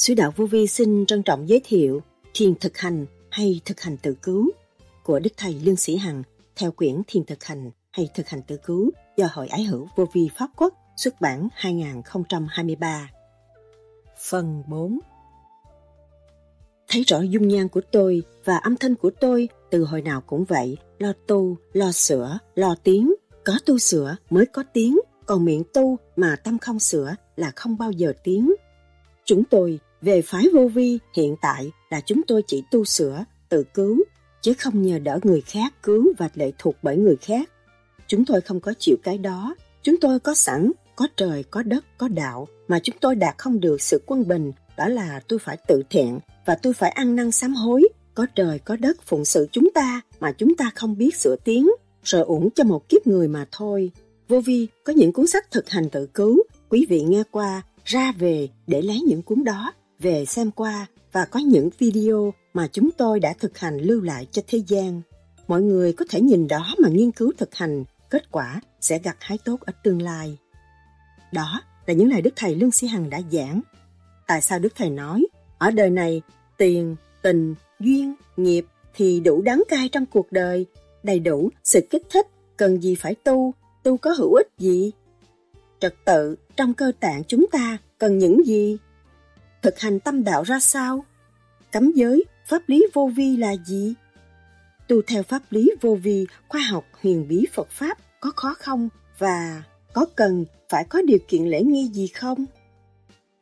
Sứ đạo Vô Vi xin trân trọng giới thiệu Thiền thực hành hay thực hành tự cứu của Đức Thầy Lương Sĩ Hằng theo quyển Thiền thực hành hay thực hành tự cứu do Hội Ái Hữu Vô Vi Pháp Quốc xuất bản 2023. Phần 4 Thấy rõ dung nhan của tôi và âm thanh của tôi từ hồi nào cũng vậy, lo tu, lo sửa, lo tiếng, có tu sửa mới có tiếng, còn miệng tu mà tâm không sửa là không bao giờ tiếng. Chúng tôi về phái vô vi hiện tại là chúng tôi chỉ tu sửa, tự cứu, chứ không nhờ đỡ người khác cứu và lệ thuộc bởi người khác. Chúng tôi không có chịu cái đó, chúng tôi có sẵn, có trời, có đất, có đạo, mà chúng tôi đạt không được sự quân bình, đó là tôi phải tự thiện và tôi phải ăn năn sám hối, có trời, có đất phụng sự chúng ta mà chúng ta không biết sửa tiếng, rồi uổng cho một kiếp người mà thôi. Vô vi có những cuốn sách thực hành tự cứu, quý vị nghe qua, ra về để lấy những cuốn đó về xem qua và có những video mà chúng tôi đã thực hành lưu lại cho thế gian. Mọi người có thể nhìn đó mà nghiên cứu thực hành, kết quả sẽ gặt hái tốt ở tương lai. Đó là những lời Đức Thầy Lương Sĩ Hằng đã giảng. Tại sao Đức Thầy nói, ở đời này, tiền, tình, duyên, nghiệp thì đủ đắng cay trong cuộc đời, đầy đủ sự kích thích, cần gì phải tu, tu có hữu ích gì? Trật tự trong cơ tạng chúng ta cần những gì? Thực hành tâm đạo ra sao? Cấm giới, pháp lý vô vi là gì? Tu theo pháp lý vô vi, khoa học huyền bí Phật Pháp có khó không? Và có cần phải có điều kiện lễ nghi gì không?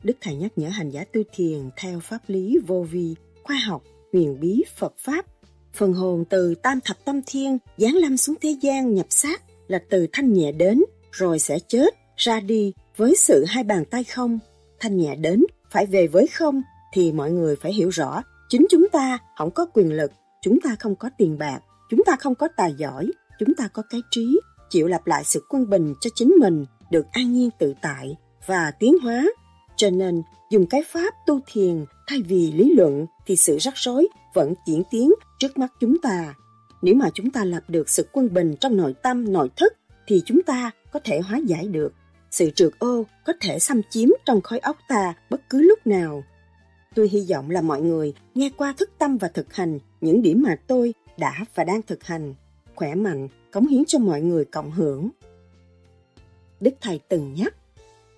Đức Thầy nhắc nhở hành giả tu thiền theo pháp lý vô vi, khoa học, huyền bí Phật Pháp. Phần hồn từ tam thập tâm thiên giáng lâm xuống thế gian nhập xác là từ thanh nhẹ đến rồi sẽ chết ra đi với sự hai bàn tay không. Thanh nhẹ đến phải về với không thì mọi người phải hiểu rõ chính chúng ta không có quyền lực, chúng ta không có tiền bạc, chúng ta không có tài giỏi, chúng ta có cái trí, chịu lặp lại sự quân bình cho chính mình được an nhiên tự tại và tiến hóa. Cho nên, dùng cái pháp tu thiền thay vì lý luận thì sự rắc rối vẫn diễn tiến trước mắt chúng ta. Nếu mà chúng ta lập được sự quân bình trong nội tâm, nội thức thì chúng ta có thể hóa giải được. Sự trượt ô có thể xâm chiếm trong khối óc ta bất cứ lúc nào. Tôi hy vọng là mọi người nghe qua thức tâm và thực hành những điểm mà tôi đã và đang thực hành, khỏe mạnh, cống hiến cho mọi người cộng hưởng. Đức Thầy từng nhắc,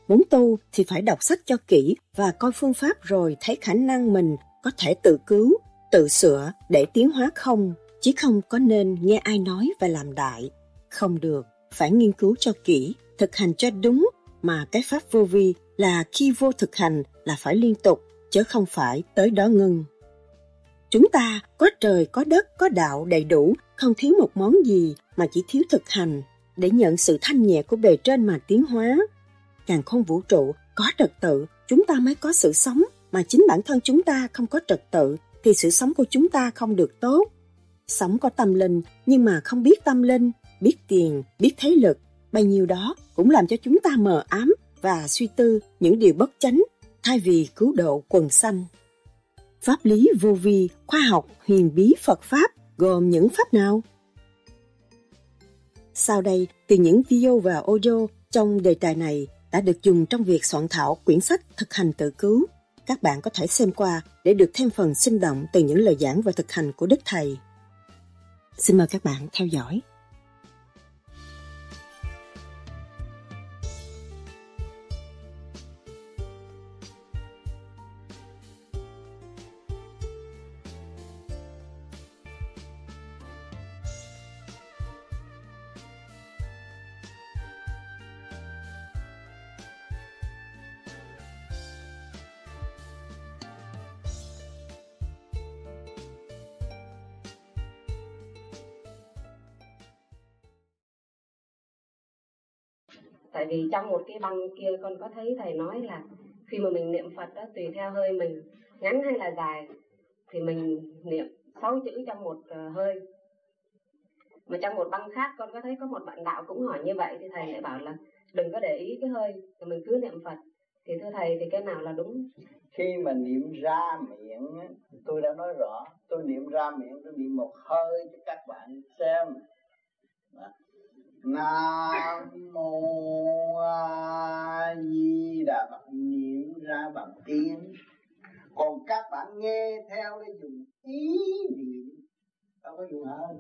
muốn tu thì phải đọc sách cho kỹ và coi phương pháp rồi thấy khả năng mình có thể tự cứu, tự sửa để tiến hóa không, chứ không có nên nghe ai nói và làm đại. Không được, phải nghiên cứu cho kỹ, thực hành cho đúng mà cái pháp vô vi là khi vô thực hành là phải liên tục chứ không phải tới đó ngưng. Chúng ta có trời, có đất, có đạo đầy đủ, không thiếu một món gì mà chỉ thiếu thực hành để nhận sự thanh nhẹ của bề trên mà tiến hóa. Càng không vũ trụ có trật tự, chúng ta mới có sự sống, mà chính bản thân chúng ta không có trật tự thì sự sống của chúng ta không được tốt. Sống có tâm linh nhưng mà không biết tâm linh, biết tiền, biết thế lực, bao nhiêu đó cũng làm cho chúng ta mờ ám và suy tư những điều bất chánh thay vì cứu độ quần xanh. Pháp lý vô vi, khoa học, huyền bí Phật Pháp gồm những pháp nào? Sau đây, từ những video và audio trong đề tài này đã được dùng trong việc soạn thảo quyển sách thực hành tự cứu. Các bạn có thể xem qua để được thêm phần sinh động từ những lời giảng và thực hành của Đức Thầy. Xin mời các bạn theo dõi. Vì trong một cái băng kia con có thấy thầy nói là khi mà mình niệm phật đó tùy theo hơi mình ngắn hay là dài thì mình niệm sáu chữ trong một uh, hơi. Mà trong một băng khác con có thấy có một bạn đạo cũng hỏi như vậy thì thầy lại bảo là đừng có để ý cái hơi thì mình cứ niệm phật. Thì thưa thầy thì cái nào là đúng? Khi mà niệm ra miệng tôi đã nói rõ tôi niệm ra miệng tôi niệm một hơi cho các bạn xem nam mô a di đà phật. Niệm ra bằng tiếng. Còn các bạn nghe theo để dùng ý niệm. Đâu có dùng hơi.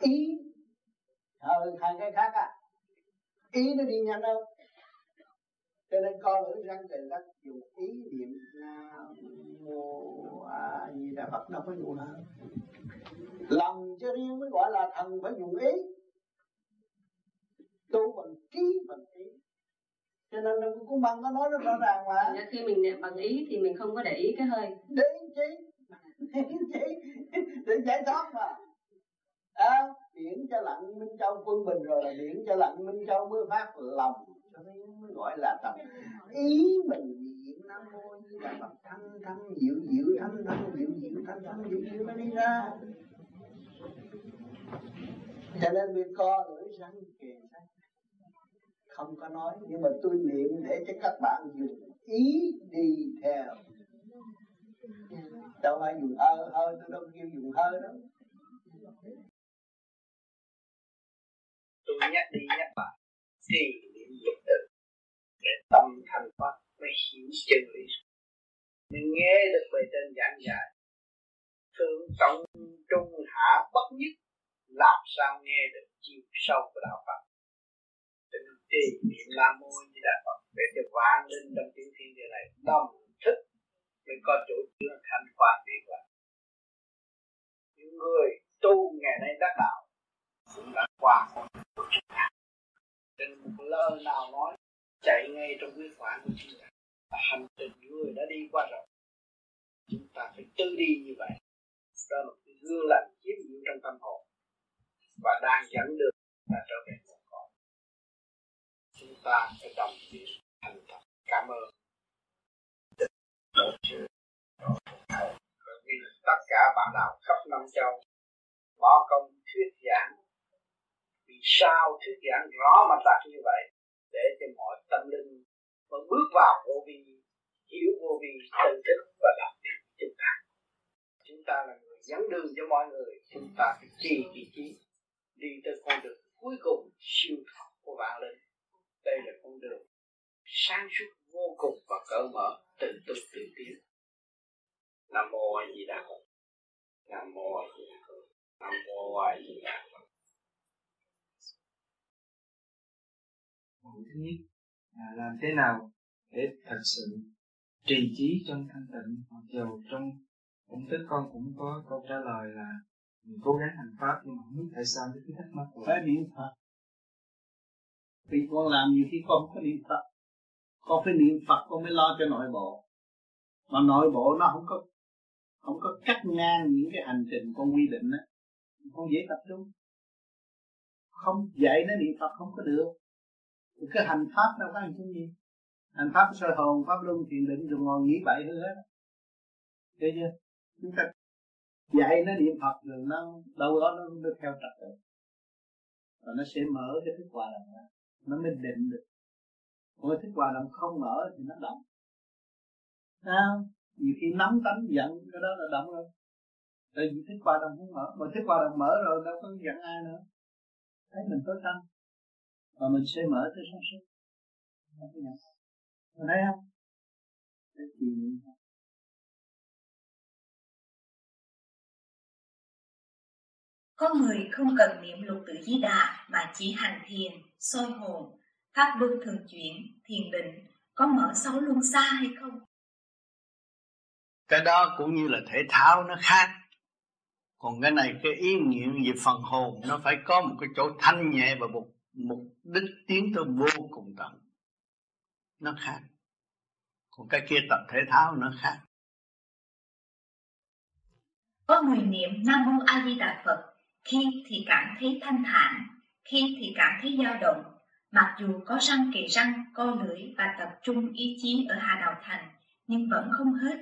Ý. Hơi, hai cái khác à? Ý nó đi nhanh đâu? Cho nên con ở răng trời đất dùng ý niệm. Nam mô a di đà phật. Đâu có dùng hơi. Lòng cho riêng mới gọi là thần phải dùng ý tu bằng trí bằng ý cho nên cũng bằng có nói rất rõ ràng mà. Khi mình niệm bằng ý thì mình không có để ý cái hơi. Đến trí để giải thoát mà. À, điển cho lặng minh châu quân bình rồi là điển cho lặng minh châu mới phát lòng. Cho nên mới gọi là tập. Ý mình niệm nam mô như là phật. Thanh thanh diệu diệu thanh thanh diệu diệu thanh thanh diệu diệu nó đi ra. Cho nên việc co lưỡi răng kề không có nói, nhưng mà tôi niệm để cho các bạn dùng ý đi theo. Đâu phải dùng hơi hơi tôi đâu kêu dùng hơi đó tôi nhắc đi nhắc lại thì niệm dục được để tâm thành Phật mới hiểu chân lý mình nghe được bài trên giảng dạy, thượng trọng trung hạ bất nhất, làm sao nghe được chiều sâu của đạo Phật? Trì niệm nam mô như đà Phật để cho vạn linh trong tiếng thiên địa này. Đồng thức mới có chỗ chứa thanh quan đi qua những người tu ngày nay đắc đạo cũng đã qua con đường chúng nên một lơ nào nói chạy ngay trong huyết quản của chúng ta và hành trình người đã đi qua rồi. Chúng ta phải tư đi như vậy. Đó là một cái gương lành chiếm giữ trong tâm hồn. Và đang dẫn đường ta trở về ta phải đồng tiền thành thật cảm ơn vì tất cả bạn đạo khắp năm châu bỏ công thuyết giảng vì sao thuyết giảng rõ mà đặt như vậy để cho mọi tâm linh mà bước vào vô vi hiểu vô vi tự thức và làm việc chúng ta chúng ta là người dẫn đường cho mọi người chúng ta phải trì ý chí đi tới con đường cuối cùng siêu thoát của vạn linh đây là con đường sáng suốt vô cùng và cởi mở từ từ từ tiến. Nam mô a di đà phật. Nam mô a di đà phật. Nam mô a di đà phật. Thứ nhất là làm thế nào để thật sự trì trí trong thanh tịnh mặc dù trong công thức con cũng có câu trả lời là mình cố gắng hành pháp nhưng mà không biết tại sao cái thắc mắc của phải niệm phật vì con làm nhiều khi con không có niệm phật. Con phải niệm phật, con mới lo cho nội bộ. Mà nội bộ nó không có không có cắt ngang những cái hành trình con quy định á. Con dễ tập trung. Không dạy nó niệm phật không có được. Thì cái hành pháp đâu có hành cái gì. Hành pháp soi hồn, pháp luân, thiền định, rồi ngồi nghĩ bậy hơn hết. Thấy chưa? Chúng ta dạy nó niệm phật rồi nó, đâu đó nó nó theo trật tự. Và nó sẽ mở cái thức hòa làm ra nó mới định được. Còn cái thức hòa đồng không mở thì nó động sao nhiều khi nắm tánh giận cái đó là động rồi. Tại vì thức hòa đồng không mở. Mà thức hòa đồng mở rồi đâu có giận ai nữa. Thấy mình tối tâm. Và mình sẽ mở tới sáng suốt. Mình thấy không? Cái gì Có người không cần niệm lục tự di đà mà chỉ hành thiền, soi hồn, pháp luân thường chuyển, thiền định, có mở sáu luân xa hay không? Cái đó cũng như là thể thao nó khác. Còn cái này cái ý niệm về phần hồn nó phải có một cái chỗ thanh nhẹ và một mục đích tiến tới vô cùng tận. Nó khác. Còn cái kia tập thể thao nó khác. Có người niệm Nam Mô A Di Đà Phật khi thì cảm thấy thanh thản, khi thì cảm thấy dao động, mặc dù có răng kề răng, co lưỡi và tập trung ý chí ở Hà Đào thành, nhưng vẫn không hết.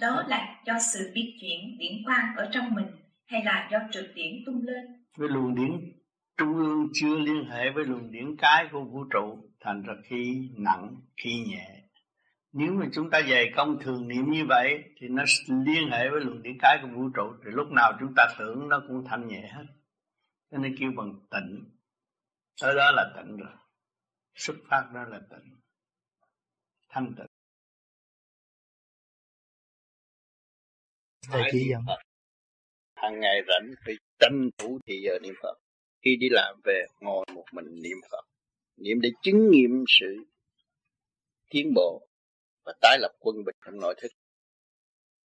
Đó là do sự biết chuyển điển quang ở trong mình hay là do trực điển tung lên? Với luồng điển trung ương chưa liên hệ với luồng điển cái của vũ trụ, thành ra khi nặng, khi nhẹ. Nếu mà chúng ta dày công thường niệm như vậy thì nó liên hệ với luồng điển cái của vũ trụ thì lúc nào chúng ta tưởng nó cũng thanh nhẹ hết. Cho nên kêu bằng tịnh. Ở đó là tịnh rồi. Xuất phát đó là tịnh. Thanh tịnh. thầy chỉ dẫn hàng ngày rảnh phải tranh thủ thì giờ niệm phật khi đi làm về ngồi một mình niệm phật niệm để chứng nghiệm sự tiến bộ và tái lập quân bình trong nội thức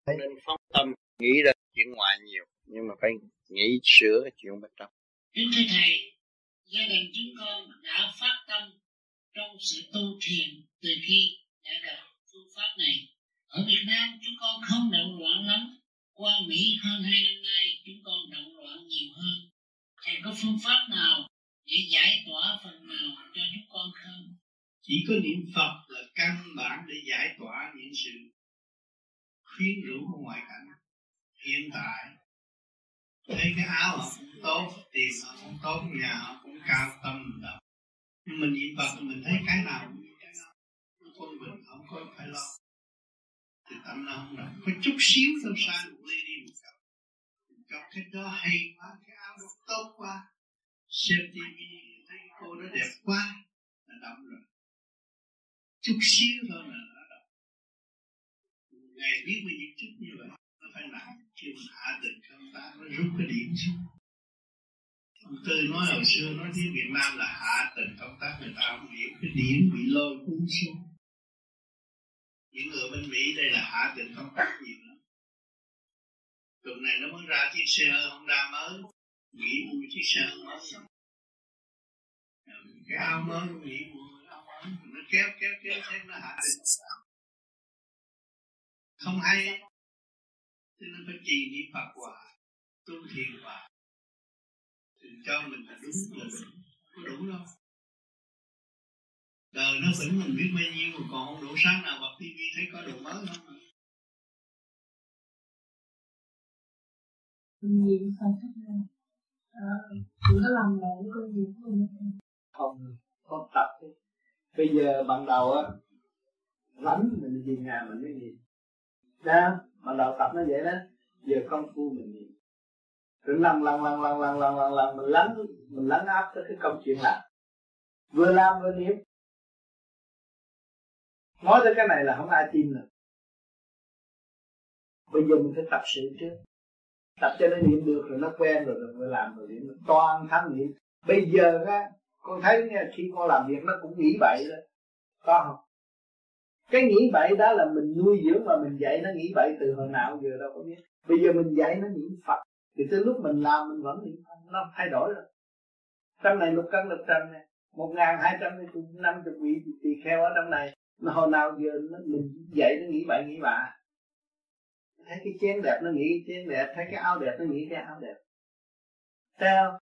nên phóng tâm nghĩ ra chuyện ngoài nhiều nhưng mà phải nghĩ sửa chuyện bên trong kính thưa thầy, gia đình chúng con đã phát tâm trong sự tu thiền từ khi đã gặp phương pháp này. Ở Việt Nam, chúng con không động loạn lắm. Qua Mỹ, hơn hai năm nay, chúng con động loạn nhiều hơn. Thầy có phương pháp nào để giải tỏa phần nào cho chúng con không? Chỉ có niệm Phật là căn bản để giải tỏa những sự khuyến rũ của ngoại cảnh. Hiện tại thấy cái áo họ cũng tốt tiền họ cũng tốt, nhà họ cũng cao tâm động nhưng mình niệm Phật mình thấy cái nào cũng cái nào. Nó quân bình không có phải lo. Thì tâm nó không đọc có chút xíu thôi sang một ly đi một cặp. Cặp cái đó hay quá, cái áo đó tốt quá. Xem tivi thấy cô đó đẹp quá, là động rồi. Chút xíu thôi là nó động. Ngày biết bao nhiêu chút như vậy, nó phải làm khi hạ từ công ta, nó rút cái điểm xuống. Ông tư nói hồi xưa, nói tiếng việt nam là hạ tình công tác người ta không hiểu cái điểm bị lôi cuốn xuống. Những người bên mỹ đây là hạ tình công tác nhiều lắm. Tuần này nó mới ra chiếc xe honda mới. Nghĩ mua chiếc xe mới cái ao mới, nghĩ mua ao mới. Nó kéo kéo kéo thêm nó hạ tình không hay cho nên phải trì niệm phật hòa tu thiền hòa. Thì cho mình là đúng là đúng có đủ đâu. Đời nó vẫn mình biết bao nhiêu mà còn không đủ sáng nào bật tivi thấy có đồ mới không à? niệm không thích à, đừng có làm lộn công việc của mình không có tập đi. Bây giờ ban đầu á rảnh mình về nhà mình mới niệm ra mà đạo tập nó vậy đó, giờ công phu mình niệm. Cứ lần lần lần lần lần lần lần lần mình lắng mình lắng áp tới cái công chuyện làm vừa làm vừa niệm. Nói tới cái này là không ai tin được. Bây giờ mình phải tập sự trước. Tập cho nó niệm được rồi nó quen rồi rồi mới làm rồi niệm. Toàn thắng niệm. Bây giờ á, con thấy nha, khi con làm việc nó cũng nghĩ vậy đó. Có không? Cái nghĩ bậy đó là mình nuôi dưỡng mà mình dạy nó nghĩ bậy từ hồi nào giờ đâu có biết. Bây giờ mình dạy nó niệm phật thì tới lúc mình làm mình vẫn niệm phật nó thay đổi rồi. Trong này lục căn lục trần này một ngàn hai trăm năm chục vị tỳ kheo ở trong này mà hồi nào giờ nó, mình dạy nó nghĩ bậy nghĩ bạ. Thấy cái chén đẹp nó nghĩ chén đẹp thấy cái áo đẹp nó nghĩ cái áo đẹp. Theo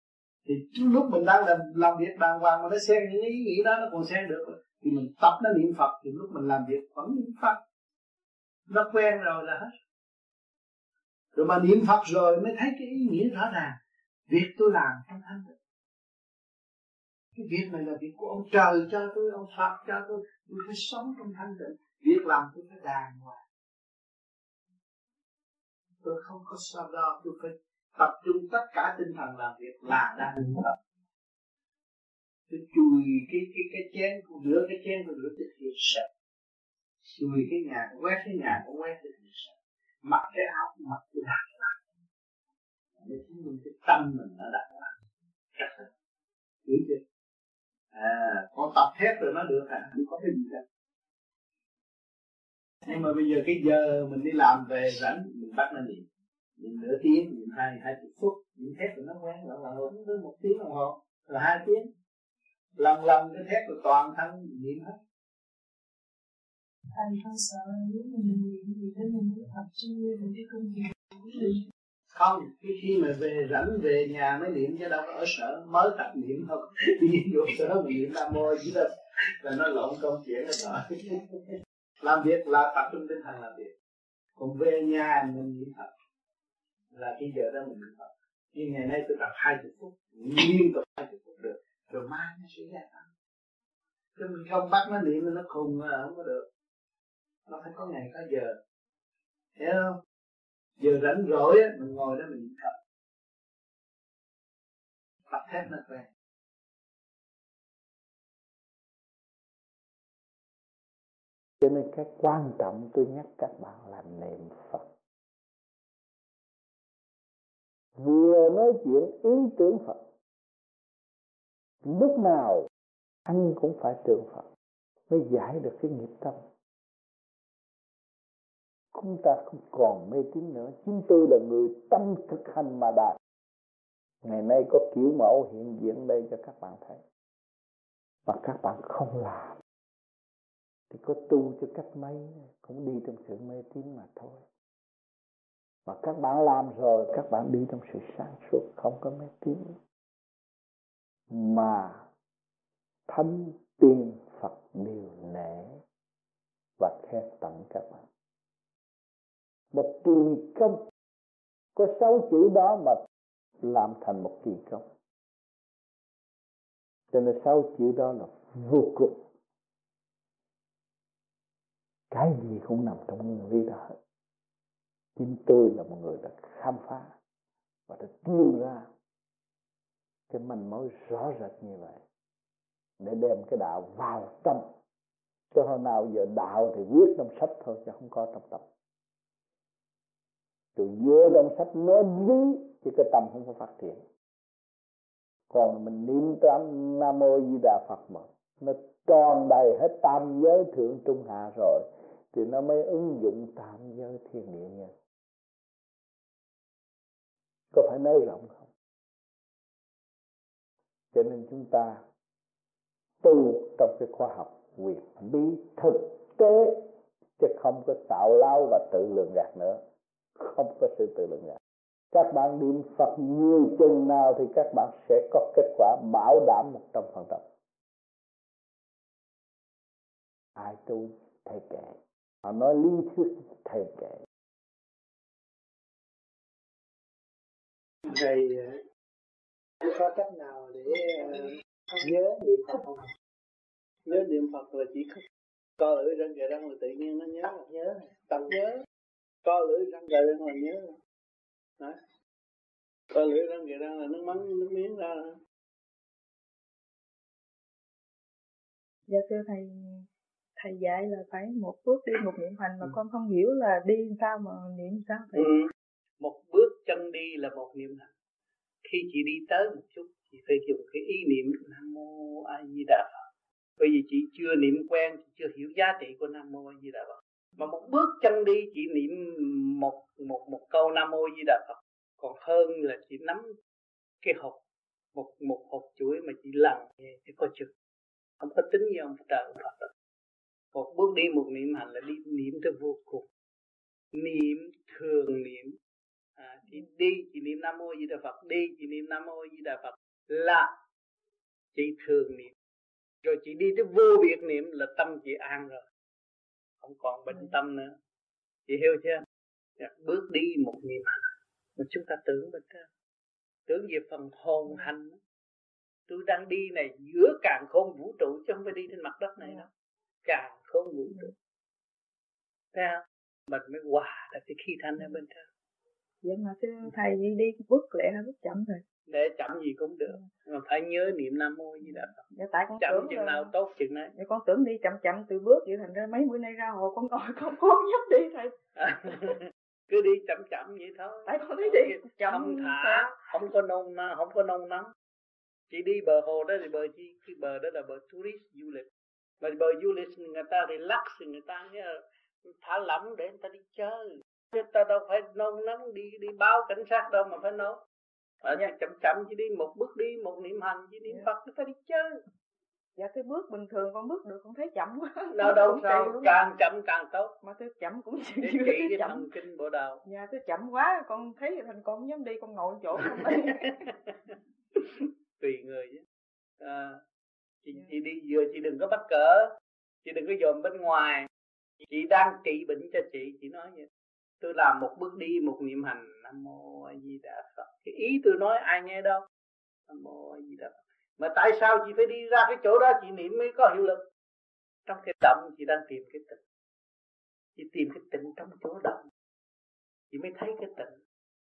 thì lúc mình đang làm làm việc đàng hoàng mà nó xen những ý nghĩ đó nó còn xen được thì mình tập nó niệm phật, thì lúc mình làm việc vẫn niệm phật. Nó quen rồi là hết. Rồi mà niệm phật rồi mới thấy cái ý nghĩa rõ ràng. Việc tôi làm không thanh tịnh cái việc này là việc của ông trời, cho tôi ông phật, cho tôi tôi phải sống trong thanh tịnh. Việc làm tôi phải đàng hoàng. Tôi không có sao đó tôi phải tập trung tất cả tinh thần làm việc là đang niệm phật tôi chùi, cái cái cái chén rửa cái chén con rửa tôi thiệt sạch. Chùi cái nhà cũng quét cái nhà cũng quét tôi thiệt sạch. Mặc cái áo, mặc cái đặt lại. Để chứng minh cái tâm mình nó đặt lại chắc là hiểu chưa à con tập hết rồi nó được à không có cái gì đâu nhưng mà bây giờ cái giờ mình đi làm về rảnh, mình bắt nó niệm. Niệm nửa tiếng, niệm hai hai chục phút. Niệm hết rồi nó quen rồi là đến một tiếng đồng hồ. Rồi hai tiếng lần lần cái thét của toàn thân niệm hết. Thầy con sợ nếu mình niệm gì đó mình cứ tập trung vào cái công việc không cái khi mà về rảnh về nhà mới niệm chứ đâu có ở sở mới tập niệm thôi. Đi vô sở mình niệm nam mô chỉ là là nó lộn công chuyện rồi. Làm việc là tập trung tinh thần làm việc. Còn về nhà mình niệm thật là cái giờ đó mình niệm thật nhưng ngày nay tôi tập hai chục phút liên tục hai chục được rồi mai nó sẽ ra tâm chứ mình không bắt nó niệm, nó khùng là không có được. Nó phải có ngày, có giờ. Hiểu không? Giờ rảnh rỗi á, mình ngồi đó mình niệm phật. Tập thép nó quen cho nên cái quan trọng tôi nhắc các bạn là niệm phật. Vừa nói chuyện ý tưởng Phật lúc nào anh cũng phải tượng Phật mới giải được cái nghiệp tâm. Chúng ta không còn mê tín nữa. Chính tôi là người tâm thực hành mà đạt. Ngày nay có kiểu mẫu hiện diện đây cho các bạn thấy. Mà các bạn không làm thì có tu cho cách mấy, cũng đi trong sự mê tín mà thôi. Mà các bạn làm rồi, các bạn đi trong sự sáng suốt, không có mê tín mà thánh tiên Phật điều nể và khen tặng các bạn. Một kỳ công, có sáu chữ đó mà làm thành một kỳ công. Cho nên sáu chữ đó là vô cùng. Cái gì cũng nằm trong nguyên lý đó chính tôi là một người đã khám phá và đã tìm ra cái manh mối rõ rệt như vậy. Để đem cái đạo vào tâm. Cho hồi nào giờ đạo thì viết trong sách thôi, chứ không có trong tâm. Rồi vừa trong sách nói lý thì cái tâm không có phát triển. Còn mình niệm tâm nam mô di đà phật mà, nó tròn đầy hết tam giới thượng trung hạ rồi, thì nó mới ứng dụng tam giới thiên địa nhân. Có phải nói rộng không? Cho nên chúng ta tu trong cái khoa học quyền bí thực tế, chứ không có tạo lao và tự lượng gạt nữa. Không có sự tự lượng gạt các bạn niệm Phật nhiều chừng nào thì các bạn sẽ có kết quả bảo đảm một trăm phần trăm. Ai tu, thầy kệ họ nói lý thuyết, thầy kệ thầy có cách nào để ờ, nhớ niệm Phật không? Nhớ niệm Phật là chỉ co lưỡi răng gà răng là tự nhiên nó nhớ. Nhớ tập nhớ. Co lưỡi răng gà răng là nhớ. Đấy. co lưỡi răng gà răng là nước mắm nước miếng ra. Dạ thưa thầy thầy dạy là phải một bước đi một niệm hành mà ừ. con không hiểu là đi sao mà niệm sao thầy? Ừ. một bước chân đi là một niệm hành khi chị đi tới một chút, chị phải dùng cái ý niệm nam mô a di đà phật. Bởi vì chị chưa niệm quen, chị chưa hiểu giá trị của nam mô a di đà phật. Mà một bước chân đi, chị niệm một một một câu nam mô a di đà phật. Còn hơn là chị nắm cái hộp, một một hộp chuối mà chị lần nghe thì có chừng. Không có tính như ông trời ông Phật một bước đi, một niệm hành là đi niệm tới vô cùng. Niệm, thường niệm à, chị đi chị niệm nam mô di đà phật đi chị niệm nam mô di đà phật là chị thường niệm. Rồi chị đi tới vô biệt niệm là tâm chị an rồi không còn bệnh ừ. tâm nữa. Chị hiểu chưa? Dạ, bước đi một niệm mà chúng ta tưởng bên trên tưởng về phần hồn ừ. hành. Tôi đang đi này giữa càng khôn vũ trụ chứ không phải đi trên mặt đất này đâu. Càng khôn vũ trụ. Thấy không? Mình mới hòa là cái khí thanh ở bên trên vậy mà thưa thầy đi đi bước lẹ hay bước chậm rồi. Để chậm gì cũng được. Mà phải nhớ niệm nam mô gì đó dạ, tại con chậm tưởng chừng là... nào tốt chừng đấy dạ, con tưởng đi chậm chậm từ bước vậy thành ra mấy bữa nay ra hồ con ngồi con không nhấp đi thầy. Cứ đi chậm chậm vậy thôi. Tại con thấy đi. chậm không thả không có nôn không có nôn nóng chỉ đi bờ hồ đó thì bờ chi cái bờ đó là bờ tourist du lịch. Mà bờ du lịch người ta thì lắc người ta nghe thả lỏng để người ta đi chơi chứ ta đâu phải nôn nóng đi đi báo cảnh sát đâu mà phải nôn. Ở nhà chậm chậm chỉ đi một bước đi một niệm hành chỉ niệm yeah. Phật nó phải đi chơi. Dạ cái bước bình thường con bước được con thấy chậm quá. Đâu đâu sao? càng chậm càng tốt. Mà tôi chậm cũng chỉ để chỉ cái chậm. thần kinh bộ đầu. Dạ tôi chậm quá con thấy thành con không dám đi con ngồi chỗ không tùy người chứ. À, chị. Dạ. chị đi vừa chị đừng có bắt cỡ. Chị đừng có dòm bên ngoài. Chị đang trị bệnh cho chị chị nói vậy tôi làm một bước đi, một niệm hành. Nam mô a di đà phật. Cái ý tôi nói ai nghe đâu. Nam mô a di đà phật. Mà tại sao chị phải đi ra cái chỗ đó chị niệm mới có hiệu lực? Trong cái động chị đang tìm cái tịnh. Chị tìm cái tịnh trong chỗ động. Chị mới thấy cái tịnh.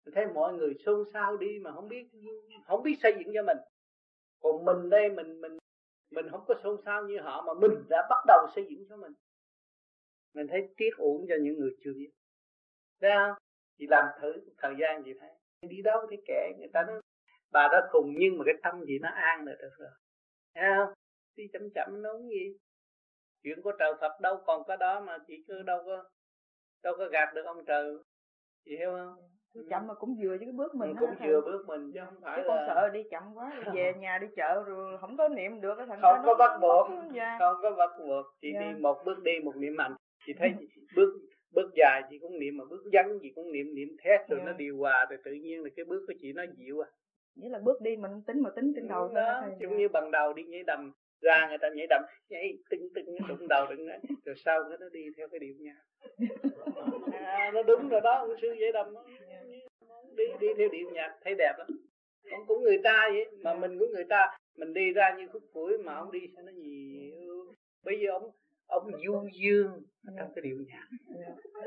Mình thấy mọi người xôn xao đi mà không biết không biết xây dựng cho mình. Còn mình đây, mình mình mình không có xôn xao như họ mà mình đã bắt đầu xây dựng cho mình. Mình thấy tiếc uổng cho những người chưa biết thấy không? Chị làm thử thời gian chị thấy. Đi đâu thì kệ người ta nói bà đó khùng nhưng mà cái tâm gì nó an là được rồi. Thấy không? Đi chậm chậm nó gì? Chuyện của trời Phật đâu còn có đó mà chỉ cứ đâu có đâu có gạt được ông trời. Chị hiểu không? Đi chậm mà cũng vừa với cái bước mình ừ, cũng vừa bước mình chứ không phải chứ là con sợ đi chậm quá đi về nhà đi chợ rồi không có niệm được cái thành không có bắt buộc không có bắt buộc. Chỉ dạ. đi một bước đi một niệm mạnh. Chị thấy bước bước dài chị cũng niệm mà bước ngắn chị cũng niệm niệm thét rồi dạ. nó điều hòa rồi tự nhiên là cái bước của chị nó dịu à. Nghĩa là bước đi mình tính mà tính trên đầu đó giống như bằng đầu đi nhảy đầm ra người ta nhảy đầm nhảy tưng tưng đụng đầu đụng đấy rồi sau cái nó đi theo cái điệu nha à, nó đúng rồi đó ông sư nhảy đầm nó đi đi theo điệu nhạc thấy đẹp lắm. Ông cũng người ta vậy mà mình của người ta mình đi ra như khúc củi mà ông đi sao nó nhiều. Bây giờ ông ông du dương trong cái điệu nhạc.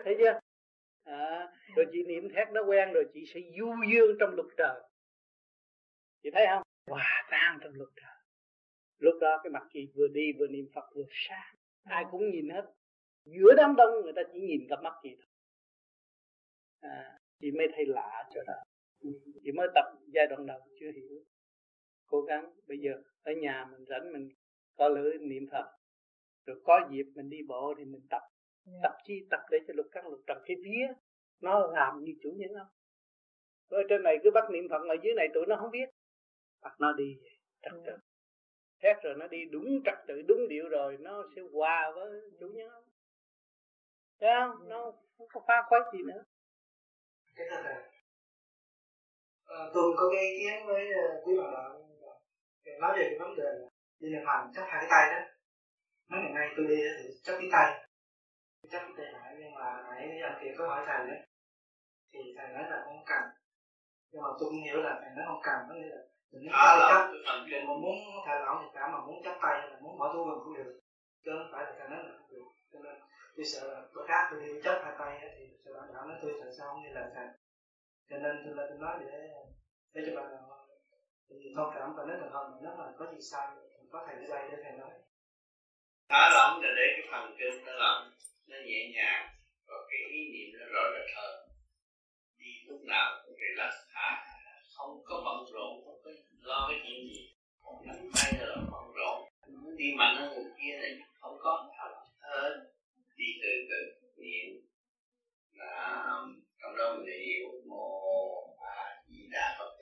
Thấy chưa? À, rồi chị niệm thét nó quen rồi chị sẽ du dương trong lục trời. Chị thấy không? Hòa tan trong lục trời. Lúc đó cái mặt chị vừa đi vừa niệm phật vừa sáng. Ai cũng nhìn hết. Giữa đám đông người ta chỉ nhìn cặp mắt chị thôi. À, chị mới thấy lạ chỗ đó. Chị mới tập giai đoạn đầu chưa hiểu. Cố gắng bây giờ ở nhà mình rảnh mình có lưỡi niệm phật rồi có dịp mình đi bộ thì mình tập. Yeah. tập chi tập để cho lục căn lục trần cái vía nó làm như chủ nhân không ở trên này cứ bắt niệm phật ở dưới này tụi nó không biết. Bắt nó đi trật tự. Thét rồi nó đi đúng trật tự đúng điệu rồi nó sẽ hòa với chủ nhân không thấy không? Nó không có pha khoái gì nữa. Cái thật là à, tôi có cái ý kiến với uh, quý bạn đạo nói về cái vấn đề đi niệm hành chấp hai cái tay đó mấy ngày nay tôi đi thì chấp cái tay. Chấp cái tay lại nhưng mà nãy anh kia có hỏi thầy đấy. Thì thầy nói là không cần. Nhưng mà tôi cũng hiểu là thầy nói không cần có nghĩa là mình muốn tay chấp mình mà muốn thầy lỏng thì cả mà muốn chấp tay hay là muốn bỏ thu mình cũng được. Chứ không phải là thầy nói là không được. Cho nên tôi sợ là bữa khác tôi đi chấp hai tay thì sợ bạn đạo nói tôi sợ sao không như là thầy cho nên tôi là tôi nói để để cho bạn thì thông cảm và nếu thường hơn nếu mà có gì sai thì có thầy ở đây để thầy nói thả lỏng là để cái thần kinh nó lỏng nó nhẹ nhàng và cái ý niệm nó rõ rệt hơn. Đi lúc nào cũng relax thả không có bận rộn, không có lo cái chuyện gì. Nắm tay là bận rộn. Muốn đi mạnh hơn người kia này không có thả lỏng hơn. Đi từ từ, niệm. Là trong đó mình hiểu mô a di đà phật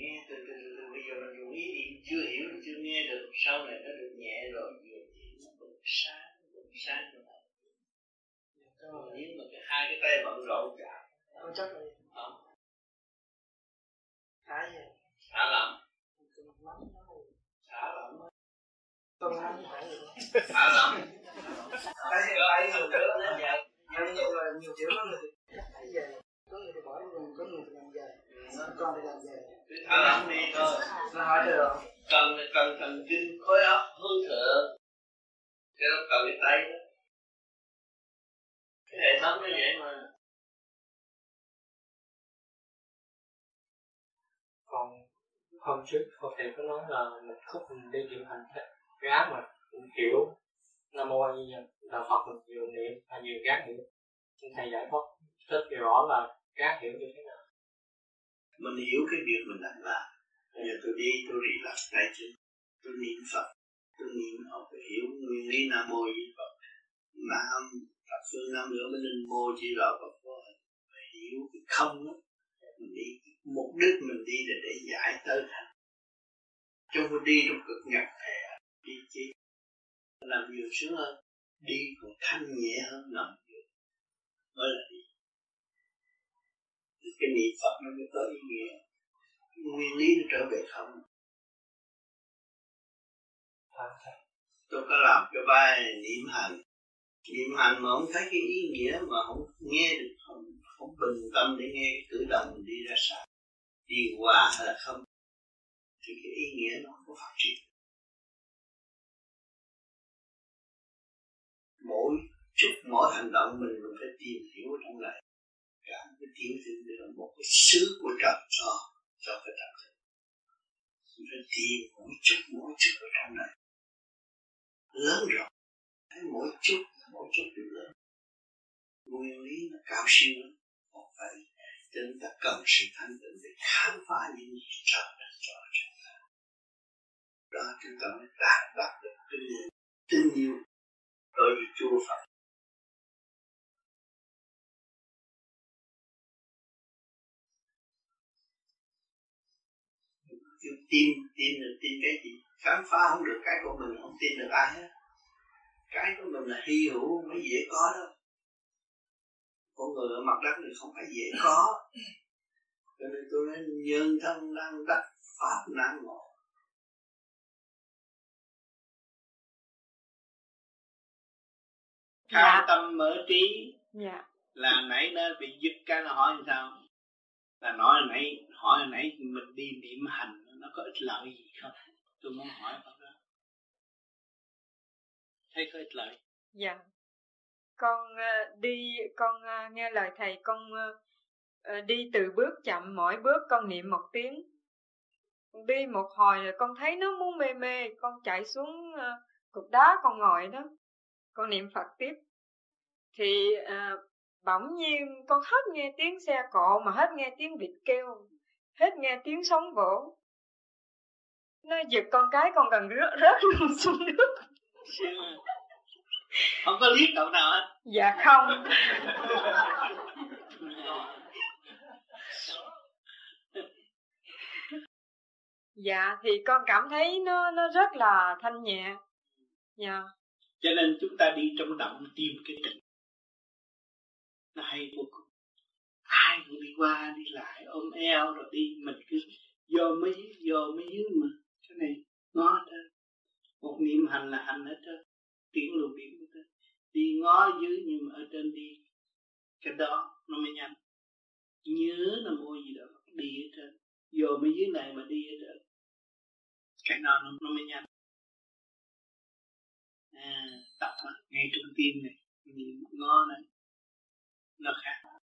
từ từ nghe từ từ từ bây giờ mình dùng ý niệm chưa hiểu chưa nghe được. Sau này nó được nhẹ rồi vừa thì nó bừng sáng bừng sáng rồi còn nếu mà cái hai cái tay bận rộn cả không chắc là không. Thả gì thả lỏng. Thả lỏng tôi không phải thả lỏng. Tay tay người nữa nó vậy là nhiều kiểu có người thấy về. Có người thì bỏ người có người thì làm con đi làm về thả lỏng đi thôi nó hỏi được cần cần thần kinh khối óc hướng thượng cho nó cần cái tay đó cái hệ thống nó vậy mà còn hôm trước cô thầy có nói là một khúc mình đi niệm hành gác mà cũng hiểu nam mô a di đà phật mình nhiều niệm hay nhiều gác niệm thầy giải thoát, rất rõ là gác hiểu như thế nào mình hiểu cái việc mình đang làm. Bây giờ tôi đi, tôi rì lặt tay chân tôi niệm phật. Tôi niệm học hiểu nguyên lý nam mô di phật. Nam thập phương nam nữa mới nên mô chỉ rõ phật. Phải hiểu cái không đó mình đi, mục đích mình đi là để giải tới thành chứ không đi trong cực nhập thể đi chi? Làm nhiều sướng hơn. Đi còn thanh nhẹ hơn nằm nhiều. Mới là cái niệm phật nó mới có ý nghĩa. Nguyên lý nó trở về không? Tôi có làm cái bài niệm hành. Niệm hành mà không thấy cái ý nghĩa mà không nghe được không không bình tâm để nghe cái cử động đi ra sao đi hòa hay là không? Thì cái ý nghĩa nó không có phát triển. Mỗi chút mỗi hành động mình mình phải tìm hiểu trong này cả cái tiểu trình là một cái sứ của trần cho cho cái tập thể chúng ta tìm mỗi chút mỗi chút ở trong này. Lớn rộng thấy mỗi chút mỗi chút đều lớn. Nguyên lý nó cao siêu lắm. Một phải cho nên ta cần sự thanh tịnh để khám phá những gì trời cho chúng ta. Đó, chúng ta mới đạt đạt được cái niềm tình yêu đối với Chúa Phật. Tin tin được tin cái gì? Khám phá không được cái của mình không tin được ai hết. Cái của mình là hy hữu mới dễ có đâu. Con người ở mặt đất này không phải dễ có. Cho nên tôi nói nhân thân đang đắc pháp nan ngộ dạ. khai tâm mở trí. Dạ. là nãy đó bị dứt cái nó hỏi làm sao? Là nói nãy hỏi nãy mình đi niệm hành nó có ích lợi gì không? Tôi muốn hỏi bác đó. Thấy có ích lợi? Dạ. Con ờ, đi con ờ, nghe lời thầy con ờ, đi từ bước chậm mỗi bước con niệm một tiếng. Đi một hồi rồi con thấy nó muốn mê mê con chạy xuống cục đá con ngồi đó. Con niệm phật tiếp. Thì à, bỗng nhiên con hết nghe tiếng xe cộ mà hết nghe tiếng vịt kêu hết nghe tiếng sóng vỗ nó giật con cái con gần rớt rớt luôn xuống nước. Không có liếc cậu nào hết. Dạ không. Dạ thì con cảm thấy nó nó rất là thanh nhẹ. Dạ. Cho nên chúng ta đi trong động tìm cái tịnh nó hay vô cùng. Ai cũng đi qua đi lại ôm eo rồi đi. Mình cứ vô mấy vô mấy dưới mà cái này ngó hết một niệm hành là hành hết trơn tiếng luồng điển hết trơn đi ngó dưới nhưng mà ở trên đi. Cái đó nó mới nhanh. Nhớ là mua gì đó đi hết trơn vô mới dưới này mà đi hết trơn cái nào nó, nó mới nhanh. À, tập ngay trung tim này nhìn ngó này nó khác.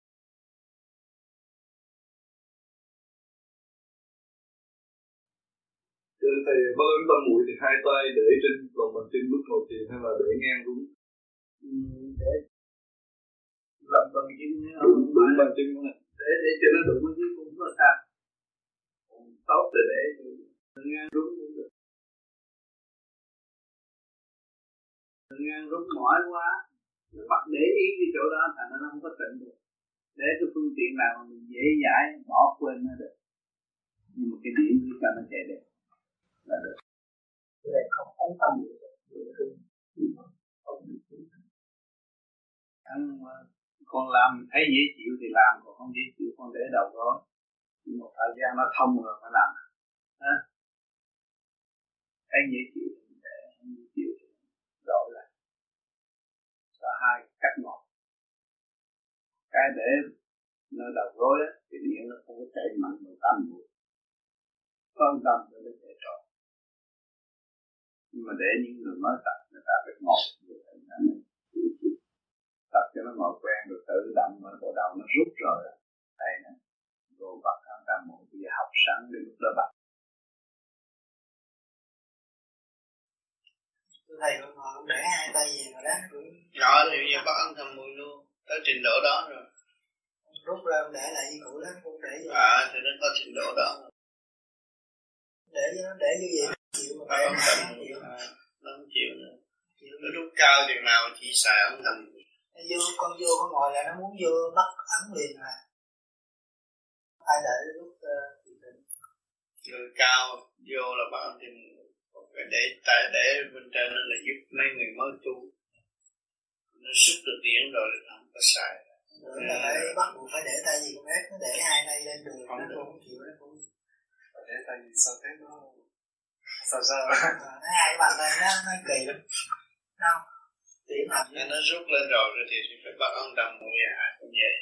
Thưa thầy, bất ấn tâm mũi thì hai tay để trên lòng bàn chân lúc ngồi thiền hay là để ngang đúng? Ừ, để lòng bàn chân đúng đúng bàn chân không để để cho nó đụng với cũng có sao. Tốt thì để ngang đúng cũng được. Ngang rút mỏi quá nó bắt để ý cái chỗ đó thành nó không có tịnh được. Để cái phương tiện nào mà mình dễ dãi bỏ quên nó được. Nhưng mà cái điểm chỉ cho nó chạy đẹp là được cái này không phóng tâm được ăn à, con làm, thấy dễ chịu thì làm, còn không dễ chịu con để đầu đó nhưng một thời gian nó thông rồi, phải làm. Ha thấy dễ chịu thì để, không dễ chịu thì đổi lại. Có hai cách một. Cái để nó đầu rối á, thì điện nó không có chạy mạnh một tâm mũi con tâm mà để những người mới tập người ta phải ngồi người ta mình tập cho nó ngồi quen rồi tự động mà bộ đầu nó rút rồi. Đây nè rồi bật hàng tam mũi bây giờ học sẵn để lúc đó bật. Thầy vẫn còn để hai tay gì mà đó. Cũng rồi thì giờ bắt ăn thầm mùi luôn. Tới trình độ đó rồi. Rút ra để lại như cũ đó cũng để vô. À thì nó có trình độ đó. Để cho nó để như vậy chịu phải không tâm chịu à, nó không chịu nữa. Nó rút cao chừng nào chỉ xài ống thầm. Vô con vô con ngồi là nó muốn vô bắt ấn liền mà. Ai đợi lúc uh, người cao vô là bắt ấn thì để tại để bên trên nó là giúp mấy người mới tu. Nó xuất được điển rồi là không có xài. Nữa là phải bắt buộc phải để tay gì cũng hết nó để hai tay lên đường không nó cũng chịu nó cũng để tay gì sao thế nó sao sao? Hai bàn tay nó nó kỳ lắm. Đâu? Điểm hành nó rút lên rồi rồi thì phải bắt ông đầm mũi à cũng vậy.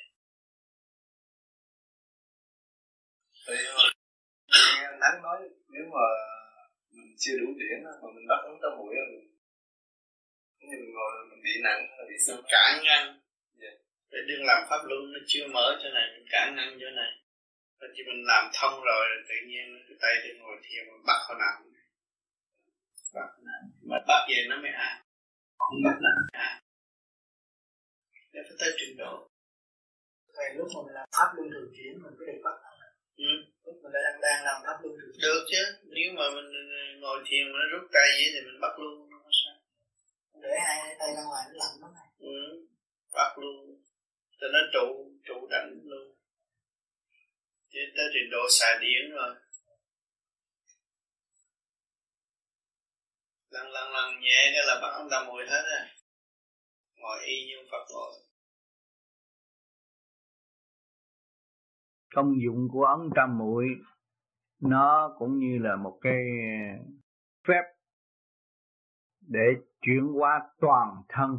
Thì nghe nắng nói nếu mà mình chưa đủ điển mà mình bắt ống tâm mũi mình như mình ngồi mình bị nặng là bị sao? Ngăn. Yeah. để đừng làm pháp luân nó chưa mở chỗ này mình cản ngăn chỗ này. Rồi khi mình làm thông rồi tự nhiên cái tay đi ngồi thiền mình bắt họ nằm bắt mà bắt về nó mới an. Không bắt là an. Để phải tới trình độ. Thầy lúc mà mình làm pháp luân thường chuyển mình có được bắt ừ. lúc mình đang đang làm pháp luân thường chuyển. Được chứ. Nếu mà mình ngồi thiền mà nó rút tay vậy thì mình bắt luôn nó có sao. Để hai tay ra ngoài nó lạnh lắm này. Ừ. bắt luôn cho nó trụ trụ đánh luôn chứ tới trình độ xài điển rồi lần lần lần nhẹ cái là bắt ông ta mùi hết rồi ngồi y như Phật ngồi công dụng của ấn tam muội, nó cũng như là một cái phép để chuyển qua toàn thân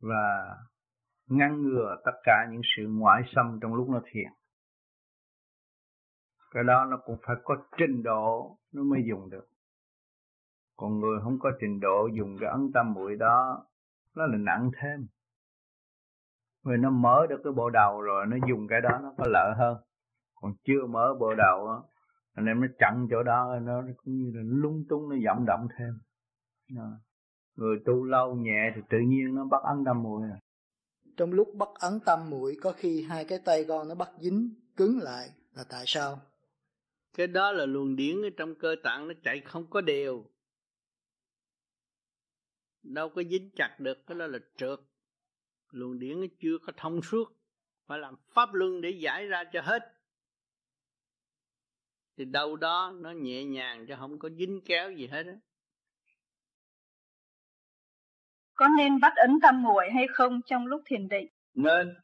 và ngăn ngừa tất cả những sự ngoại xâm trong lúc nó thiền. Cái đó nó cũng phải có trình độ nó mới dùng được còn người không có trình độ dùng cái ấn tâm muội đó nó là nặng thêm. Vì nó mở được cái bộ đầu rồi nó dùng cái đó nó có lợi hơn. Còn chưa mở bộ đầu á anh em nó chặn chỗ đó nó cũng như là lung tung nó vọng động thêm. Đó. người tu lâu nhẹ thì tự nhiên nó bắt ấn tâm muội à. Trong lúc bắt ấn tâm muội có khi hai cái tay con nó bắt dính cứng lại là tại sao? Cái đó là luồng điển ở trong cơ tạng nó chạy không có đều đâu có dính chặt được cái đó là trượt. Luồng điển nó chưa có thông suốt phải làm pháp luân để giải ra cho hết. Thì đâu đó nó nhẹ nhàng chứ không có dính kéo gì hết á. Có nên bắt ấn tâm muội hay không trong lúc thiền định? Nên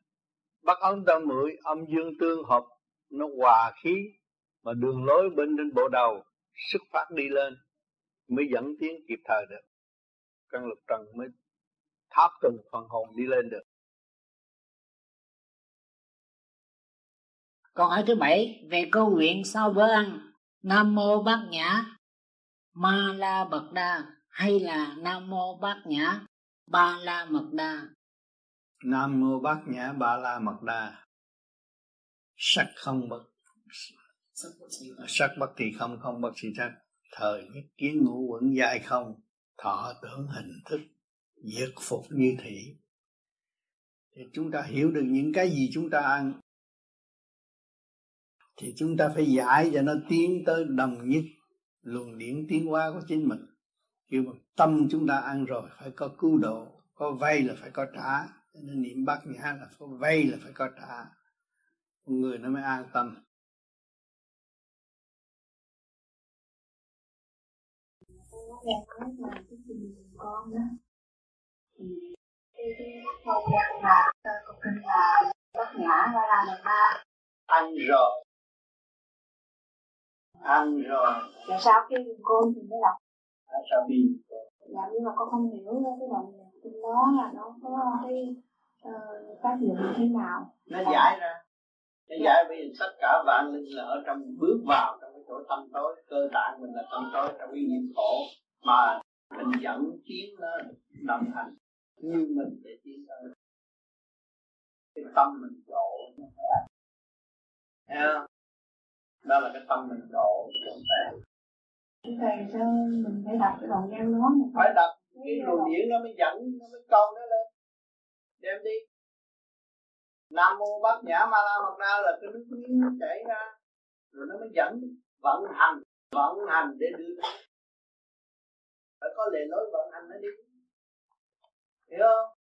bắt ấn tâm muội âm dương tương hợp nó hòa khí mà đường lối bên trên bộ đầu xuất phát đi lên mới dẫn tiến kịp thời được căn lục trần mới tháp từng phần hồn đi lên được. Câu hỏi thứ bảy về câu nguyện sau bữa ăn Nam mô Bát Nhã Ma La Bật Đa hay là Nam mô Bát Nhã Ba La Mật Đa? Nam mô Bát Nhã Ba La Mật Đa. Sắc không bất sắc bất thì không không bất thì sắc thời nhất kiến ngũ quẩn dài không thọ tưởng hình thức diệt phục như thị. Thì chúng ta hiểu được những cái gì chúng ta ăn. Thì chúng ta phải giải cho nó tiến tới đồng nhất. Luồng điển tiến hóa của chính mình. Kêu mà tâm chúng ta ăn rồi phải có cứu độ, có vay là phải có trả. Nên niệm bát nhã là có vay là phải có trả. Con người nó mới an tâm. Nghe nói là cái chuyện con đó thì cái không gian là câu kinh là bát nhã ra là lần ba. Ăn rồi. Ăn rồi. Rồi sau khi dùng côn thì mới đọc tại sao đi dạ nhưng mà con không hiểu cái đoạn kinh đó là nó có cái uh, tác dụng như thế nào. Nó giải ra. Nó giải bởi vì tất cả vạn linh là ở trong bước vào trong cái chỗ tâm tối cơ tạng mình là tâm tối trong cái nghiệp khổ. Mà mình dẫn tiến nó đồng hành như mình để tiến tới cái tâm mình độ. Thấy không? Đó là cái tâm mình độ. Thầy sao mình phải đọc cái đoạn văn đó phải đọc cái luồng điển nó mới dẫn nó mới câu nó lên. Đem đi. Nam mô bát nhã ma la mật đa là cái nước miếng nó chảy ra rồi nó mới dẫn vận hành vận hành để đưa phải có lề lối vận hành nó đi hiểu không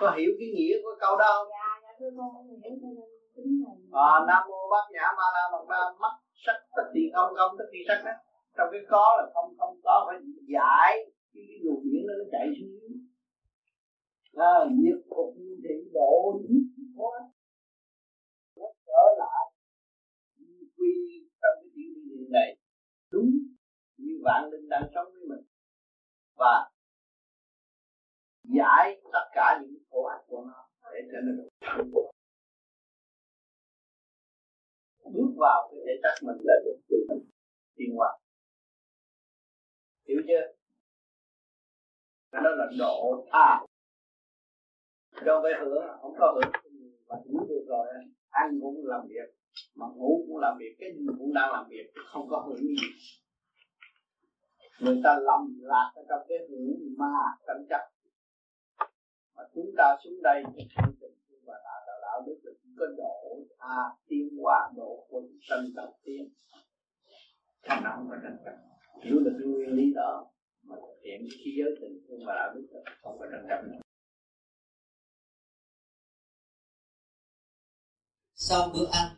có hiểu cái nghĩa của câu đó không? Dạ, dạ thưa con hiểu. À, Nam mô Bát Nhã Ma La Mật Đa mắt sắc tất thì không không tất thì sắc đó. Trong cái có là không không có phải giải cái, cái luồng điển nó nó chạy xuống. À, nhiệt phục thì độ nhiệt quá. Nó trở lại quy trong cái tiểu điện này đúng như vạn linh đang sống với mình. Và giải tất cả những khổ ách của nó để trở nên được bước vào cái thể xác mình là được tự mình tiên hoạt hiểu chưa? Cái đó là độ tha. Đâu phải hưởng không có hưởng mà ngủ được rồi, ăn cũng làm việc, mà ngủ cũng làm việc, cái gì cũng đang làm việc, không có hưởng gì người ta lầm lạc ở trong cái hưởng ma tranh chấp. Mà chúng ta xuống đây tình thương và đã đạo đạo đức là chỉ có độ tha tiên hóa, độ quân sanh đầu tiên thành nó không có tranh chấp hiểu được cái nguyên lý đó mà thực hiện khi giới tình thương và đạo đức không có tranh chấp nữa. Sau bữa ăn,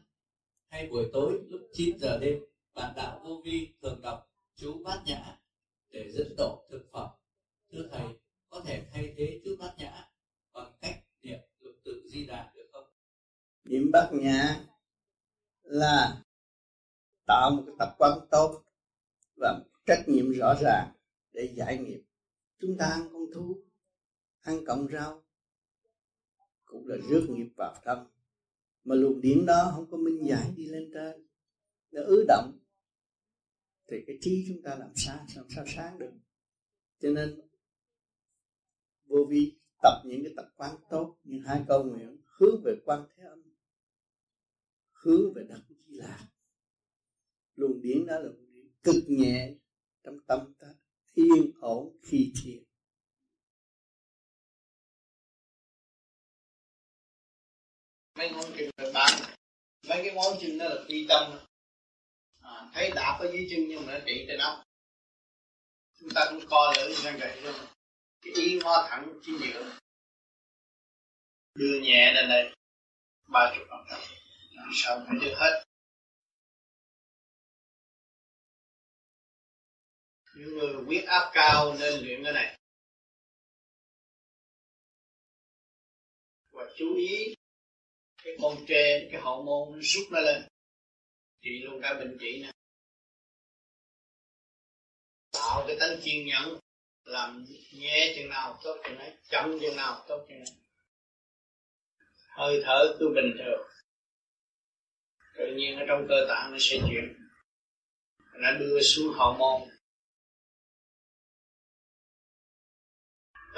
hay buổi tối lúc 9 giờ đêm, bạn đạo vô vi thường đọc chú bát nhã để dẫn độ thực phẩm. Thưa thầy, có thể thay thế trước bát nhã bằng cách niệm lục tự di đà được không? Niệm bát nhã là tạo một cái tập quán tốt và trách nhiệm rõ ràng để giải nghiệp. Chúng ta ăn con thú, ăn cọng rau cũng là rước nghiệp vào thân. mà luồng điển đó không có minh giải đi lên trên, nó ứ động thì cái trí chúng ta làm sao làm sao sáng được. Cho nên, vô vi tập những cái tập quán tốt như hai câu nguyện hướng về quan thế âm, hướng về đất di lạc luồng điển đó là luồng điển cực nhẹ trong tâm ta, yên ổn, khi thiền. Mấy ngón chân là bạn mấy cái ngón chân đó là phi tâm à, thấy đạp ở dưới chân nhưng mà nó trị trên ốc. Chúng ta cũng coi lại như vậy luôn cái ý hoa thẳng chỉ giữa. Đưa nhẹ lên đây. Ba chục phần trăm. Làm sao phải được hết. Những người huyết áp cao nên luyện cái này. Và chú ý cái con trê cái hậu môn nó rút nó lên trị luôn cả bệnh trị nè. Tạo cái tánh kiên nhẫn, làm nhẹ chừng nào tốt chừng ấy, chậm chừng nào tốt chừng ấy. Hơi thở cứ bình thường. Tự nhiên ở trong cơ tạng nó sẽ chuyển. Nó đưa xuống hậu môn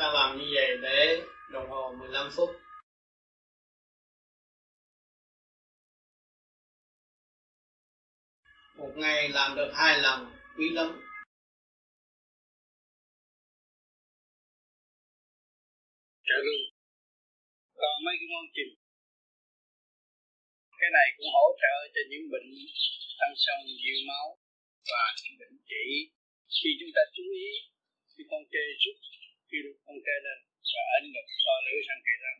ta làm như vậy để đồng hồ 15 phút. Một ngày làm được hai lần, quý lắm. Trợ luôn còn mấy cái môn trình cái này cũng hỗ trợ cho những bệnh tăng sông dư máu và những bệnh chỉ. Khi chúng ta chú ý, khi con kê rút, khi con kê lên và ấn ngực to lưỡi sang kề răng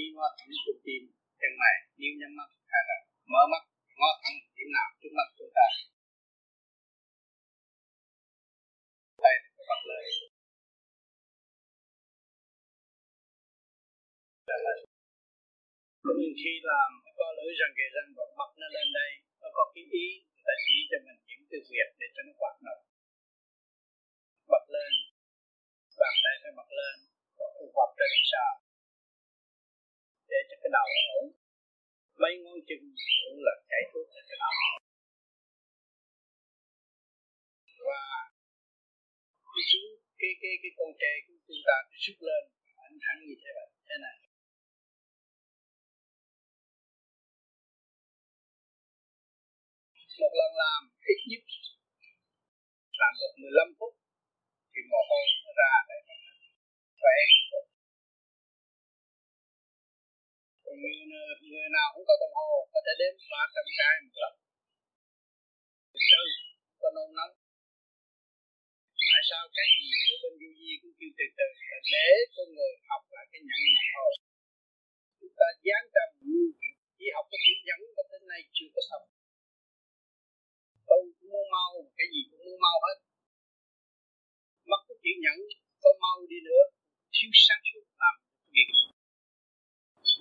ý ngó thẳng trung tim chân mày, nếu nhắm mắt hai lần mở mắt, ngó thẳng điểm nào trước mắt chúng ta. Đây là bắt lời mình khi làm có lưỡi răng kề răng và mắt nó lên đây, nó có cái ý, người ta chỉ cho mình những cái việc để cho nó hoạt động. Bật lên, bàn tay phải bật lên, có phù hợp ra làm sao? Để cho cái đầu ổn mấy ngón chân cũng là chạy thuốc cho cái đầu và cái xuống cái cái cái con tre của chúng ta cứ xuất lên anh thẳng như thế này thế này. Một lần làm ít nhất, làm được 15 phút, thì mồ hôi nó ra để mà người, người nào cũng có đồng hồ có thể đếm ba trăm cái một lần từ có nôn nóng tại sao cái gì của bên du di cũng kêu từ từ là để con người học lại cái nhẫn mà thôi chúng ta dán trầm nhiều kiếp chỉ học cái chữ nhẫn mà đến nay chưa có xong tôi cũng muốn mau cái gì cũng muốn mau hết mất cái chữ nhẫn có mau đi nữa thiếu sáng suốt làm việc gì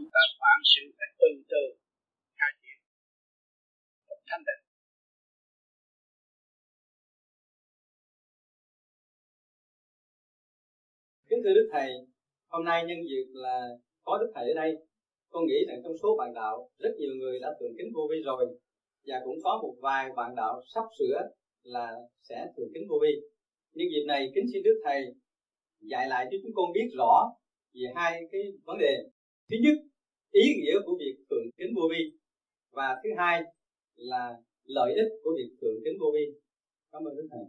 chúng ta phản sự phải từ từ khai triển thanh định. Kính thưa đức thầy, hôm nay nhân dịp là có đức thầy ở đây. Con nghĩ rằng trong số bạn đạo, rất nhiều người đã thường kính vô vi rồi. Và cũng có một vài bạn đạo sắp sửa là sẽ thường kính vô vi Nhưng dịp này, kính xin đức thầy dạy lại cho chúng con biết rõ về hai cái vấn đề. Thứ nhất ý nghĩa của việc thượng kính vô vi. Và thứ hai là lợi ích của việc thượng kính vô vi. Cảm ơn đức thầy.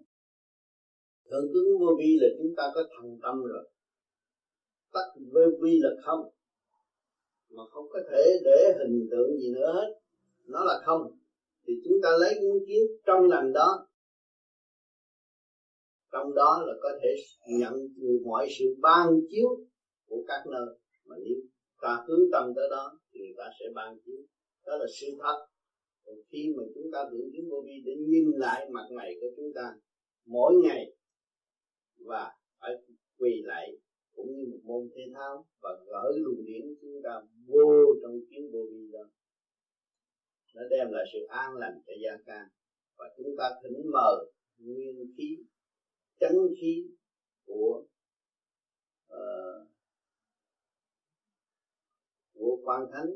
Thượng kính vô vi là chúng ta có thành tâm rồi. Tắt vô vi là không. Mà không có thể để hình tượng gì nữa hết. Nó là không. Thì chúng ta lấy những kiến trong lành đó. Trong đó là có thể nhận mọi sự ban chiếu của các nơi mà nếu ta hướng tâm tới đó thì người ta sẽ ban chiếu. Đó là sự thật. Còn khi mà chúng ta tưởng chứng vô vi để nhìn lại mặt mày của chúng ta, mỗi ngày và phải quỳ lại cũng như một môn thể thao và gỡ luồng điển chúng ta vô trong kiến vô vi đó. Nó đem lại sự an lành cho gia can và chúng ta thỉnh mờ nguyên khí, chánh khí của uh, của quan thánh,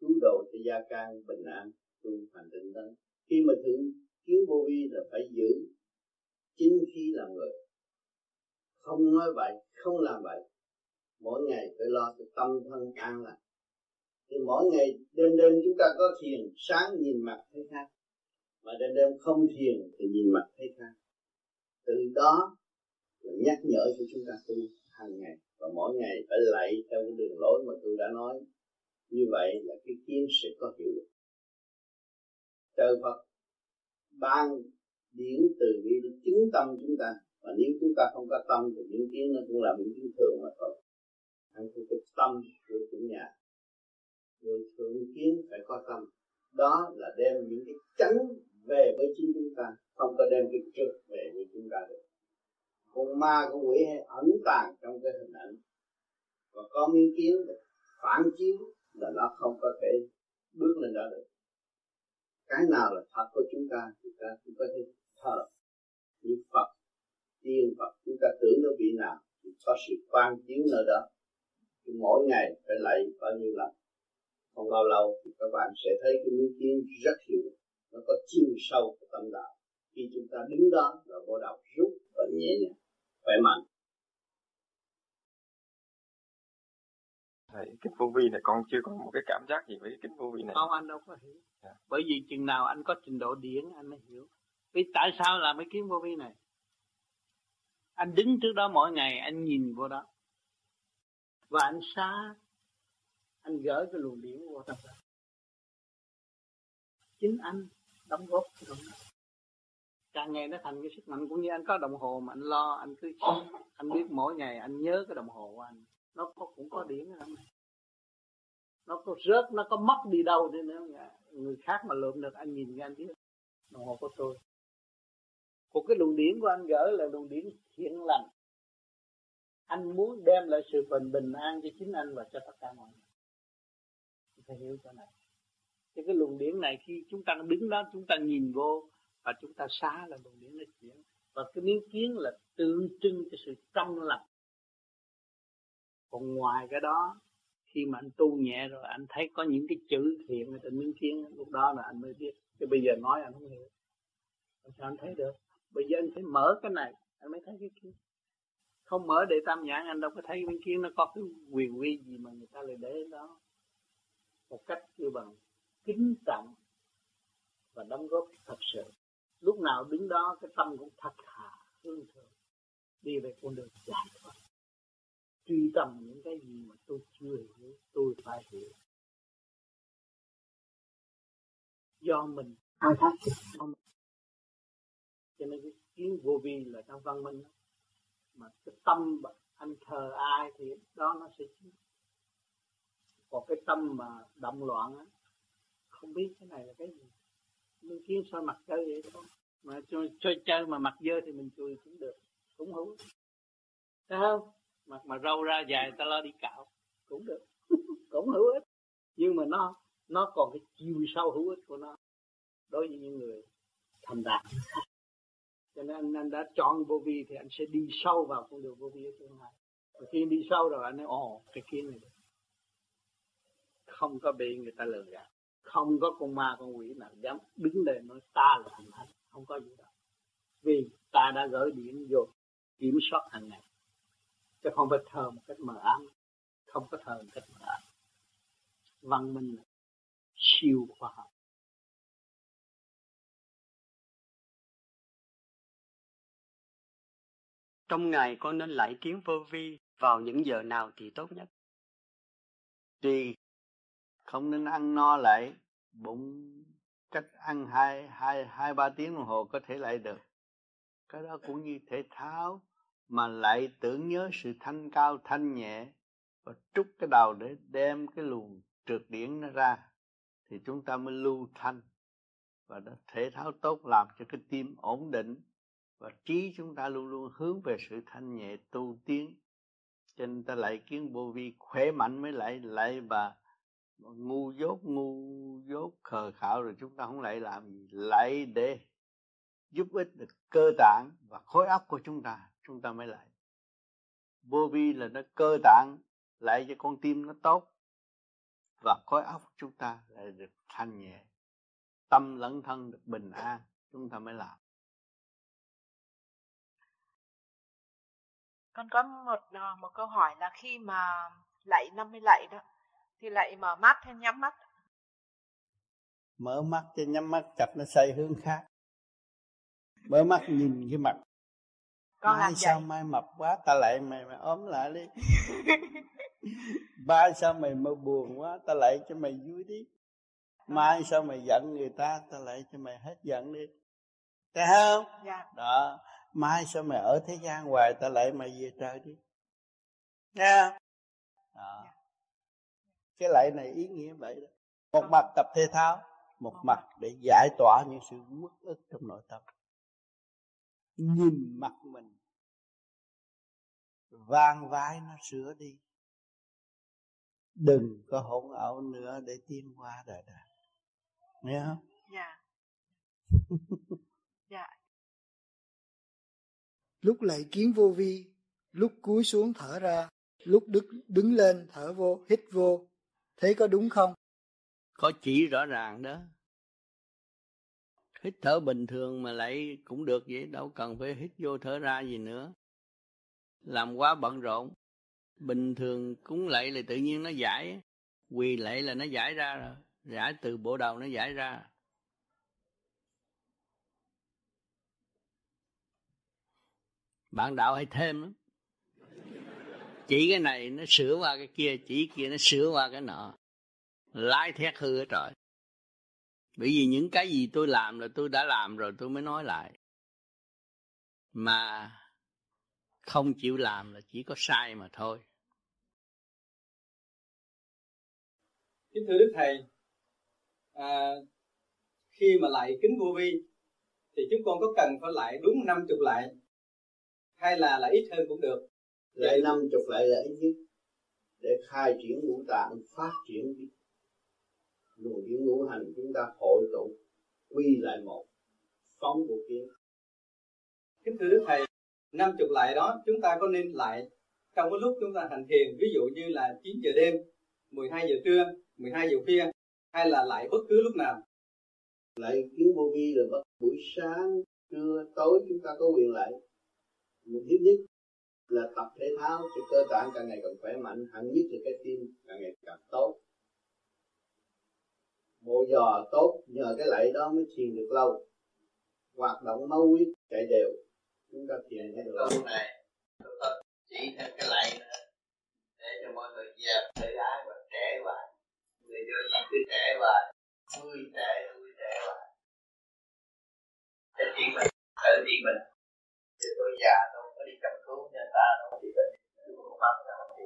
cứu độ cho gia can bình an, tu hành tinh tấn. Khi mà thượng kiến vô vi là phải giữ chính khí làm người. Không nói vậy không làm vậy mỗi ngày phải lo cho tâm thân an lành. Thì mỗi ngày đêm đêm chúng ta có thiền, sáng nhìn mặt thấy khác. Mà đêm đêm không thiền thì nhìn mặt thấy khác. Từ đó là nhắc nhở cho chúng ta tu hàng ngày. Và mỗi ngày phải lạy theo cái đường lối mà tôi đã nói. Như vậy là cái kiến sẽ có hiệu lực. Trời Phật ban điển từ bi để chứng tâm chúng ta. Và nếu chúng ta không có tâm thì những kiến nó cũng là những kiến thường mà thôi. Ăn thuộc cái tâm của chủ nhà. Người thượng kiến phải có tâm. Đó là đem những cái chánh về với chính chúng ta. Không có đem cái trực về với chúng ta được con ma, con quỷ hay ẩn tàng trong cái hình ảnh. Và có miếng kiến phản chiếu là nó không có thể bước lên đó được. Cái nào là thật của chúng ta thì ta cũng có thể thờ như Phật, tiên Phật. Chúng ta tưởng nó vị nào thì có sự quan chiếu nơi đó. Thì mỗi ngày phải lạy bao nhiêu lần. Không bao lâu thì các bạn sẽ thấy cái miếng kiến rất hiệu. Nó có chiều sâu của tâm đạo. Khi chúng ta đứng đó là bộ đầu rút và nhẹ nhàng khỏe mạnh. Thầy kính vô vi này con chưa có một cái cảm giác gì với cái kính vô vi này. Không anh đâu có hiểu. Yeah. Dạ. bởi vì chừng nào anh có trình độ điển anh mới hiểu. Vì tại sao làm cái kiến vô vi này? Anh đứng trước đó mỗi ngày anh nhìn vô đó. Và anh xa anh gỡ cái luồng điển vô đó. Chính anh đóng góp trong đó càng ngày nó thành cái sức mạnh cũng như anh. Có đồng hồ mà anh lo anh cứ anh biết mỗi ngày anh nhớ cái đồng hồ của anh. Nó có, cũng có ở này nó có rớt nó có mất đi đâu đi nữa người khác mà lượm được anh nhìn cái anh biết. Đồng hồ của tôi. Một cái luồng điển của anh gỡ là luồng điển thiện lành. Anh muốn đem lại sự bình bình an cho chính anh và cho tất cả mọi người. Phải hiểu cho này. Thì cái luồng điển này khi chúng ta đứng đó chúng ta nhìn vô và chúng ta xá là luồng điển nó chuyển và cái miếng kiến là tượng trưng cho sự trong lành. Còn ngoài cái đó, khi mà anh tu nhẹ rồi, anh thấy có những cái chữ thiện ở trên miếng kiến, lúc đó là anh mới biết. Chứ bây giờ nói anh không hiểu. Làm sao anh thấy được? Bây giờ anh phải mở cái này, anh mới thấy cái kia không mở để tam nhãn, anh đâu có thấy miếng kiến nó có cái quyền uy gì mà người ta lại để đó. Một cách như bằng kính trọng và đóng góp thật sự lúc nào đứng đó, cái tâm cũng thật thà hương thượng đi về con đường giải thoát. Truy tầm những cái gì mà tôi chưa hiểu, tôi phải hiểu. Do mình khai thác cho mình. Cho nên cái kiến vô vi là trong văn minh đó. mà cái tâm anh thờ ai thì đó nó sẽ chính. Còn cái tâm mà động loạn á, không biết cái này là cái gì mình kiếm sao mặt chơi vậy con mà chơi, chơi chơi mà mặt dơ thì mình chùi cũng được cũng hú. Thấy không? Mặt mà râu ra dài ta lo đi cạo cũng được cũng hữu ích nhưng mà nó nó còn cái chiều sâu hữu ích của nó đối với những người thành đạt. Cho nên anh, anh đã chọn vô vi thì anh sẽ đi sâu vào con đường vô vi ở tương lai. Và khi đi sâu rồi anh nói ồ cái kiến này không có bị người ta lừa gạt không có con ma, con quỷ nào dám đứng lên nói ta là thành thánh không có gì đâu. Vì ta đã gửi điện vô kiểm soát hàng ngày chứ không phải thờ một cách mờ ám. Không có thờ một cách mờ ám. Văn minh siêu khoa học. Trong ngày con nên lại kiến vô vi, vào những giờ nào thì tốt nhất. Tùy không nên ăn no lại. Bụng cách ăn hai hai hai, ba tiếng đồng hồ có thể lại được. Cái đó cũng như thể thao mà lại tưởng nhớ sự thanh cao, thanh nhẹ và trút cái đầu để đem cái luồng trượt điển nó ra, thì chúng ta mới lưu thanh. Và đó thể thao tốt, làm cho cái tim ổn định và trí chúng ta luôn luôn hướng về sự thanh nhẹ tu tiến. Cho nên ta lại kiến vô vi, khỏe mạnh mới lại lại và ngu dốt ngu dốt, khờ khạo rồi chúng ta không lại làm gì, lại để giúp ích được cơ tạng và khối óc của chúng ta chúng ta mới lại. Vô vi là nó cơ tạng lại cho con tim nó tốt và khối óc chúng ta lại được thanh nhẹ. Tâm lẫn thân được bình an, chúng ta mới làm. Con có một ờ, một câu hỏi là khi mà lạy năm mươi lạy đó thì lại mở mắt hay nhắm mắt. Mở mắt cho nhắm mắt chặt nó xoay hướng khác. Mở mắt nhìn cái mặt. Con mai sao mai mập quá ta lại mày mày ốm lại đi. Ba sao mày mà buồn quá ta lại cho mày vui đi. Mai sao mày giận người ta ta lại cho mày hết giận đi. Thấy không? Dạ. đó. Mai sao mày ở thế gian hoài ta lại mày về trời đi. Nha đó cái lại này ý nghĩa vậy đó. Một mặt tập thể thao một mặt để giải tỏa những sự uất ức trong nội tâm. Nhìn mặt mình vang vai nó sửa đi. Đừng có hỗn ẩu nữa để tiến qua đời đời. Nghe không? Dạ. Dạ. Lúc lại kiến vô vi lúc cúi xuống thở ra lúc đứng đứng lên thở vô hít vô thế có đúng không? Có chỉ rõ ràng đó. Hít thở bình thường mà lại cũng được vậy, đâu cần phải hít vô thở ra gì nữa. Làm quá bận rộn, bình thường cúng lạy là tự nhiên nó giải. Quỳ lạy là nó giải ra rồi giải từ bộ đầu nó giải ra. Bạn đạo hay thêm lắm chỉ cái này nó sửa qua cái kia chỉ kia nó sửa qua cái nọ. Lái thét hư hết trời bởi vì những cái gì tôi làm là tôi đã làm rồi tôi mới nói lại. Mà không chịu làm là chỉ có sai mà thôi. Kính thưa đức thầy à, khi mà lại kính vô vi thì chúng con có cần phải lại đúng năm chục lại hay là lại ít hơn cũng được? Lại năm chục lại là ít nhất. Để khai triển ngũ tạng phát triển luồng điển ngũ hành chúng ta hội tụ quy lại một phóng vô kiến. Kính thưa đức thầy năm chục lại đó chúng ta có nên lại trong cái lúc chúng ta hành thiền ví dụ như là 9 giờ đêm 12 giờ trưa 12 giờ khuya hay là lại bất cứ lúc nào? Lại kiến vô vi là bất buổi sáng trưa tối chúng ta có quyền lại. Một thứ nhất là tập thể thao cho cơ tạng càng ngày càng khỏe mạnh, hẳn nhất là cái tim càng ngày càng tốt. Bộ giò tốt, nhờ cái lạy đó mới thiền được lâu. Hoạt động máu huyết, chạy đều chúng ta thiền hay được lâu này chỉ thêm cái lạy nữa, để cho mọi người dẹp tự đá và trẻ lại người đưa gì cứ trẻ lại vui trẻ vui trẻ lại để chỉ mình tự đi mình. Thì tôi già tôi cấp cứu người ta đâu bị bệnh. Tôi không mong đâu đi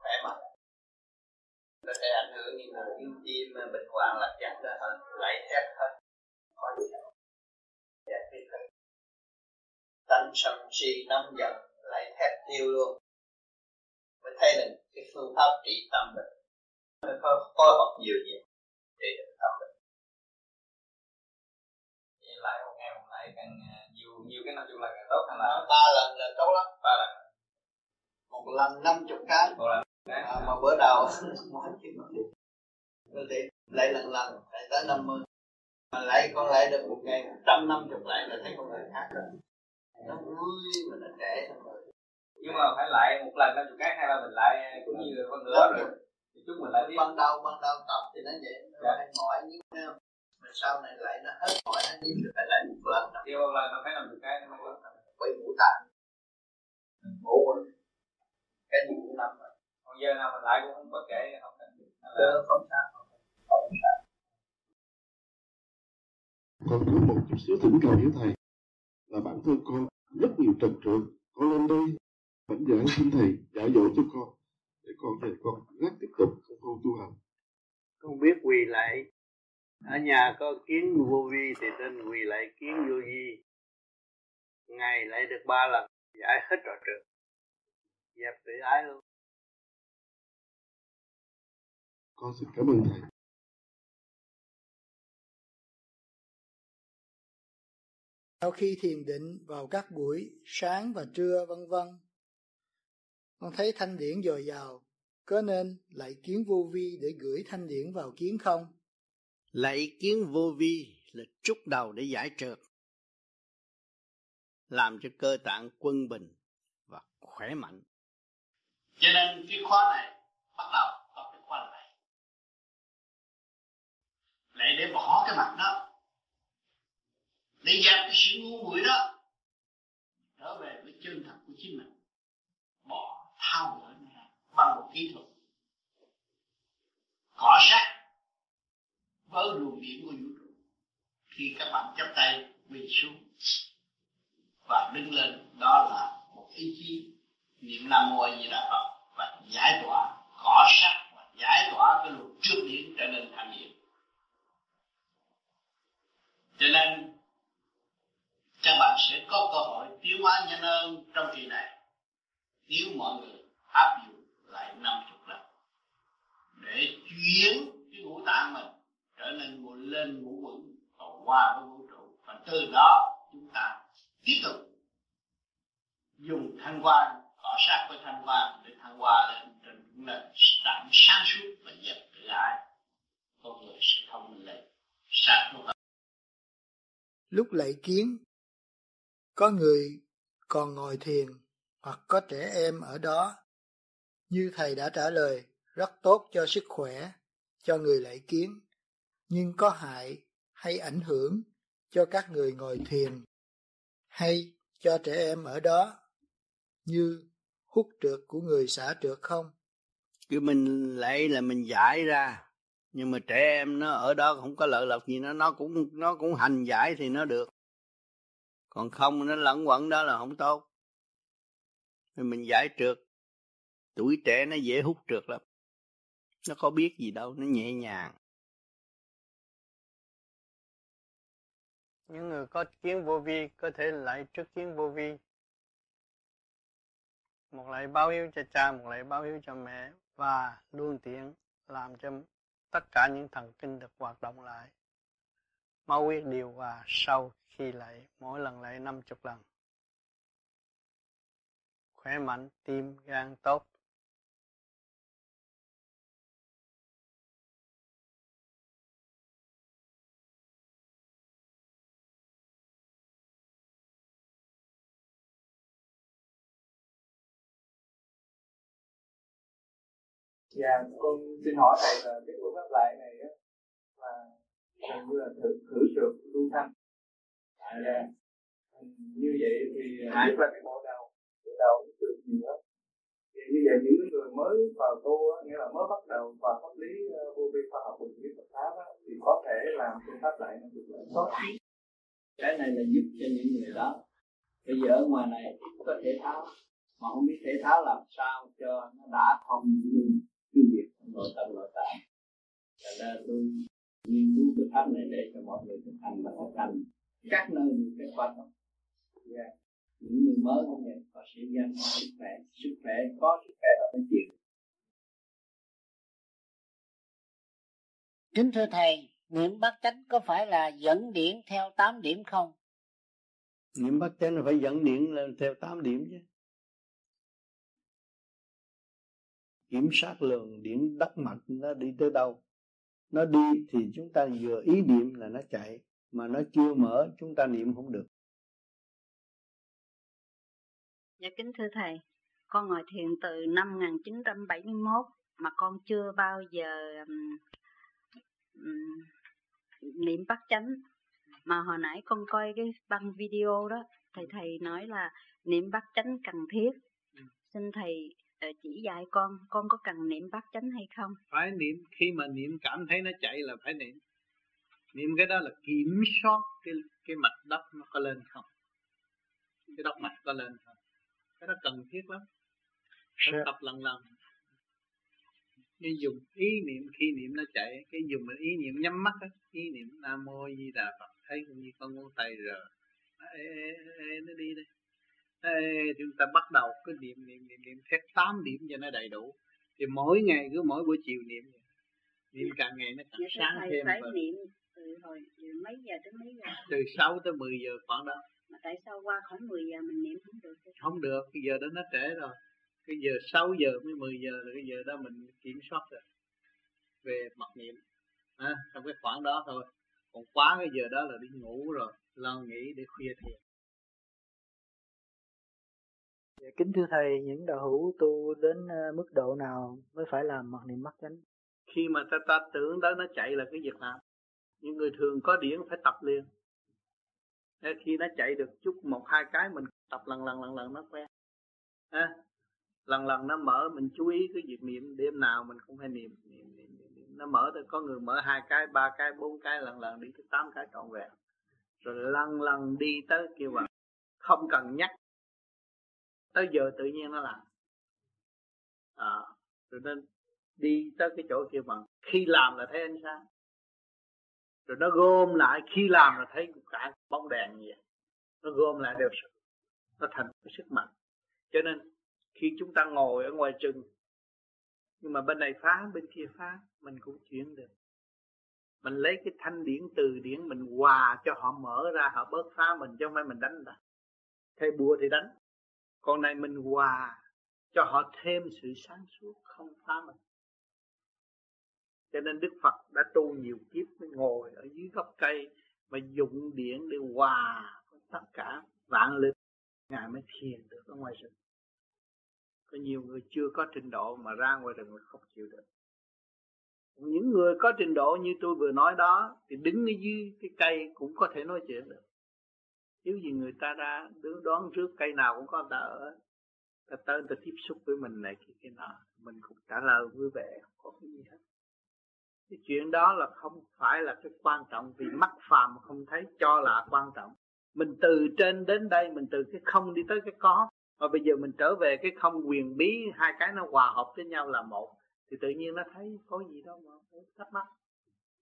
khỏe mạnh. Có thể ảnh hưởng như là yếu tim bệnh hoạn là chặt là hơn lại thét hết có gì giải quyết hết tánh sân si nóng giận lại thét tiêu luôn. Mới thấy là cái phương pháp trị tâm bệnh. Mới có phối hợp nhiều nhiều để được tâm bệnh. Nhiều cái năm chục lần càng tốt hay là ba lần là tốt lắm. Ba lần. Một lần năm chục cái. Một lần. À, mà bữa đầu rồi thì lại lần lần lại tới năm mươi. Mà lại con lại được một ngày trăm năm chục lại là thấy con người khác rồi. Nó vui mà nó trẻ xong rồi. Nhưng mà phải lại một lần năm chục cái hay là mình lại cũng như con ngựa rồi? thì chúng mình lại tiếp ban đầu ban đầu tập thì nó vậy. Nó dạ. mỏi nhưng mà sau này lại nó hết mỏi nó đi rồi phải lại một lần. Kêu một lần nó phải năm chục cái nó mới có quay ngũ tạng ngủ cái gì cũng nằm rồi. Còn giờ nào mình lại cũng không có kể không cần không sao không sao. Con có một chút xíu thỉnh cầu với thầy là bản thân con rất nhiều trần trượt con lên đây vẫn giảng xin thầy dạy dỗ cho con để con về con rất tiếp tục công phu tu hành. Không biết quỳ lại ở nhà có kiến vô vi thì tên quỳ lại kiến vô vi. Ngày lại được ba lần giải hết trò trượt dẹp tự ái luôn. Con xin cảm ơn thầy. Sau khi thiền định vào các buổi sáng và trưa vân vân con thấy thanh điển dồi dào. Có nên lại kiến vô vi để gửi thanh điển vào kiến không lạy kiến vô vi là trúc đầu để giải trượt, làm cho cơ tạng quân bình và khỏe mạnh. Cho nên cái khóa này, bắt đầu có cái khóa này. Lại để bỏ cái mặt đó, để dẹp cái sự ngu muội đó, trở về với chân thật của chính mình. Bỏ thao gỡ bằng một kỹ thuật. Cọ sát với luồng điện của vũ trụ. Khi các bạn chấp tay, quỳ xuống và đứng lên, đó là một ý chí. Niệm nam mô a di đà phật và giải tỏa cỏ sắc và giải tỏa cái luồng trước điện trở nên thành điện cho nên, các bạn sẽ có cơ hội tiến hóa nhanh hơn trong kỳ này nếu mọi người áp dụng lại năm chục lần để chuyển cái ngũ tạng mình trở nên một lên ngũ vững và qua với vũ trụ. Và từ đó chúng ta tiếp tục dùng thanh quan cọ sát với thanh quan để thanh quan lên trên những nền tảng sáng suốt và dẹp tự ái con người sẽ thông minh lên sát suốt lúc lạy kiến, có người còn ngồi thiền hoặc có trẻ em ở đó. Như thầy đã trả lời, rất tốt cho sức khỏe cho người lạy kiến nhưng có hại hay ảnh hưởng cho các người ngồi thiền hay cho trẻ em ở đó như hút trượt của người xả trượt không? Cứ mình lấy là mình giải ra, nhưng mà trẻ em nó ở đó không có lợi lộc gì, nó nó cũng nó cũng hành giải thì nó được. Còn không, nó lẫn quẩn đó là không tốt. Thì mình giải trượt. Tuổi trẻ nó dễ hút trượt lắm. Nó có biết gì đâu, nó nhẹ nhàng. Những người có kiến vô vi có thể lại trước kiến vô vi. Một lại báo hiếu cho cha, một lại báo hiếu cho mẹ, và luôn tiện làm cho tất cả những thần kinh được hoạt động lại. Máu huyết điều hòa sau khi lại, mỗi lần lại năm chục lần. Khỏe mạnh, tim gan tốt Dạ, con xin hỏi thầy là cái phương pháp lại này á là gần như là thử thử trượt lưu thanh. Dạ. Như vậy thì à, nhất là cái bộ đầu, bộ đầu trượt nhiều lắm. Thì như vậy những người mới vào tu á, nghĩa là mới bắt đầu vào pháp lý uh, vô vi khoa học và lý Phật pháp á, thì có thể làm phương pháp lại nó được lợi tốt. Cái này là giúp cho những người đó. Bây giờ ở ngoài này có thể tháo mà không biết thể tháo làm sao cho nó đã thông minh cái việc nội tâm nội tạng cho nên tôi nghiên cứu cái pháp này để cho mọi người thực hành và thực hành các nơi những cái quan trọng yeah. những người mới không nhận họ sẽ dân sức khỏe sức khỏe có sức khỏe là phải chịu. Kính thưa thầy niệm bát chánh có phải là dẫn điển theo 8 điểm không? Niệm bát chánh là phải dẫn điển lên theo 8 điểm chứ kiểm soát lượng điện đất mạch nó đi tới đâu. Nó đi thì chúng ta vừa ý niệm là nó chạy mà nó chưa mở chúng ta niệm không được. Dạ kính thưa thầy, con ngồi thiền từ năm 1971 mà con chưa bao giờ um, um, niệm bắt chánh. mà hồi nãy con coi cái băng video đó thầy thầy nói là niệm bắt chánh cần thiết. Xin thầy chỉ dạy con con có cần niệm bát chánh hay không? Phải niệm. Khi mà niệm cảm thấy nó chạy là phải niệm. Niệm cái đó là kiểm soát cái cái mặt đất nó có lên không? Cái đất mặt có lên không? Cái đó cần thiết lắm. Phải tập lần lần. Như dùng ý niệm khi niệm nó chạy cái dùng ý niệm nhắm mắt á ý niệm nam mô di đà phật thấy cũng như con ngón tay rồi ê, ê, ê, nó đi đây ê, chúng ta bắt đầu cứ niệm niệm niệm niệm theo tám điểm cho nó đầy đủ. Thì mỗi ngày cứ mỗi buổi chiều niệm niệm càng ngày nó càng sáng thầy thêm phải và niệm từ hồi từ mấy giờ tới mấy giờ? Từ 6 tới 10 giờ khoảng đó. Mà tại sao qua khoảng 10 giờ mình niệm không được không được cái giờ đó nó trễ rồi. Cái giờ 6 giờ mới 10 giờ là cái giờ đó mình kiểm soát rồi. Về mặc niệm. À, trong cái khoảng đó thôi. Còn quá cái giờ đó là đi ngủ rồi lo nghĩ để khuya thiền Dạ, kính thưa thầy, những đạo hữu tu đến ờ, mức độ nào mới phải làm mặc niệm mắt chánh? khi mà ta ta tưởng đó nó chạy là cái việc làm những người thường có điển phải tập liền để khi nó chạy được chút một hai cái mình tập lần lần lần lần nó quen à, lần lần nó mở mình chú ý cái việc niệm đêm nào mình cũng phải niệm, niệm, niệm, niệm, niệm. nó mở thì có người mở hai cái ba cái bốn cái lần lần đi tới tám cái trọn vẹn rồi lần lần đi tới kêu bằng không cần nhắc tới giờ tự nhiên nó làm. À, rồi nên đi tới cái chỗ kia bằng khi làm là thấy ánh sáng. Rồi nó gom lại khi làm là thấy cả bóng đèn như vậy. Nó gom lại đều nó thành cái sức mạnh. Cho nên khi chúng ta ngồi ở ngoài chừng nhưng mà bên này phá bên kia phá mình cũng chuyển được. Mình lấy cái thanh điển từ điển mình hòa cho họ mở ra họ bớt phá mình chứ không phải mình đánh ta. Thầy bùa thì đánh còn này mình hòa cho họ thêm sự sáng suốt, không phá mình. Cho nên Đức Phật đã tu nhiều kiếp mới ngồi ở dưới gốc cây mà dụng điện để hòa tất cả vạn lực. Ngài mới thiền được ở ngoài rừng. Có nhiều người chưa có trình độ mà ra ngoài rừng không chịu được. Những người có trình độ như tôi vừa nói đó thì đứng ở dưới cái cây cũng có thể nói chuyện được nếu gì người ta ra đứng đoán trước cây nào cũng có người ta ở ta tới ta tiếp xúc với mình này kia kia nọ mình cũng trả lời vui vẻ, không có cái gì hết. Cái chuyện đó là không phải là cái quan trọng vì mắt phàm không thấy, cho là quan trọng. Mình từ trên đến đây, mình từ cái không đi tới cái có. Và bây giờ mình trở về cái không quyền bí, hai cái nó hòa hợp với nhau là một, thì tự nhiên nó thấy có gì đâu mà thắc mắc.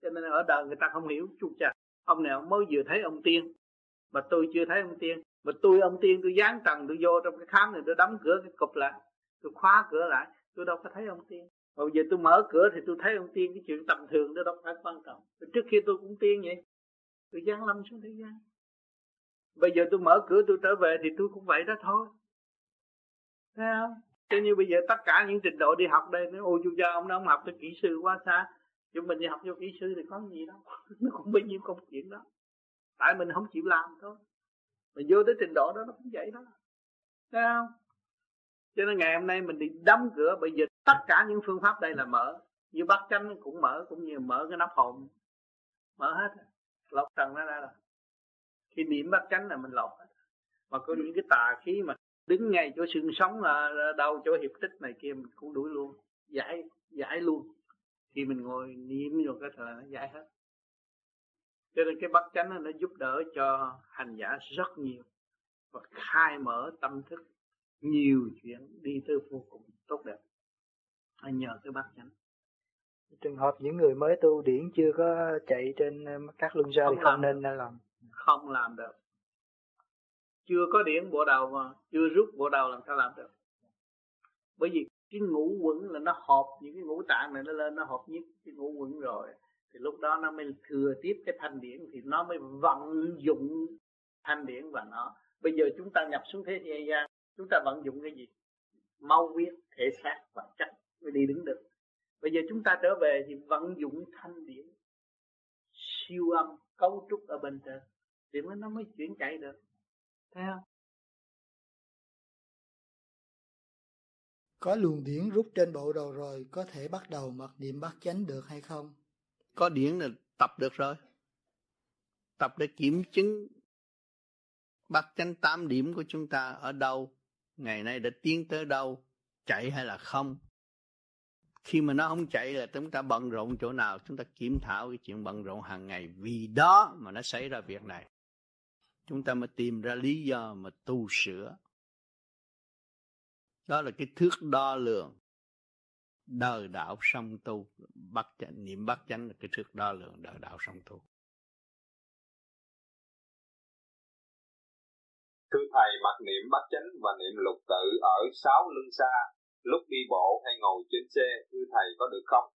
Cho nên ở đời người ta không hiểu chung chà ông nào mới vừa thấy ông tiên mà tôi chưa thấy ông tiên. Mà tôi, ông tiên, tôi dán trần, tôi vô trong cái khám này, tôi đóng cửa cái cục lại. Tôi khóa cửa lại. Tôi đâu có thấy ông tiên. Mà bây giờ tôi mở cửa thì tôi thấy ông tiên, cái chuyện tầm thường đó đâu phải quan trọng. Trước khi tôi cũng tiên vậy. Tôi dán lâm xuống thế gian bây giờ tôi mở cửa, tôi trở về thì tôi cũng vậy đó thôi. Thấy không? Cho như bây giờ tất cả những trình độ đi học đây, nói, ôi, chú cha, ông đó ông học tới kỹ sư quá xa. Chúng mình đi học vô kỹ sư thì có gì đâu. Nó cũng bấy nhiêu công chuyện đó tại mình không chịu làm thôi. Mình vô tới trình độ đó, nó cũng vậy đó. Thấy không? Cho nên ngày hôm nay mình đi đóng cửa, bởi vì tất cả những phương pháp đây là mở. Như bắt chánh cũng mở, cũng như mở cái nắp hồn. Mở hết. Lọc trần nó ra rồi. Khi niệm bắt chánh là mình lọc hết. Mà có những cái tà khí mà đứng ngay chỗ xương sống à, là đâu chỗ hiệp tích này kia, mình cũng đuổi luôn. Giải giải luôn. Khi mình ngồi niệm vô cái thời nó giải hết cho nên cái bắt chánh nó giúp đỡ cho hành giả rất nhiều và khai mở tâm thức nhiều chuyện đi tới vô cùng tốt đẹp. Phải nhờ cái bát chánh. Trường hợp những người mới tu điển chưa có chạy trên các luân xa thì không nên làm không làm được. Chưa có điển bộ đầu mà chưa rút bộ đầu làm sao làm được. Bởi vì cái ngũ quẩn là nó hợp những cái ngũ tạng này nó lên nó hợp nhất cái ngũ quẩn rồi thì lúc đó nó mới thừa tiếp cái thanh điển, thì nó mới vận dụng thanh điển và nó. Bây giờ chúng ta nhập xuống thế gian, chúng ta vận dụng cái gì? Mau huyết, thể xác và chất mới đi đứng được. Bây giờ chúng ta trở về thì vận dụng thanh điển, siêu âm, cấu trúc ở bên trên, thì mới, nó mới chuyển chạy được. Thấy không? Có luồng điển rút trên bộ đầu rồi, có thể bắt đầu mặc niệm bắt chánh được hay không? Có điển là tập được rồi. Tập để kiểm chứng bắt chánh tám điểm của chúng ta ở đâu, ngày nay đã tiến tới đâu, chạy hay là không. Khi mà nó không chạy là chúng ta bận rộn chỗ nào, chúng ta kiểm thảo cái chuyện bận rộn hàng ngày vì đó mà nó xảy ra việc này. Chúng ta mới tìm ra lý do mà tu sửa. Đó là cái thước đo lường đời đạo song tu, bắt chánh, niệm bắt chánh là cái thước đo lường đời đạo song tu. Thưa thầy, mặc niệm bắt chánh và niệm lục tự ở sáu lưng xa, lúc đi bộ hay ngồi trên xe, thưa thầy, có được không?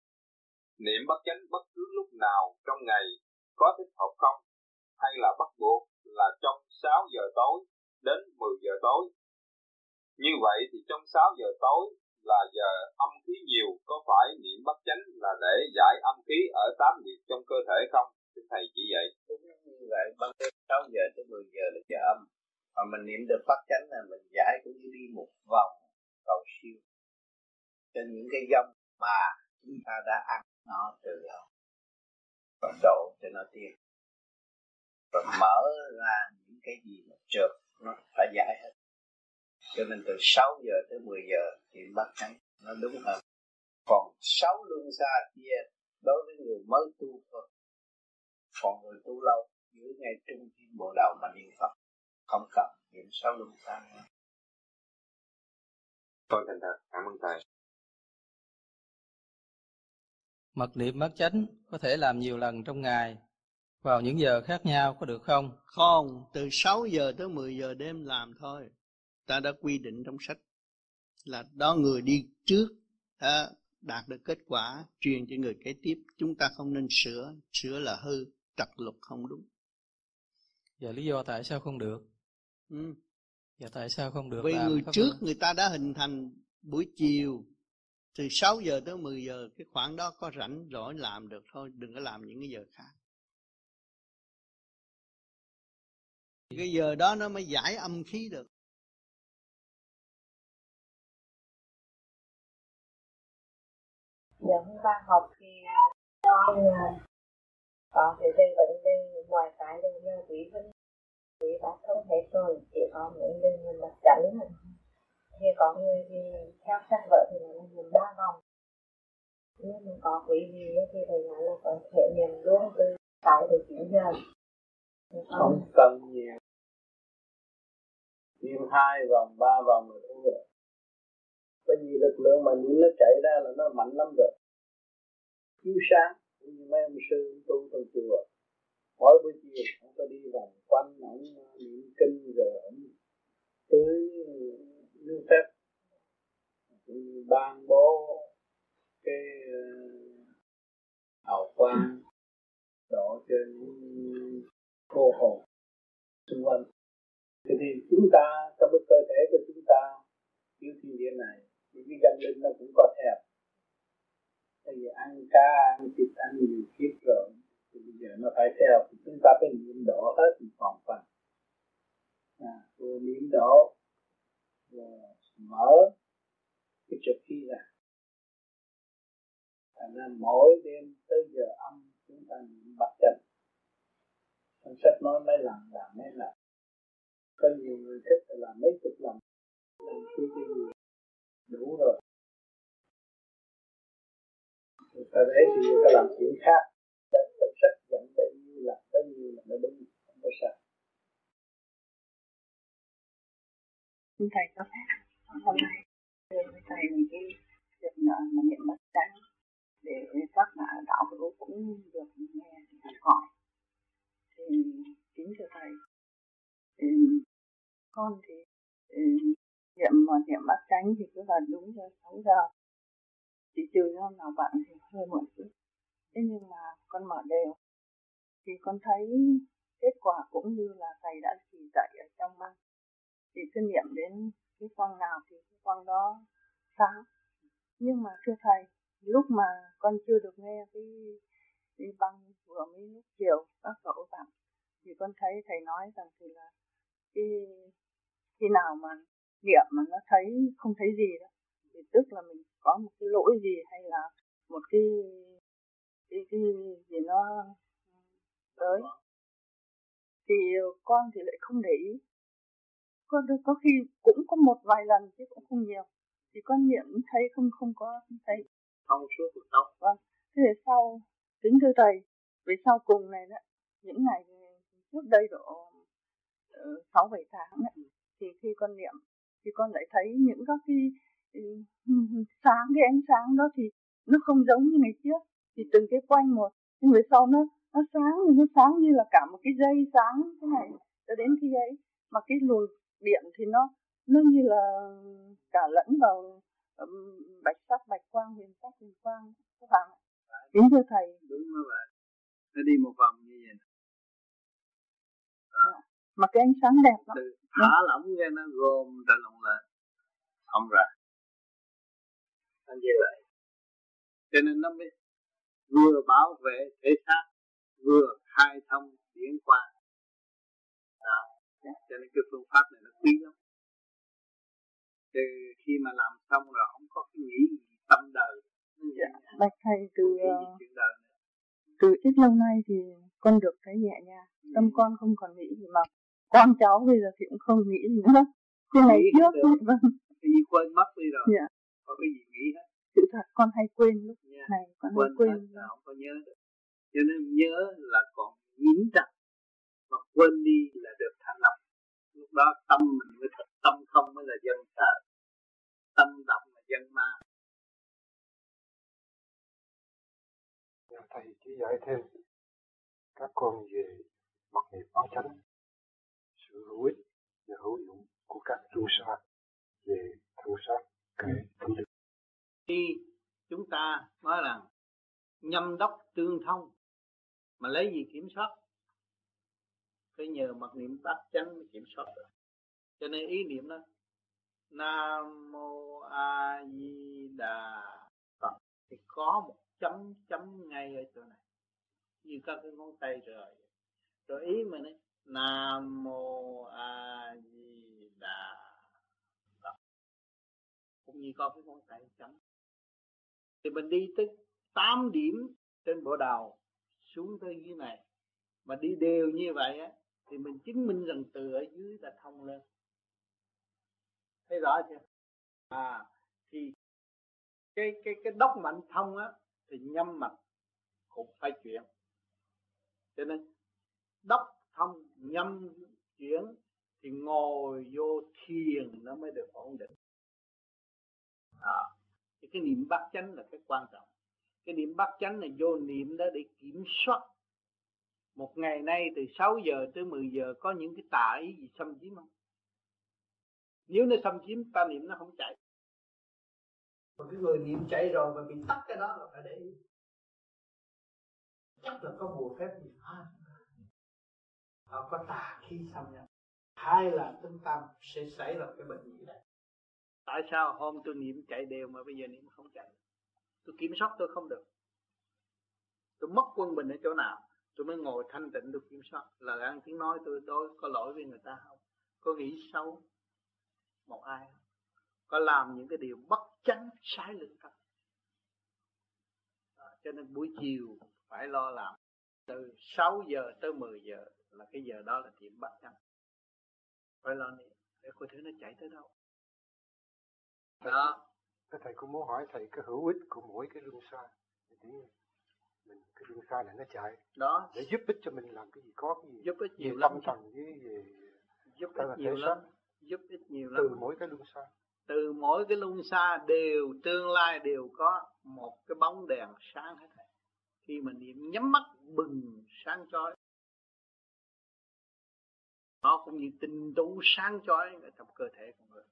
Niệm bắt chánh bất cứ lúc nào trong ngày có thích hợp không? Hay là bắt buộc là trong 6 giờ tối đến 10 giờ tối? Như vậy thì trong 6 giờ tối là giờ âm khí nhiều, có phải niệm bắt chánh là để giải âm khí ở tám nghiệp trong cơ thể không? Xin thầy chỉ dạy đúng như vậy, ban đêm sáu giờ tới 10 giờ là giờ âm. Mà mình niệm được bắt chánh là mình giải cũng như đi một vòng, cầu siêu. Cho những cái dông mà chúng ta đã ăn nó từ lâu và độ cho nó tiêu. Và mở ra những cái gì mà trượt, nó phải giải hết cho nên từ 6 giờ tới 10 giờ thì bắt chánh nó đúng hơn. Còn 6 luân xa kia đối với người mới tu thôi. Còn người tu lâu dưới ngay trung thiên bộ đầu mà niệm Phật không cần niệm 6 luân xa nữa. Tôi thành thật cảm ơn thầy. Mật niệm bát chánh có thể làm nhiều lần trong ngày. Vào những giờ khác nhau có được không? Không, từ 6 giờ tới 10 giờ đêm làm thôi. Ta đã quy định trong sách là đó người đi trước đã đạt được kết quả truyền cho người kế tiếp. Chúng ta không nên sửa sửa là hư trật luật không đúng. Giờ lý do tại sao không được? Ừ. giờ tại sao không được vì người trước người ta đã hình thành buổi chiều. Từ 6 giờ tới 10 giờ cái khoảng đó có rảnh rỗi làm được thôi đừng có làm những cái giờ khác. Cái giờ đó nó mới giải âm khí được giờ hôm ba học thì con có thì về vấn đề ngoài cái đường nhờ quý vinh. Quý đã không thể rồi, chỉ có những đường mình đặt chắn thì có người thì theo sách vợ thì là dùng ba vòng. Nhưng mà có quý vị thì thầy nói là có thể nhìn luôn từ sáu đến chín giờ không cần nhiều. Tiêm hai vòng, ba vòng là cũng được. Bởi vì lực lượng mà những nó chạy ra là nó mạnh lắm rồi chiếu sáng như mấy ông sư tu trong chùa. Mỗi buổi chiều ông có đi vòng quanh ông ờ, niệm kinh rồi ông tưới nước phép ban bố cái ờ, hào quang đổ trên cô hồn xung quanh. Thì, thì chúng ta trong cái cơ thể của chúng ta yêu thiên địa này những cái tâm linh nó cũng có theo bây giờ ăn cá ăn thịt ăn nhiều kiếp rồi. Thì bây giờ nó phải theo thì chúng ta phải niệm đổ hết thì còn phần. À, vừa niệm đổ vừa mở cái trực khi là thành ra mỗi đêm tới giờ âm chúng ta niệm bắt chân trong sách nói mấy lần làm mấy lần. Có nhiều người thích là làm mấy chục lần. Làm chưa cái gì đủ rồi ta thấy thì người ta làm chuyện khác. Trong sách dẫn bấy nhiêu là bấy nhiêu là nó đúng không có sao xin thầy cho phép hôm nay với thầy mình cái việc mà niệm bất chánh để các bạn đạo hữu cũng được nghe thầy hỏi. Thì kính thưa thầy thì con thì, ừ, niệm mà niệm bắt chánh thì cứ là đúng giờ sáu giờ chỉ trừ hôm nào bạn thì hơi muộn chút. Thế nhưng mà con mở đều. Thì con thấy kết quả cũng như là thầy đã chỉ dạy ở trong băng. Thì cứ niệm đến cái quang nào thì cái quang đó sáng. Nhưng mà thưa thầy, lúc mà con chưa được nghe cái cái băng vừa mới lúc chiều các cậu bạn thì con thấy thầy nói rằng thì là khi khi nào mà niệm mà nó thấy không thấy gì đó thì tức là mình có một cái lỗi gì hay là một cái cái cái gì nó tới. Thì con thì lại không để ý. Con có khi cũng có một vài lần chứ cũng không nhiều. Thì con niệm thấy không không có không thấy. Thông suốt cuộc sống vâng. Thế thì sau kính thưa thầy về sau cùng này đó những ngày trước đây độ ờ, sáu bảy tháng ấy, thì khi con niệm thì con lại thấy những các cái sáng cái ánh sáng đó thì nó không giống như ngày trước thì từng cái quanh một. Nhưng về sau nó nó sáng nó sáng như là cả một cái dây sáng thế này cho đến khi ấy. Mà cái luồng điện thì nó nó như là cả lẫn vào um, bạch sắc bạch quang huyền sắc huyền quang các bạn kính thưa thầy. Đúng như vậy nó đi một vòng như vậy à. mà cái ánh sáng đẹp lắm thả lỏng ra nó gồm ra lỏng lại. Không ra nó như vậy cho nên nó mới vừa bảo vệ thể xác vừa khai thông điển quang. Đó. cho nên cái phương pháp này nó quý lắm. Từ khi mà làm xong rồi không có cái nghĩ gì tâm đời. Dạ. bạch thầy từ từ ít lâu nay thì con được thấy nhẹ nhàng. Ừ. tâm con không còn nghĩ gì mà con cháu bây giờ thì cũng không nghĩ gì nữa. Cái ngày trước vâng. Cái gì quên mất đi rồi. Dạ. Có cái gì nghĩ hết. Sự thật con hay quên lúc yeah. Này con quên hay quên hết, không có nhớ được. Cho nên nhớ là còn nhiễm trật mà quên đi là được thanh lập. Lúc đó tâm mình mới thật tâm không mới là dân sợ tâm động là dân ma. Thầy chỉ dạy thêm các con về mặc niệm báo chánh sự hữu ích và hữu dụng của các tu sa về thân xác lực khi chúng ta nói rằng nhâm đốc tương thông mà lấy gì kiểm soát? Phải nhờ mặc niệm bát chánh mới kiểm soát được. Cho nên ý niệm đó nam mô a di đà phật thì có một chấm chấm ngay ở chỗ này. Như các cái ngón tay rồi. Rồi ý mình ấy nam mô a di đà cũng con có cái con tay chấm. Thì mình đi tới 8 điểm trên bộ đầu xuống tới dưới này. Mà đi đều như vậy á, thì mình chứng minh rằng từ ở dưới là thông lên. Thấy rõ chưa? À thì cái cái cái đốc mạnh thông á, thì nhâm mạch cũng phải chuyển. Cho nên, đốc thông, nhâm chuyển thì ngồi vô thiền nó mới được ổn định thọ thì cái niệm bát chánh là cái quan trọng. Cái niệm bát chánh là vô niệm đó để kiểm soát. Một ngày nay từ 6 giờ tới 10 giờ có những cái tà ý gì xâm chiếm không? Nếu nó xâm chiếm, ta niệm nó không chạy còn cái người niệm chạy rồi mà bị tắt cái đó là phải để ý. Chắc là có bùa phép gì hết họ có tà khí xâm nhập. Hay là chúng ta sẽ xảy ra cái bệnh gì đây tại sao hôm tôi niệm chạy đều mà bây giờ niệm không chạy? Tôi kiểm soát tôi không được. Tôi mất quân bình ở chỗ nào, tôi mới ngồi thanh tịnh tôi kiểm soát. Lời ăn tiếng nói tôi đối có lỗi với người ta không? Có nghĩ xấu một ai không? Có làm những cái điều bất chánh, sai lương tâm à, cho nên buổi chiều phải lo làm. Từ 6 giờ tới 10 giờ là cái giờ đó là điểm bất chánh phải lo niệm để coi thứ nó chạy tới đâu đó. Cái thầy cũng muốn hỏi thầy cái hữu ích của mỗi cái luân xa. Để mình cái luân xa này nó chạy. Đó. Để giúp ích cho mình làm cái gì có cái gì. Giúp ích nhiều về lắm. tâm thần với về giúp ích nhiều lắm. Giúp ích nhiều lắm. từ mỗi cái luân xa. Từ mỗi cái luân xa đều tương lai đều có một cái bóng đèn sáng hết thầy. Khi mà niệm nhắm mắt bừng sáng chói. Nó cũng như tinh tú sáng chói ở trong cơ thể của người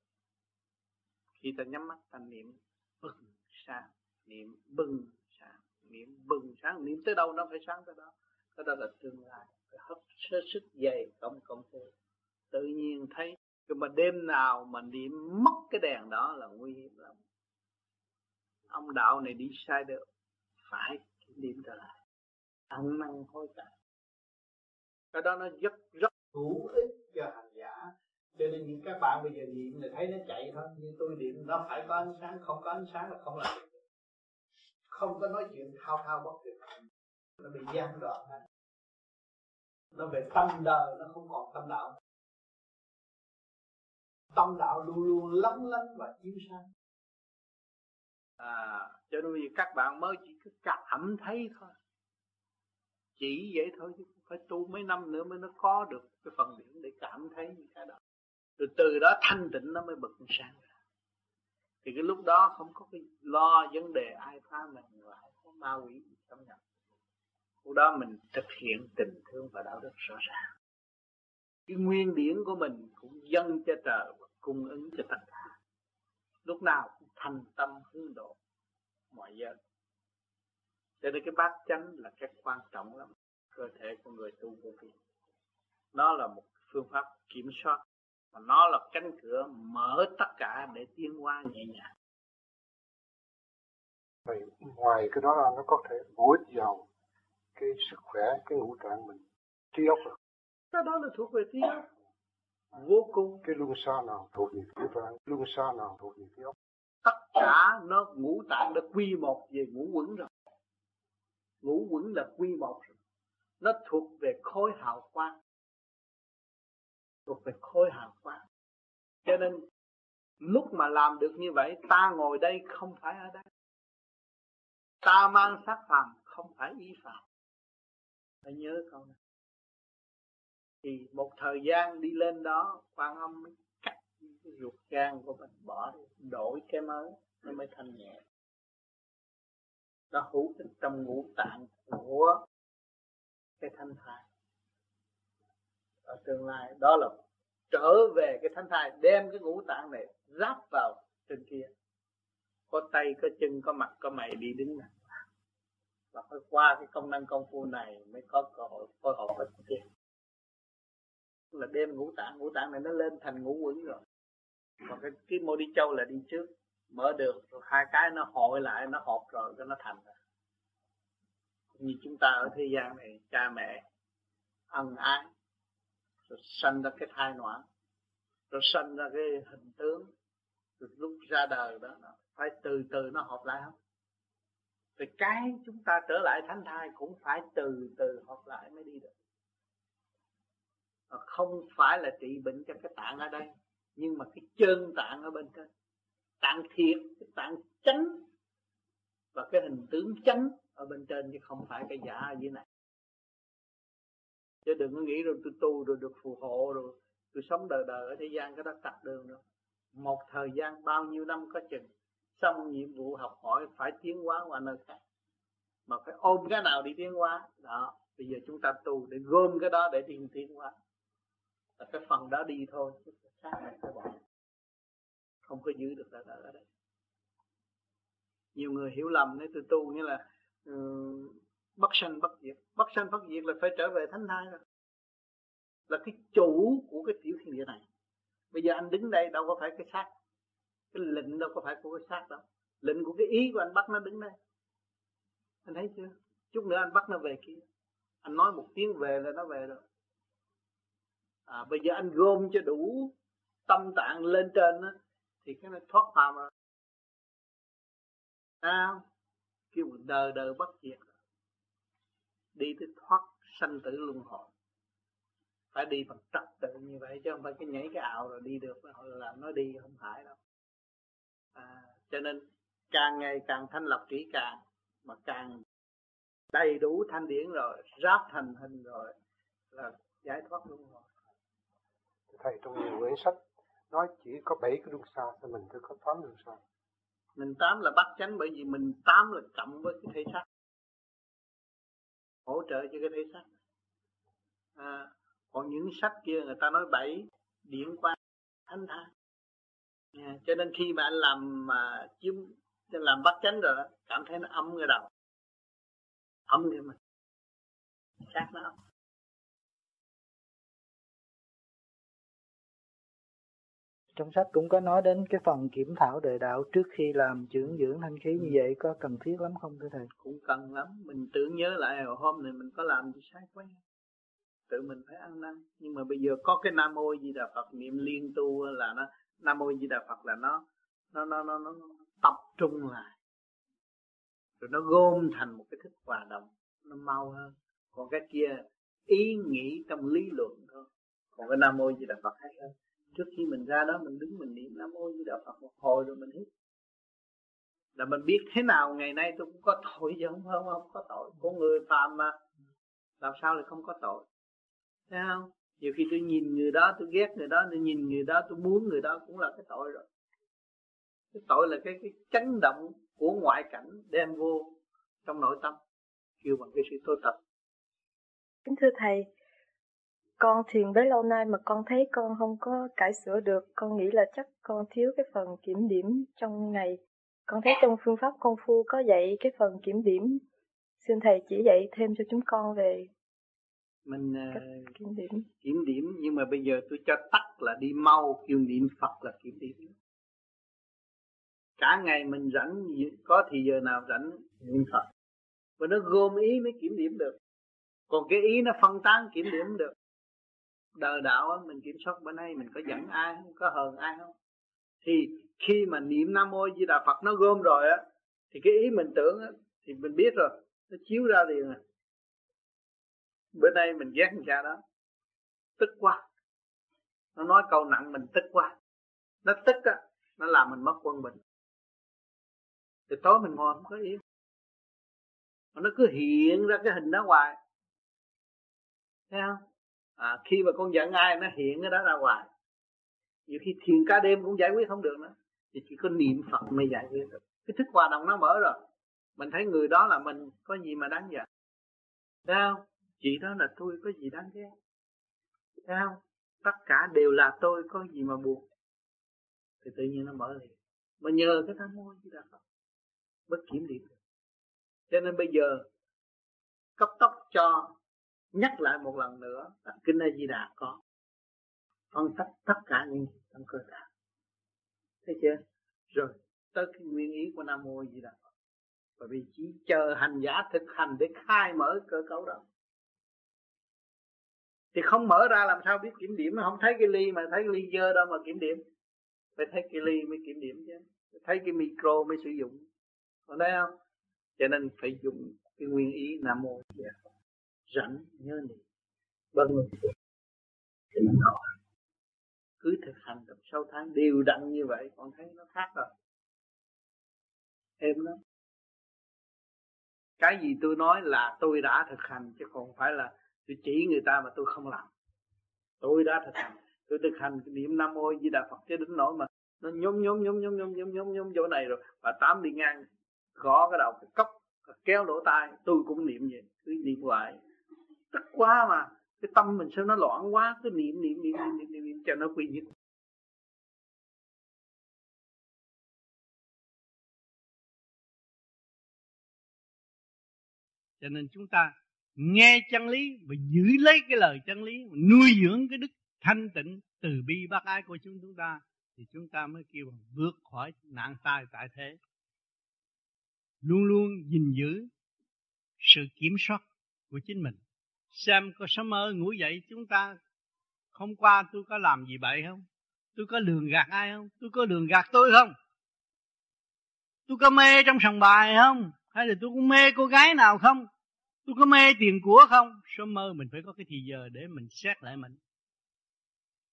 khi ta nhắm mắt, ta niệm bừng sáng. Niệm bừng sáng. Niệm bừng sáng. Niệm tới đâu nó phải sáng tới đó. Cái đó là tương lai. Phải hấp sơ sức dày cộng cộng phu. tự nhiên thấy nhưng mà đêm nào mà niệm mất cái đèn đó là nguy hiểm lắm. Ông đạo này đi sai được. Phải niệm trở lại. Ăn năn hối cải. Cái đó nó rất rất hữu ích cho hành cho nên những các bạn bây giờ niệm là thấy nó chạy thôi. Nhưng tôi niệm, nó phải có ánh sáng, không có ánh sáng là không làm được. Không có nói chuyện thao thao bất tuyệt. Nó bị gian đoạn nó về tâm đời, nó không còn tâm đạo. Tâm đạo luôn luôn lóng lánh và chiếu sáng. À cho nên vì các bạn mới chỉ cứ cảm thấy thôi. Chỉ vậy thôi chứ phải tu mấy năm nữa mới nó có được cái phần điểm để cảm thấy những cái đó rồi từ đó thanh tịnh nó mới bật sáng ra. Thì cái lúc đó không có cái lo vấn đề ai phá mình và ai có ma quỷ xâm nhập. Lúc đó mình thực hiện tình thương và đạo đức rõ ràng. Cái nguyên điển của mình cũng dâng cho trời và cung ứng cho tất cả. Lúc nào cũng thành tâm hướng độ mọi giờ, cho nên cái bát chánh là cái quan trọng lắm. Cơ thể của người tu vô vi. Nó là một phương pháp kiểm soát và nó là cánh cửa mở tất cả để tiến hóa nhẹ nhàng. Vậy ngoài cái đó ra nó có thể bổ ích vào cái sức khỏe cái ngũ tạng mình trí óc rồi cái đó là thuộc về trí óc. Vô cùng. Cái luân xa nào thuộc về ngũ tạng luân xa nào thuộc về trí óc. Tất cả nó ngũ tạng đã quy một về ngũ quẩn rồi. Ngũ quẩn là quy một rồi. Nó thuộc về khối hào quang thuộc về khối hào quang cho nên, lúc mà làm được như vậy, ta ngồi đây không phải ở đây. Ta mang sắc phàm, không phải ý phàm. Phải nhớ câu này. Thì một thời gian đi lên đó, quan âm mới cắt cái ruột gan của mình, bỏ đi, đổi cái mới, nó mới thanh nhẹ. Nó hút trong ngũ tạng của cái thanh thản ở tương lai, đó là trở về cái thánh thai, đem cái ngũ tạng này ráp vào trên kia. Có tay, có chân, có mặt, có mày đi đứng này và phải qua cái công năng công phu này mới có cơ hội phối hợp với kia là đem ngũ tạng ngũ tạng này nó lên thành ngũ quẩn rồi. Còn cái cái mô đi châu là đi trước, mở đường, rồi hai cái nó hội lại, nó hợp rồi cho nó thành rồi như chúng ta ở thế gian này, cha mẹ, ân ái rồi sanh ra cái thai noãn. Rồi sanh ra cái hình tướng. Rồi lúc ra đời đó phải từ từ nó hợp lại không thì cái chúng ta trở lại thánh thai cũng phải từ từ hợp lại mới đi được. Không phải là trị bệnh cho cái tạng ở đây, nhưng mà cái chân tạng ở bên trên. Tạng thiệt, cái tạng chánh và cái hình tướng chánh ở bên trên chứ không phải cái giả ở dưới này chứ đừng có nghĩ rồi tôi tu rồi được phù hộ rồi tôi sống đời đời ở thế gian, cái đó cắt đường rồi một thời gian bao nhiêu năm có chừng, xong nhiệm vụ học hỏi phải tiến hóa qua nơi khác. Mà phải ôm cái nào đi tiến hóa, đó, bây giờ chúng ta tu để gom cái đó để đi tiến hóa. Là cái phần đó đi thôi, chứ khác này phải bỏ. Không có giữ được là ở đây. Nhiều người hiểu lầm, nếu tôi tu nghĩa là ừ, bất sanh bất diệt. Bất sanh bất diệt là phải trở về thánh thai rồi. Là cái chủ của cái tiểu thiên địa này. Bây giờ anh đứng đây đâu có phải cái xác. Cái lệnh đâu có phải của cái xác đâu. Lệnh của cái ý của anh bắt nó đứng đây. Anh thấy chưa? Chút nữa anh bắt nó về kia. Anh nói một tiếng về là nó về rồi. À, bây giờ anh gom cho đủ tâm tạng lên trên đó, thì cái nó thoát phàm rồi. Sao? Kêu đờ đời đời bất diệt đi tới thoát sanh tử luân hồi. Phải đi bằng trật tự như vậy chứ không phải cái nhảy cái ảo rồi đi được. Họ làm nó đi không phải đâu. À, cho nên càng ngày càng thanh lọc kỹ càng mà càng đầy đủ thanh điển rồi ráp thành hình rồi là giải thoát luân hồi. Thầy trong nhiều quyển sách nói chỉ có bảy cái luân xa thì mình phải có tám luân xa mình tám là bắt chánh bởi vì mình tám là cộng với cái thể xác hỗ trợ cho cái thể xác. À, còn những sách kia người ta nói bảy điện quan thánh thang à, cho nên khi mà anh làm mà chiếm làm bắt chánh rồi cảm thấy nó âm người đầu. Âm người mình xác nó âm. Trong sách cũng có nói đến cái phần kiểm thảo đời đạo trước khi làm dưỡng dưỡng thanh khí như vậy có cần thiết lắm không thưa thầy? Cũng cần lắm. Mình tưởng nhớ lại hồi hôm này mình có làm gì sai quá. Tự mình phải ăn năn. Nhưng mà bây giờ có cái nam mô di đà phật niệm liên tu là nó nam mô di đà phật là nó nó nó nó, nó, nó tập trung lại. Rồi nó gom thành một cái thức hòa đồng. Nó mau hơn. Còn cái kia ý nghĩ trong lý luận thôi. Còn cái nam mô di đà phật hay hơn trước khi mình ra đó, mình đứng mình niệm nam mô di đà phật một hồi rồi mình hít. Là mình biết thế nào ngày nay tôi cũng có tội chứ không không không có tội. Có người phàm mà. Làm sao lại không có tội? Thấy không? Nhiều khi tôi nhìn người đó, tôi ghét người đó, tôi nhìn người đó, tôi muốn người đó cũng là cái tội rồi. Cái tội là cái cái chấn động của ngoại cảnh đem vô trong nội tâm, kêu bằng cái sự tôi tập kính thưa thầy con thiền bấy lâu nay mà con thấy con không có cải sửa được con nghĩ là chắc con thiếu cái phần kiểm điểm trong ngày. Con thấy trong phương pháp công phu có dạy cái phần kiểm điểm. Xin thầy chỉ dạy thêm cho chúng con về mình Cách kiểm điểm. kiểm điểm nhưng mà bây giờ tôi cho tắt là đi mau kêu niệm Phật là kiểm điểm. Cả ngày mình rảnh có thì giờ nào rảnh niệm Phật. Và nó gom ý mới kiểm điểm được. Còn cái ý nó phân tán kiểm điểm được đời đạo á, mình kiểm soát bên đây mình có dẫn ai không có hờn ai không? Thì khi mà niệm nam mô di đà phật nó gom rồi á thì cái ý mình tưởng á, thì mình biết rồi nó chiếu ra liền à. Bữa nay mình ghét người cha đó tức quá. Nó nói câu nặng mình tức quá. Nó tức á nó làm mình mất quân bình. Thì tối mình ngồi không có yên mà nó cứ hiện ra cái hình đó hoài. Thấy không à, khi mà con giận ai nó hiện cái đó ra ngoài, nhiều khi thiền ca đêm cũng giải quyết không được nữa. Thì chỉ có niệm phật mới giải quyết được. Cái thức hòa đồng nó mở rồi. Mình thấy người đó là mình có gì mà đáng giận? Sao chị đó là tôi có gì đáng ghét? Sao tất cả đều là tôi có gì mà buồn? Thì tự nhiên nó mở liền. Mà nhờ cái tham môi chứ đã Phật bất kiểm điểm được. Cho nên bây giờ cấp tốc cho nhắc lại một lần nữa là kinh A Di Đà có phân tích tất cả những trong cơ thể. Thấy chưa? Rồi, tới cái nguyên ý của Nam Mô Di Đà Phật. Bởi vì chỉ chờ hành giả thực hành để khai mở cơ cấu đó thì không mở ra làm sao biết kiểm điểm không thấy cái ly mà thấy cái ly dơ đâu mà kiểm điểm. Phải thấy cái ly mới kiểm điểm chứ. Thấy cái micro mới sử dụng. Còn đây không? Cho nên phải dùng cái nguyên ý nam mô Di Đà Phật rảnh nhớ niệm vâng. Thì mình nói cứ thực hành trong sáu tháng đều đặn như vậy, con thấy nó khác rồi. Em lắm cái gì tôi nói là tôi đã thực hành, chứ không phải là tôi chỉ người ta mà tôi không làm. Tôi đã thực hành. Tôi thực hành niệm nam mô di đà phật cho đến nỗi mà nó nhóm nhóm nhóm nhóm nhóm nhóm nhóm nhóm chỗ này rồi và tám đi ngang, gõ cái đầu cái cốc, kéo lỗ tai, tôi cũng niệm vậy, cứ niệm hoài tức quá mà. Cái tâm mình sao nó loạn quá cứ niệm niệm niệm niệm niệm, niệm, niệm cho nó quy nhất. Cho nên chúng ta nghe chân lý và giữ lấy cái lời chân lý nuôi dưỡng cái đức thanh tịnh từ bi bác ái của chúng chúng ta thì chúng ta mới kêu bằng vượt khỏi nạn tai tại thế. Luôn luôn gìn giữ sự kiểm soát của chính mình xem có sớm mơ ngủ dậy chúng ta hôm qua tôi có làm gì bậy không? Tôi có lường gạt ai không? Tôi có lường gạt tôi không? Tôi có mê trong sòng bài không? Hay là tôi cũng mê cô gái nào không? Tôi có mê tiền của không? Sớm mơ mình phải có cái thì giờ để mình xét lại mình.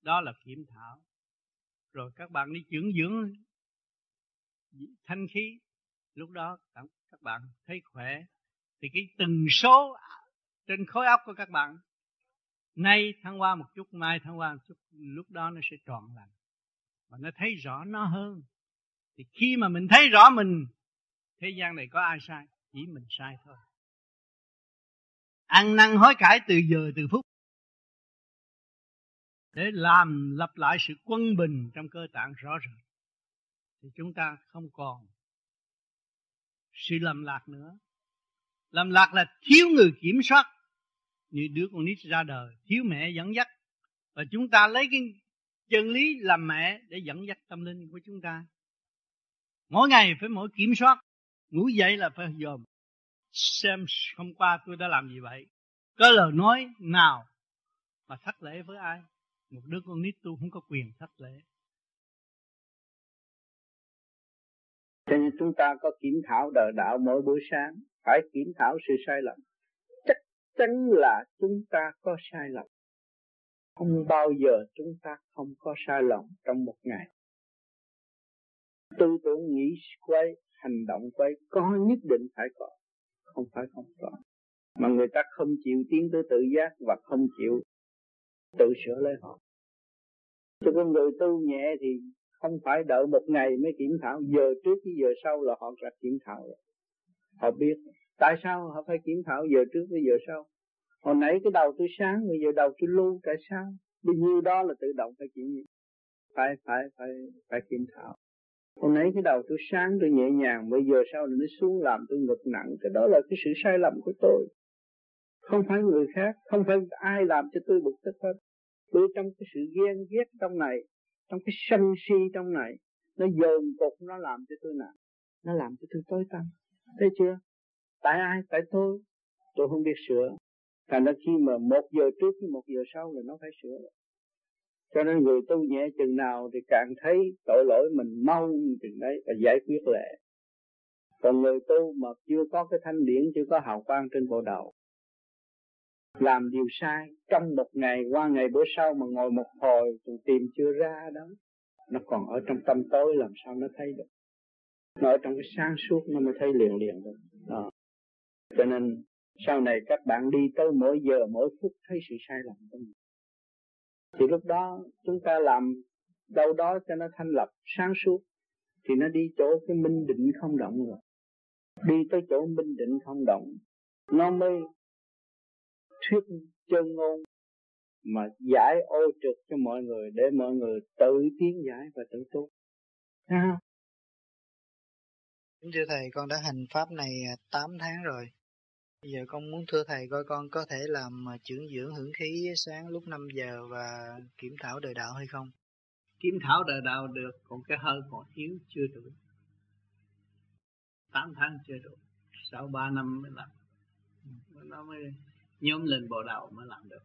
Đó là kiểm thảo. Rồi các bạn đi dưỡng dưỡng thanh khí. Lúc đó các bạn thấy khỏe. Thì cái từng số trên khối óc của các bạn, nay thăng qua một chút, mai thăng qua một chút, lúc đó nó sẽ trọn lành. Và nó thấy rõ nó hơn. Thì khi mà mình thấy rõ mình, thế gian này có ai sai? Chỉ mình sai thôi. Ăn năn hối cải từ giờ, từ phút. Để làm lập lại sự quân bình trong cơ tạng rõ ràng thì chúng ta không còn sự lầm lạc nữa lầm lạc là thiếu người kiểm soát. Như đứa con nít ra đời, thiếu mẹ dẫn dắt. Và chúng ta lấy cái chân lý làm mẹ để dẫn dắt tâm linh của chúng ta. Mỗi ngày phải mỗi kiểm soát. Ngủ dậy là phải dòm. Xem hôm qua tôi đã làm gì vậy? Có lời nói nào mà thất lễ với ai? Một đứa con nít tôi không có quyền thất lễ. Cho nên chúng ta có kiểm thảo đời đạo mỗi buổi sáng phải kiểm thảo sự sai lầm. Chắc chắn là chúng ta có sai lầm. Không bao giờ chúng ta không có sai lầm trong một ngày. Tư tưởng nghĩ quay hành động quay có nhất định phải có, không phải không có. Mà người ta không chịu tiến tới tự giác và không chịu tự sửa lấy họ cho con người tu nhẹ thì không phải đợi một ngày mới kiểm thảo, giờ trước với giờ sau là họ đã kiểm thảo rồi họ biết. Tại sao họ phải kiểm thảo giờ trước với giờ sau? Hồi nãy cái đầu tôi sáng, bây giờ đầu tôi lưu, tại sao? Bao nhiêu đó là tự động phải kiểm phải phải phải phải kiểm thảo. Hồi nãy cái đầu tôi sáng, tôi nhẹ nhàng, bây giờ sau nó xuống làm tôi ngực nặng, cái đó là cái sự sai lầm của tôi. Không phải người khác, không phải ai làm cho tôi bực tức hết. Tôi trong cái sự ghen ghét trong này, trong cái sân si trong này, nó dồn cục nó làm cho tôi nặng nó làm cho tôi tối tăm thấy chưa? Tại ai? Tại tôi. Tôi không biết sửa. Thành ra khi mà một giờ trước với một giờ sau là nó phải sửa. Rồi. cho nên người tu nhẹ chừng nào thì càng thấy tội lỗi mình mau chừng đấy và giải quyết lệ còn người tu mà chưa có cái thanh điển, chưa có hào quang trên bộ đầu, làm điều sai, trong một ngày qua ngày bữa sau mà ngồi một hồi tìm chưa ra đó, nó còn ở trong tâm tối, làm sao nó thấy được? Nó ở trong cái sáng suốt nó mới thấy liền liền được đó. cho nên sau này các bạn đi tới mỗi giờ mỗi phút thấy sự sai lầm của mình thì lúc đó chúng ta làm đâu đó cho nó thanh lập sáng suốt thì nó đi chỗ cái minh định không động rồi đi tới chỗ minh định không động nó mới thuyết chân ngôn mà giải ô trực cho mọi người để mọi người tự tiến giải và tự tu. Kính thưa Thầy, con đã hành pháp này à, 8 tháng rồi. Bây giờ con muốn thưa Thầy coi con có thể làm à, trưởng dưỡng hưởng khí sáng lúc 5 giờ và kiểm thảo đời đạo hay không? Kiểm thảo đời đạo được, còn cái hơi còn yếu chưa đủ. 8 tháng chưa đủ, sau 3 năm mới làm. Nó mới nhóm lên bộ đầu mới làm được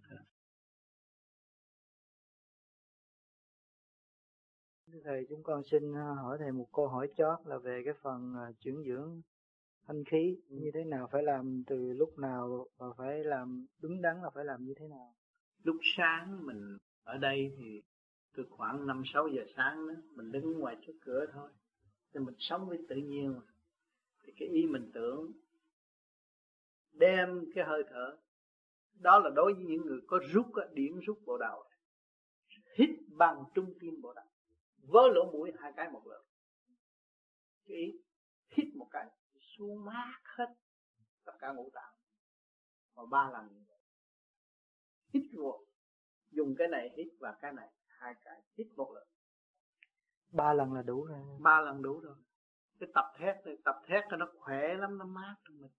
thôi. Thầy chúng con xin à, hỏi thầy một câu hỏi chót là về cái phần à, chuyển dưỡng thanh khí ừ. như thế nào phải làm từ lúc nào và phải làm đúng đắn là phải làm như thế nào lúc sáng mình ở đây thì từ khoảng năm sáu giờ sáng đó mình đứng ngoài trước cửa thôi thì mình sống với tự nhiên mà thì cái ý mình tưởng đem cái hơi thở đó là đối với những người có rút điển rút bộ đầu hít bằng trung tim bộ đầu với lỗ mũi hai cái một lượt cái hít một cái xuống mát hết tất cả ngũ tạng. Mà ba lần hít vô dùng cái này hít và cái này hai cái hít một lượt ba lần là đủ rồi. Ba lần đủ rồi. Cái tập thét này tập thét nó khỏe lắm nó mát trong mình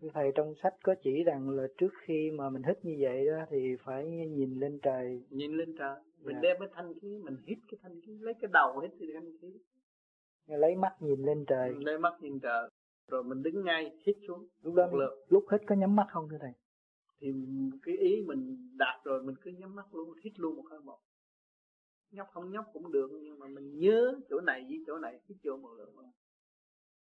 Thưa Thầy trong sách có chỉ rằng là trước khi mà mình hít như vậy đó thì phải nhìn lên trời. Nhìn lên trời. Mình dạ. đem cái thanh khí, mình hít cái thanh khí, lấy cái đầu hít cái thanh khí. Lấy mắt nhìn lên trời. Lấy mắt nhìn trời. Rồi mình đứng ngay hít xuống. Lúc đó lượt. lúc hít có nhắm mắt không thưa Thầy? Thì cái ý mình đạt rồi mình cứ nhắm mắt luôn, hít luôn một hơi một. Nhóc không nhóc cũng được nhưng mà mình nhớ chỗ này với chỗ này hít vô một lượt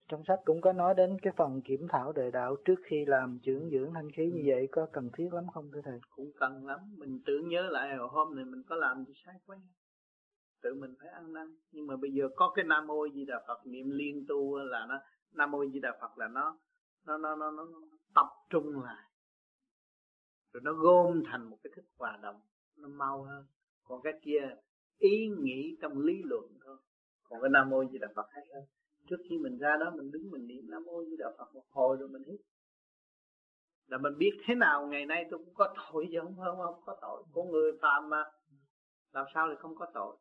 trong sách cũng có nói đến cái phần kiểm thảo đời đạo trước khi làm trưởng dưỡng thanh khí như vậy có cần thiết lắm không thưa thầy? Cũng cần lắm. Mình tưởng nhớ lại hồi hôm này mình có làm gì sai quá. Tự mình phải ăn năn. Nhưng mà bây giờ có cái nam mô di đà phật niệm liên tu là nó nam mô di đà phật là nó nó nó nó, nó tập trung lại. Rồi nó gom thành một cái thức hòa động nó mau hơn. Còn cái kia ý nghĩ trong lý luận thôi. Còn cái nam mô di đà phật hay hơn trước khi mình ra đó mình đứng mình niệm nam mô di đà phật một hồi rồi mình hít. Là mình biết thế nào ngày nay tôi cũng có tội chứ không không, không có tội. Có người phàm mà. Làm sao lại không có tội?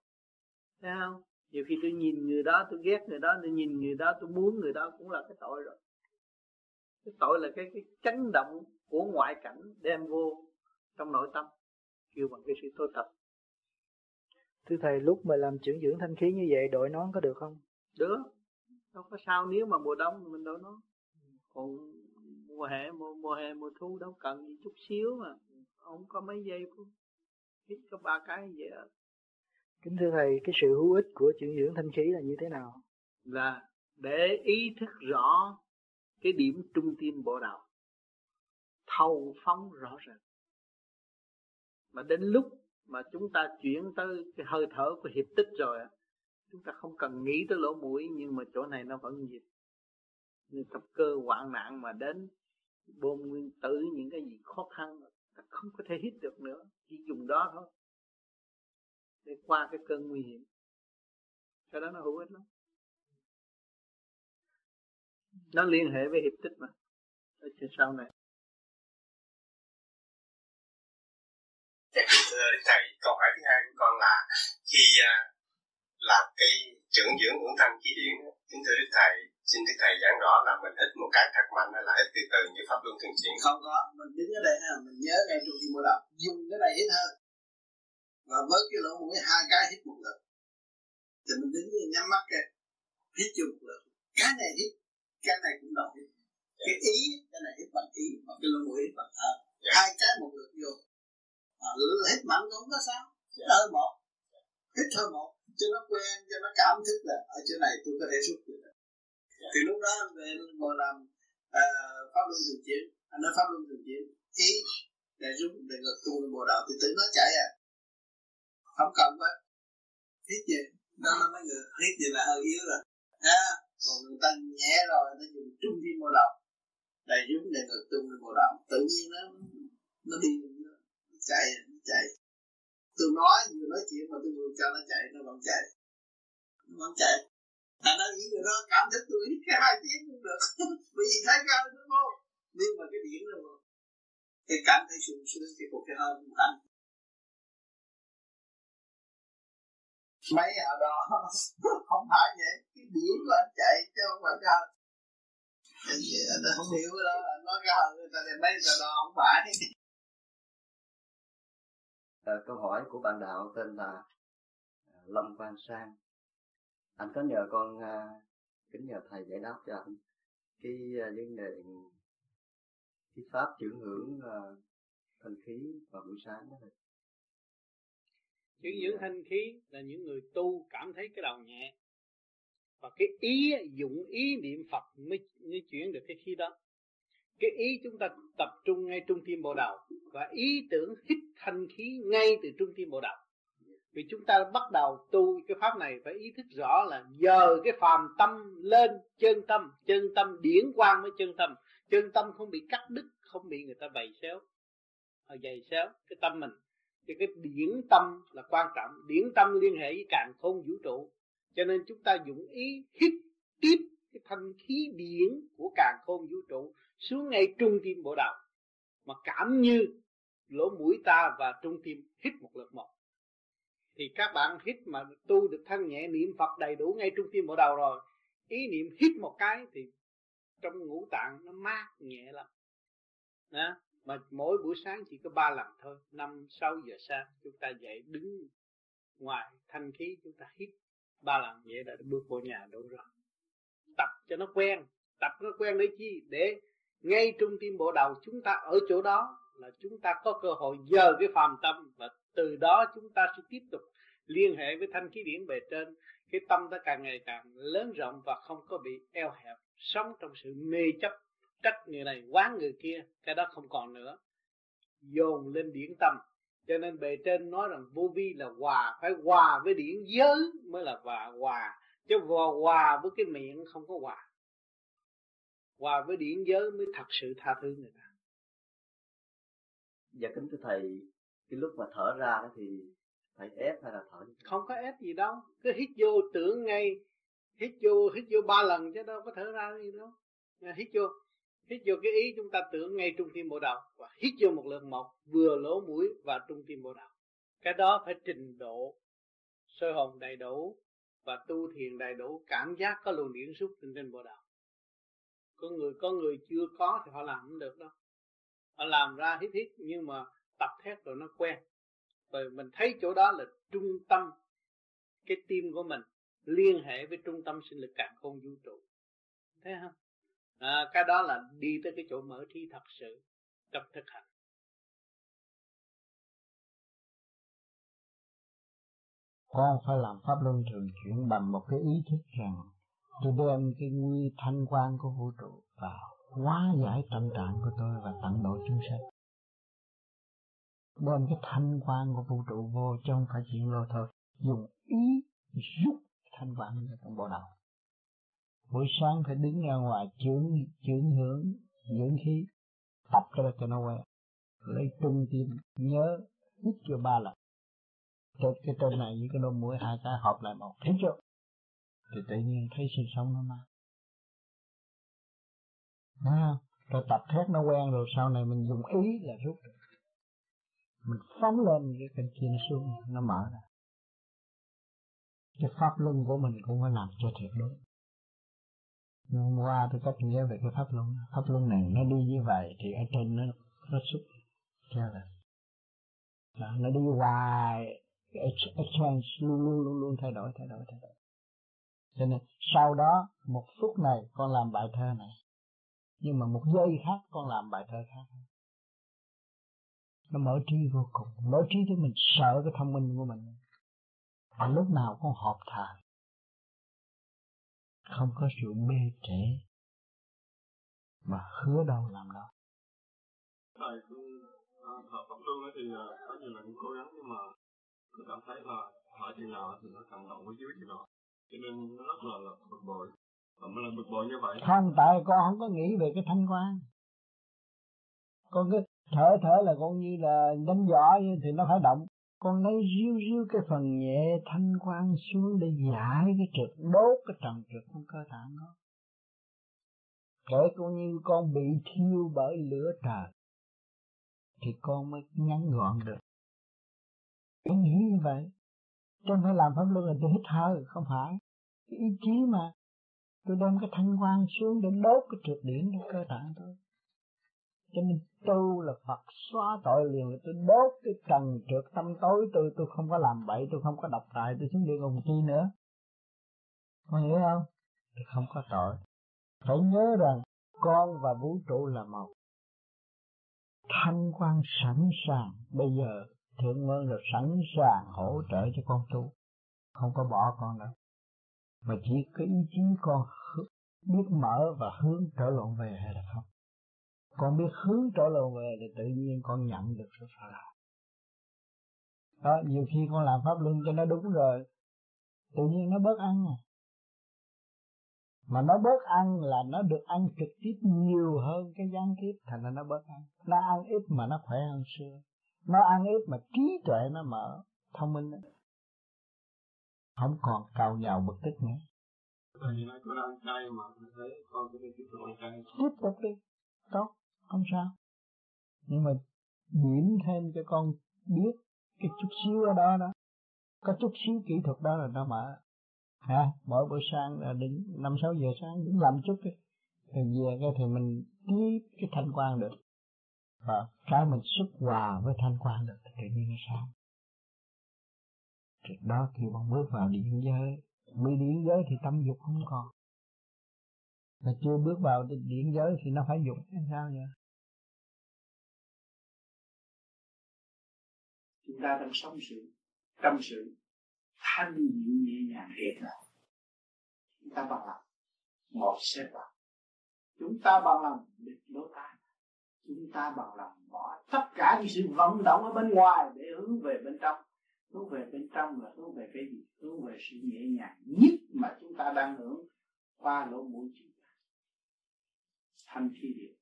Thấy không? Nhiều khi tôi nhìn người đó tôi ghét người đó tôi nhìn người đó tôi muốn người đó cũng là cái tội rồi. Cái tội là cái cái chấn động của ngoại cảnh đem vô trong nội tâm kêu bằng cái sự tôi tập thưa thầy lúc mà làm trưởng dưỡng thanh khí như vậy đội nón có được không? Được đâu có sao nếu mà mùa đông mình đâu nó còn mùa hè mùa, mùa hè mùa thu đâu cần gì chút xíu mà. Không có mấy giây hít có ba cái vậy à. kính thưa thầy cái sự hữu ích của chuyển dưỡng thanh khí là như thế nào? Là để ý thức rõ cái điểm trung tim bộ đầu. Thâu phóng rõ rệt. Mà đến lúc mà chúng ta chuyển tới cái hơi thở của hiệp tích rồi chúng ta không cần nghĩ tới lỗ mũi nhưng mà chỗ này nó vẫn dịch nên tập cơ hoạn nạn mà đến bơm nguyên tử những cái gì khó khăn ta không có thể hít được nữa. Chỉ dùng đó thôi. Để qua cái cơn nguy hiểm. Cái đó nó hữu ích lắm. Nó liên hệ với hiệp tích mà. Ở trên sau này. Thưa Đức ờ, Thầy, câu hỏi thứ hai của con là khi à, làm cái trưởng dưỡng ngưỡng thanh khí điển, kính thưa Đức Thầy, xin Đức Thầy giảng rõ là mình hít một cái thật mạnh hay là hít từ từ như pháp luân thường chuyển? Không có, mình đứng ở đây ha, mình nhớ ngay trong khi mùa đầu, dùng cái này hít hơn. Và với cái lỗ mũi hai cái hít một lượt. Thì mình đứng nhắm mắt kìa, hít chung một lượt. Cái này hít, cái này cũng đồng hít. Cái ý, cái này hít bằng ý, và cái lỗ mũi hít bằng thở. Hai cái một lượt vô à, hít mạnh cũng không có sao hít hơi một hít hơi một cho nó quen cho nó cảm thức là ở chỗ này tôi có thể rút được. Thì lúc đó về ngồi làm uh, pháp luân thường chuyển anh nói pháp luân thường chuyển ý để rút để ngược tu bộ đạo thì tự nó chạy à. Không cần phải hít gì đó là mấy người hít gì là hơi yếu rồi. Ha còn người ta nhẹ rồi ta dùng trung tim bộ đạo. Đầy rút để ngược tu bộ đạo. Tự nhiên nó nó đi chạy chạy tôi nói vừa nói chuyện mà tôi vừa cho nó chạy, nó vẫn chạy. Nó vẫn chạy. Thành ra những người đó cảm thấy tôi hít cái hai tiếng cũng được. Bởi vì thấy cao đúng không nhưng mà cái điểm là cái cảm thấy sung sướng, cái cuộc cái hơi cũng tăng mấy ở đó không phải vậy. Cái điểm là anh chạy chứ không phải cái hơi anh không hiểu cái đó. Nói cái hơi người ta đem mấy cái đó không phải à, câu hỏi của bạn đạo tên là à, Lâm Quang Sang. Anh có nhờ con à, kính nhờ thầy giải đáp cho anh cái à, vấn đề cái pháp chuyển hưởng à, thanh khí vào buổi sáng đó thầy. Chuyển dưỡng thanh khí là những người tu cảm thấy cái đầu nhẹ và cái ý dụng ý niệm Phật mới, mới chuyển được cái khí đó cái ý chúng ta tập trung ngay trung tim bộ đầu và ý tưởng hít thanh khí ngay từ trung tim bộ đầu vì chúng ta bắt đầu tu cái pháp này phải ý thức rõ là giờ cái phàm tâm lên chân tâm chân tâm điển quang với chân tâm. Chân tâm không bị cắt đứt, không bị người ta bày xéo hoặc dày xéo cái tâm mình. Thì cái điển tâm là quan trọng, điển tâm liên hệ với càng không vũ trụ. Cho nên chúng ta dụng ý hít tiếp cái thanh khí điển của càng khôn vũ trụ xuống ngay trung tim bộ đầu mà cảm như lỗ mũi ta và trung tim hít một lượt một. Thì các bạn hít mà tu được thân nhẹ, niệm Phật đầy đủ ngay trung tim bộ đầu rồi, ý niệm hít một cái thì trong ngũ tạng nó mát nhẹ lắm. Đó. mà mỗi buổi sáng chỉ có ba lần thôi, năm, sáu giờ sáng chúng ta dậy đứng ngoài thanh khí chúng ta hít, ba lần vậy là bước vô nhà đủ rồi. Tập cho nó quen, tập nó quen để chi? Để ngay trung tim bộ đầu chúng ta ở chỗ đó là chúng ta có cơ hội giờ cái phàm tâm và từ đó chúng ta sẽ tiếp tục liên hệ với thanh khí điển bề trên. Cái tâm ta càng ngày càng lớn rộng và không có bị eo hẹp, sống trong sự mê chấp, trách người này, quán người kia, cái đó không còn nữa. Dồn lên điển tâm. Cho nên bề trên nói rằng vô vi là hòa, phải hòa với điển giới mới là hòa hòa. Chứ hòa hòa với cái miệng không có hòa hòa với điển giới mới thật sự tha thứ người ta. Dạ kính thưa thầy cái lúc mà thở ra đó thì phải ép hay là thở không có ép gì đâu cứ hít vô tưởng ngay hít vô hít vô ba lần chứ đâu có thở ra gì đâu. Hít vô hít vô cái ý chúng ta tưởng ngay trung tim bộ đầu và hít vô một lượt một vừa lỗ mũi và trung tim bộ đầu. Cái đó phải trình độ sơ hồn đầy đủ và tu thiền đầy đủ cảm giác có luồng điển xúc trên trên bộ đầu có người có người chưa có thì họ làm không được đâu. Họ làm ra hít hít nhưng mà tập thét rồi nó quen. Rồi mình thấy chỗ đó là trung tâm cái tim của mình liên hệ với trung tâm sinh lực càng không vũ trụ. Thấy không? À, cái đó là đi tới cái chỗ mở trí thật sự trong thực hành. Con phải làm pháp luân thường chuyển bằng một cái ý thức rằng tôi đem cái nguy thanh quan của vũ trụ vào, hóa giải tâm trạng của tôi và tận độ chúng sanh. Đem cái thanh quan của vũ trụ vô chứ không phải chuyện lô thôi. Dùng ý giúp thanh quan ra trong bộ đầu. Buổi sáng phải đứng ra ngoài chướng chướng hướng dưỡng khí, tập cho cho nó quen. Lấy trung tim nhớ, hít cho ba lần. Trên cái trên này với cái đôi mũi, hai cái hợp lại một. Thấy chưa? Thì tự nhiên thấy sinh sống nó mà à, rồi tập thét nó quen rồi sau này mình dùng ý là rút được. Mình phóng lên cái cành kia nó xuống nó mở ra. Cái pháp luân của mình cũng phải làm cho thiệt đúng. Nhưng hôm qua tôi cách nghĩa về cái pháp luân. Pháp luân này nó đi như vậy thì ở trên nó nó xúc theo là nó đi hoài. Exchange luôn luôn luôn luôn thay đổi thay đổi thay đổi cho nên sau đó, một phút này con làm bài thơ này. Nhưng mà một giây khác con làm bài thơ khác. Nó mở trí vô cùng. Mở trí cho mình sợ cái thông minh của mình. Và lúc nào con họp thà, không có sự mê trễ, mà hứa đâu làm đó thầy cũng à, thờ pháp luân thì à, có nhiều lần cố gắng, nhưng mà tôi cảm thấy là hỏi chừng nào thì nó cảm động với dưới chừng nào cho nên nó rất là, là bực bội. Và mới là bực bội như vậy. Không tại con không có nghĩ về cái thanh quan. Con cứ thở thở là con như là đánh giỏ thì nó phải động. Con lấy riêu riêu cái phần nhẹ thanh quan xuống để giải cái trực đốt cái trần trực trong cơ thể nó. Kể con như con bị thiêu bởi lửa trời thì con mới ngắn gọn được. Con nghĩ như vậy chứ phải làm pháp luân là tôi hít hơi không phải. Cái ý chí mà tôi đem cái thanh quan xuống để đốt cái trượt điển trong cơ tạng tôi. Cho nên tu là Phật, xóa tội liền là tôi đốt cái trần trượt tâm tối tôi. Tôi không có làm bậy, tôi không có độc tài, tôi xuống địa ngục chi nữa. Con hiểu không? Tôi không có tội. Phải nhớ rằng con và vũ trụ là một. Thanh quan sẵn sàng. Bây giờ thượng môn là sẵn sàng hỗ trợ cho con tu. Không có bỏ con đâu. Mà chỉ có ý chí con biết mở và hướng trở lộn về hay là không? Con biết hướng trở lộn về thì tự nhiên con nhận được sự phá làm đó, nhiều khi con làm pháp luân cho nó đúng rồi, tự nhiên nó bớt ăn à. Mà nó bớt ăn là nó được ăn trực tiếp nhiều hơn cái gián tiếp thành ra nó bớt ăn. Nó ăn ít mà nó khỏe hơn xưa nó ăn ít mà trí tuệ nó mở thông minh đó. không còn cào nhào bực tức nữa. Tiếp tục đi. Tốt. Không sao. Nhưng mà điểm thêm cho con biết cái chút xíu ở đó đó. Có chút xíu kỹ thuật đó là nó mở. Ha mỗi buổi sáng là đứng năm sáu giờ sáng đứng làm chút đi. Rồi về cái thì mình tiếp cái thanh quan được và cái mình xuất hòa với thanh quan được thì tự nhiên nó sáng Trước đó, khi bạn bước vào điện giới Mới điện giới thì tâm dục không còn. Mà chưa bước vào điện giới thì nó phải dục hay sao vậy? Chúng ta đang sống sự trong sự thanh nhẹ nhẹ nhàng thiệt là chúng ta bằng lòng một xếp vào chúng ta bằng lòng được lỗ tai chúng ta bằng lòng bỏ tất cả những sự vận động ở bên ngoài để hướng về bên trong. Hướng về bên trong là hướng về cái gì? Hướng về sự nhẹ nhàng nhất mà chúng ta đang hưởng qua lỗ mũi chúng ta. Thanh khí điện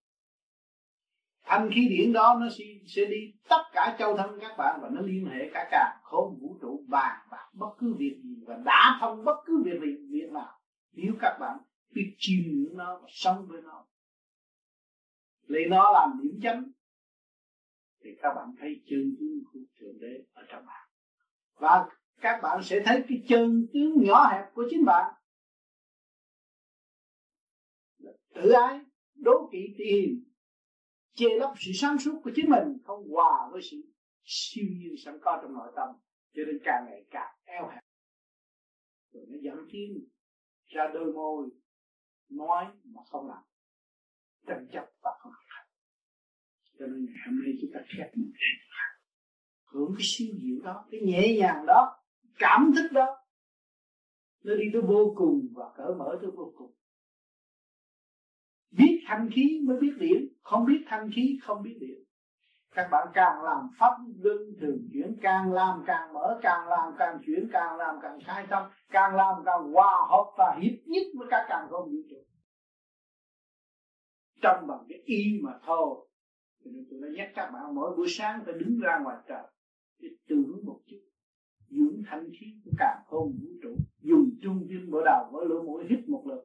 thanh khí điện đó nó sẽ, sẽ đi tất cả châu thân các bạn và nó liên hệ cả cả không vũ trụ bàn bạc bất cứ việc gì và đã thông bất cứ việc gì việc nào. Nếu các bạn biết chiêm ngưỡng nó và sống với nó lấy nó làm điểm chấm, thì các bạn thấy chân tướng của thượng đế ở trong bạn. Và các bạn sẽ thấy cái chân tướng nhỏ hẹp của chính bạn. Tự ái, đố kỵ tỉ hiềm, che lấp sự sáng suốt của chính mình, không hòa với sự siêu nhiên sẵn có trong nội tâm. Cho nên càng ngày càng eo hẹp. Rồi nó dẫn tiếng ra đôi môi, nói mà không làm. Tranh chấp và cho nên ngày hôm nay chúng ta khép cái hưởng cái siêu diệu đó, cái nhẹ nhàng đó, cảm thức đó, nó đi tới vô cùng và cởi mở tới vô cùng. Biết thanh khí mới biết điển không biết thanh khí, không biết điển các bạn càng làm pháp luân thường chuyển, càng làm càng mở, càng làm càng chuyển, càng làm càng khai thông càng làm càng hòa hợp và hiệp nhất với các càng không vũ trụ. Trong bằng cái y mà thôi cho nên tôi đã nhắc các bạn mỗi buổi sáng phải đứng ra ngoài trời, để tưởng một chút. Dưỡng thanh khí của càng không vũ trụ, dùng trung tim mở đầu với lỗ mũi, hít một lượt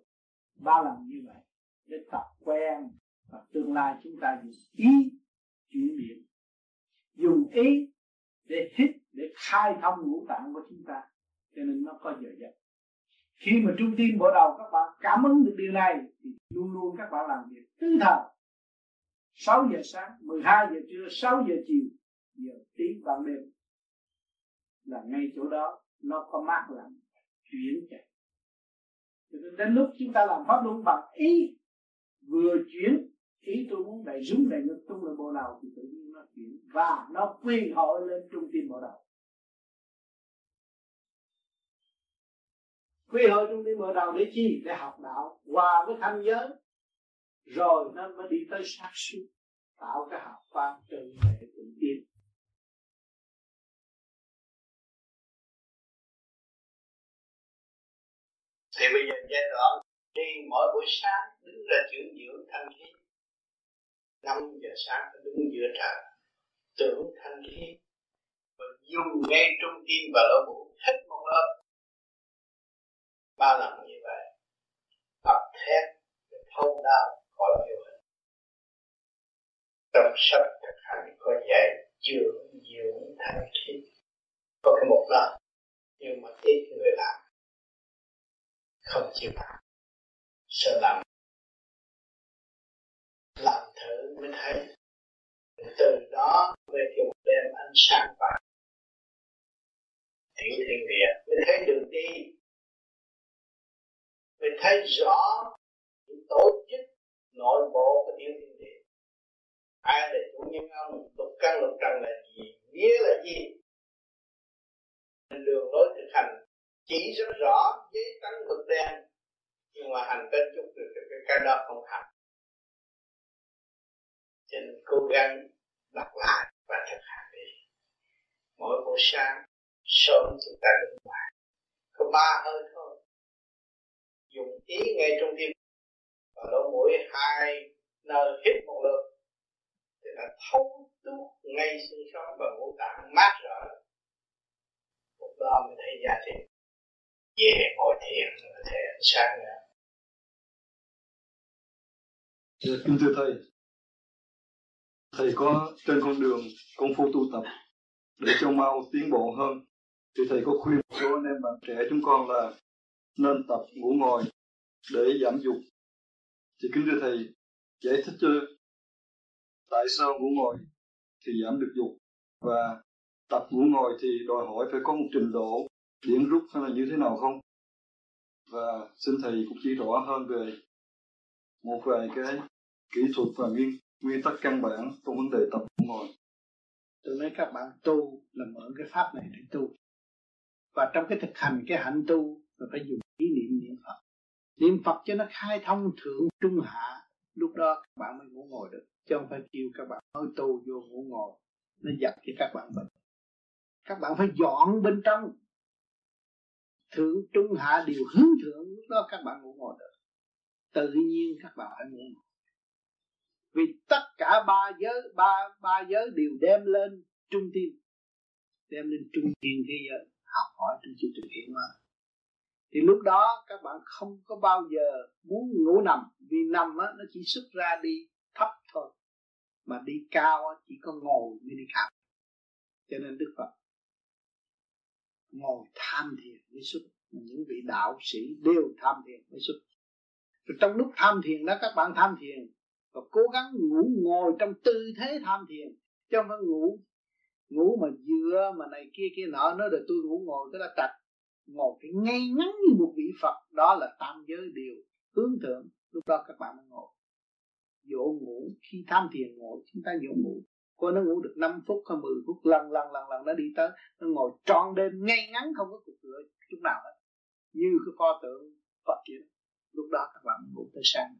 ba lần như vậy, để tập quen, và tương lai chúng ta dùng ý chuyển biến. Dùng ý để hít, để khai thông ngũ tạng của chúng ta, cho nên nó có giờ giấc. Khi mà trung tim mở đầu các bạn cảm ứng được điều này, thì luôn luôn các bạn làm việc tư thần 6 giờ sáng 12 giờ trưa 6 giờ chiều, giờ tí ban đêm. Là ngay chỗ đó, nó có mát lạnh, chuyển chạy. Cho nên đến lúc chúng ta làm pháp luân bằng ý, vừa chuyển, ý tôi muốn đẩy rúng đẩy ngực tung lên bộ đầu thì tự nhiên nó chuyển. Và nó quy hội lên trung tim bộ đầu quy hội trung tim bộ đầu để chi? Để học đạo. Hòa với thanh giới rồi nó mới đi tới sát suốt tạo cái hạt quan trần hệ tự tiên. Thì bây giờ giai đoạn đi mỗi buổi sáng đứng ra chuyển dưỡng thanh khí. Năm giờ sáng đứng giữa trời, tưởng thanh khí. Và dùng ngay trung tim và lỗ mũi hết một lớp. Ba lần như vậy, tập thét, thâu đau khỏi nhiều hình trong sách thực hành có dạy dưỡng dưỡng thanh khí. Có cái một đó nhưng mà ít người làm. Không chịu làm. Sợ làm. Làm thử mới thấy. Từ đó mới dùng đem ánh sáng vào tiểu thiên địa. Mới thấy đường đi. Mới thấy rõ những tổ chức nội bộ của tiểu thiên địa ai là chủ nhân ông? Lục căn lục trần là gì? Nghĩa là gì? Đường lối thực hành chỉ rất rõ giấy trắng mực đen, nhưng mà hành tới chút được cái cái đó không hành. Cho nên cố gắng đọc lại và thực hành đi. Mỗi buổi sáng, sớm chúng ta đứng ngoài. Có ba hơi thôi. Dùng ý ngay trong tim và lỗ mũi hai nơi hít một lượt thì nó thấu tuốt ngay xương sống và ngũ tạng mát rỡ. Lúc đó mới thấy giá trị. Về ngồi thiền là thấy ánh sáng nữa kính thưa thầy thầy có trên con đường công phu tu tập để cho mau tiến bộ hơn, thì thầy có khuyên một số anh em bạn trẻ chúng con là nên tập ngủ ngồi để giảm dục thì kính thưa thầy, giải thích cho tại sao ngủ ngồi thì giảm được dục và tập ngủ ngồi thì đòi hỏi phải có một trình độ điểm rút hay là như thế nào không? Và xin thầy cũng chỉ rõ hơn về một vài cái kỹ thuật và nguyên nguyên tắc căn bản trong vấn đề tập ngủ ngồi. Tôi nói các bạn tu là mở cái pháp này để tu. Và trong cái thực hành cái hạnh tu là phải dùng ý niệm niệm phật niệm phật cho nó khai thông thượng trung hạ, lúc đó các bạn mới ngủ ngồi được, chứ không phải kêu các bạn mới tu vô ngủ ngồi, nó dập cho các bạn bệnh. Các bạn phải dọn bên trong. Thượng trung hạ đều hướng thượng, lúc đó các bạn ngủ ngồi được. Tự nhiên các bạn phải ngủ ngồi. Vì tất cả ba giới, ba ba giới đều đem lên trung tim đem lên trung thiên thế giới. Học hỏi trong chương trình hiện hóa thì lúc đó các bạn không có bao giờ muốn ngủ nằm vì nằm á, nó chỉ xuất ra đi thấp thôi. Mà đi cao á, chỉ có ngồi mới đi cao cho nên đức phật ngồi tham thiền mới xuất. Những vị đạo sĩ đều tham thiền mới xuất. Rồi trong lúc tham thiền đó các bạn tham thiền và cố gắng ngủ ngồi trong tư thế tham thiền chứ không phải ngủ. Ngủ mà dựa mà này kia kia nọ nói là tôi ngủ ngồi cái là trạch ngồi phải ngay ngắn như một vị phật, đó là tam giới điều hướng thượng. Lúc đó các bạn mới ngồi. Dỗ ngủ, khi tham thiền ngồi, chúng ta dỗ ngủ. Coi nó ngủ được 5 phút hay 10 phút, lần lần lần lần nó đi tới. Nó ngồi tròn đêm ngay ngắn, không có cục cửa chút nào hết. Như cái pho tượng Phật vậy lúc đó các bạn ngủ tới sáng.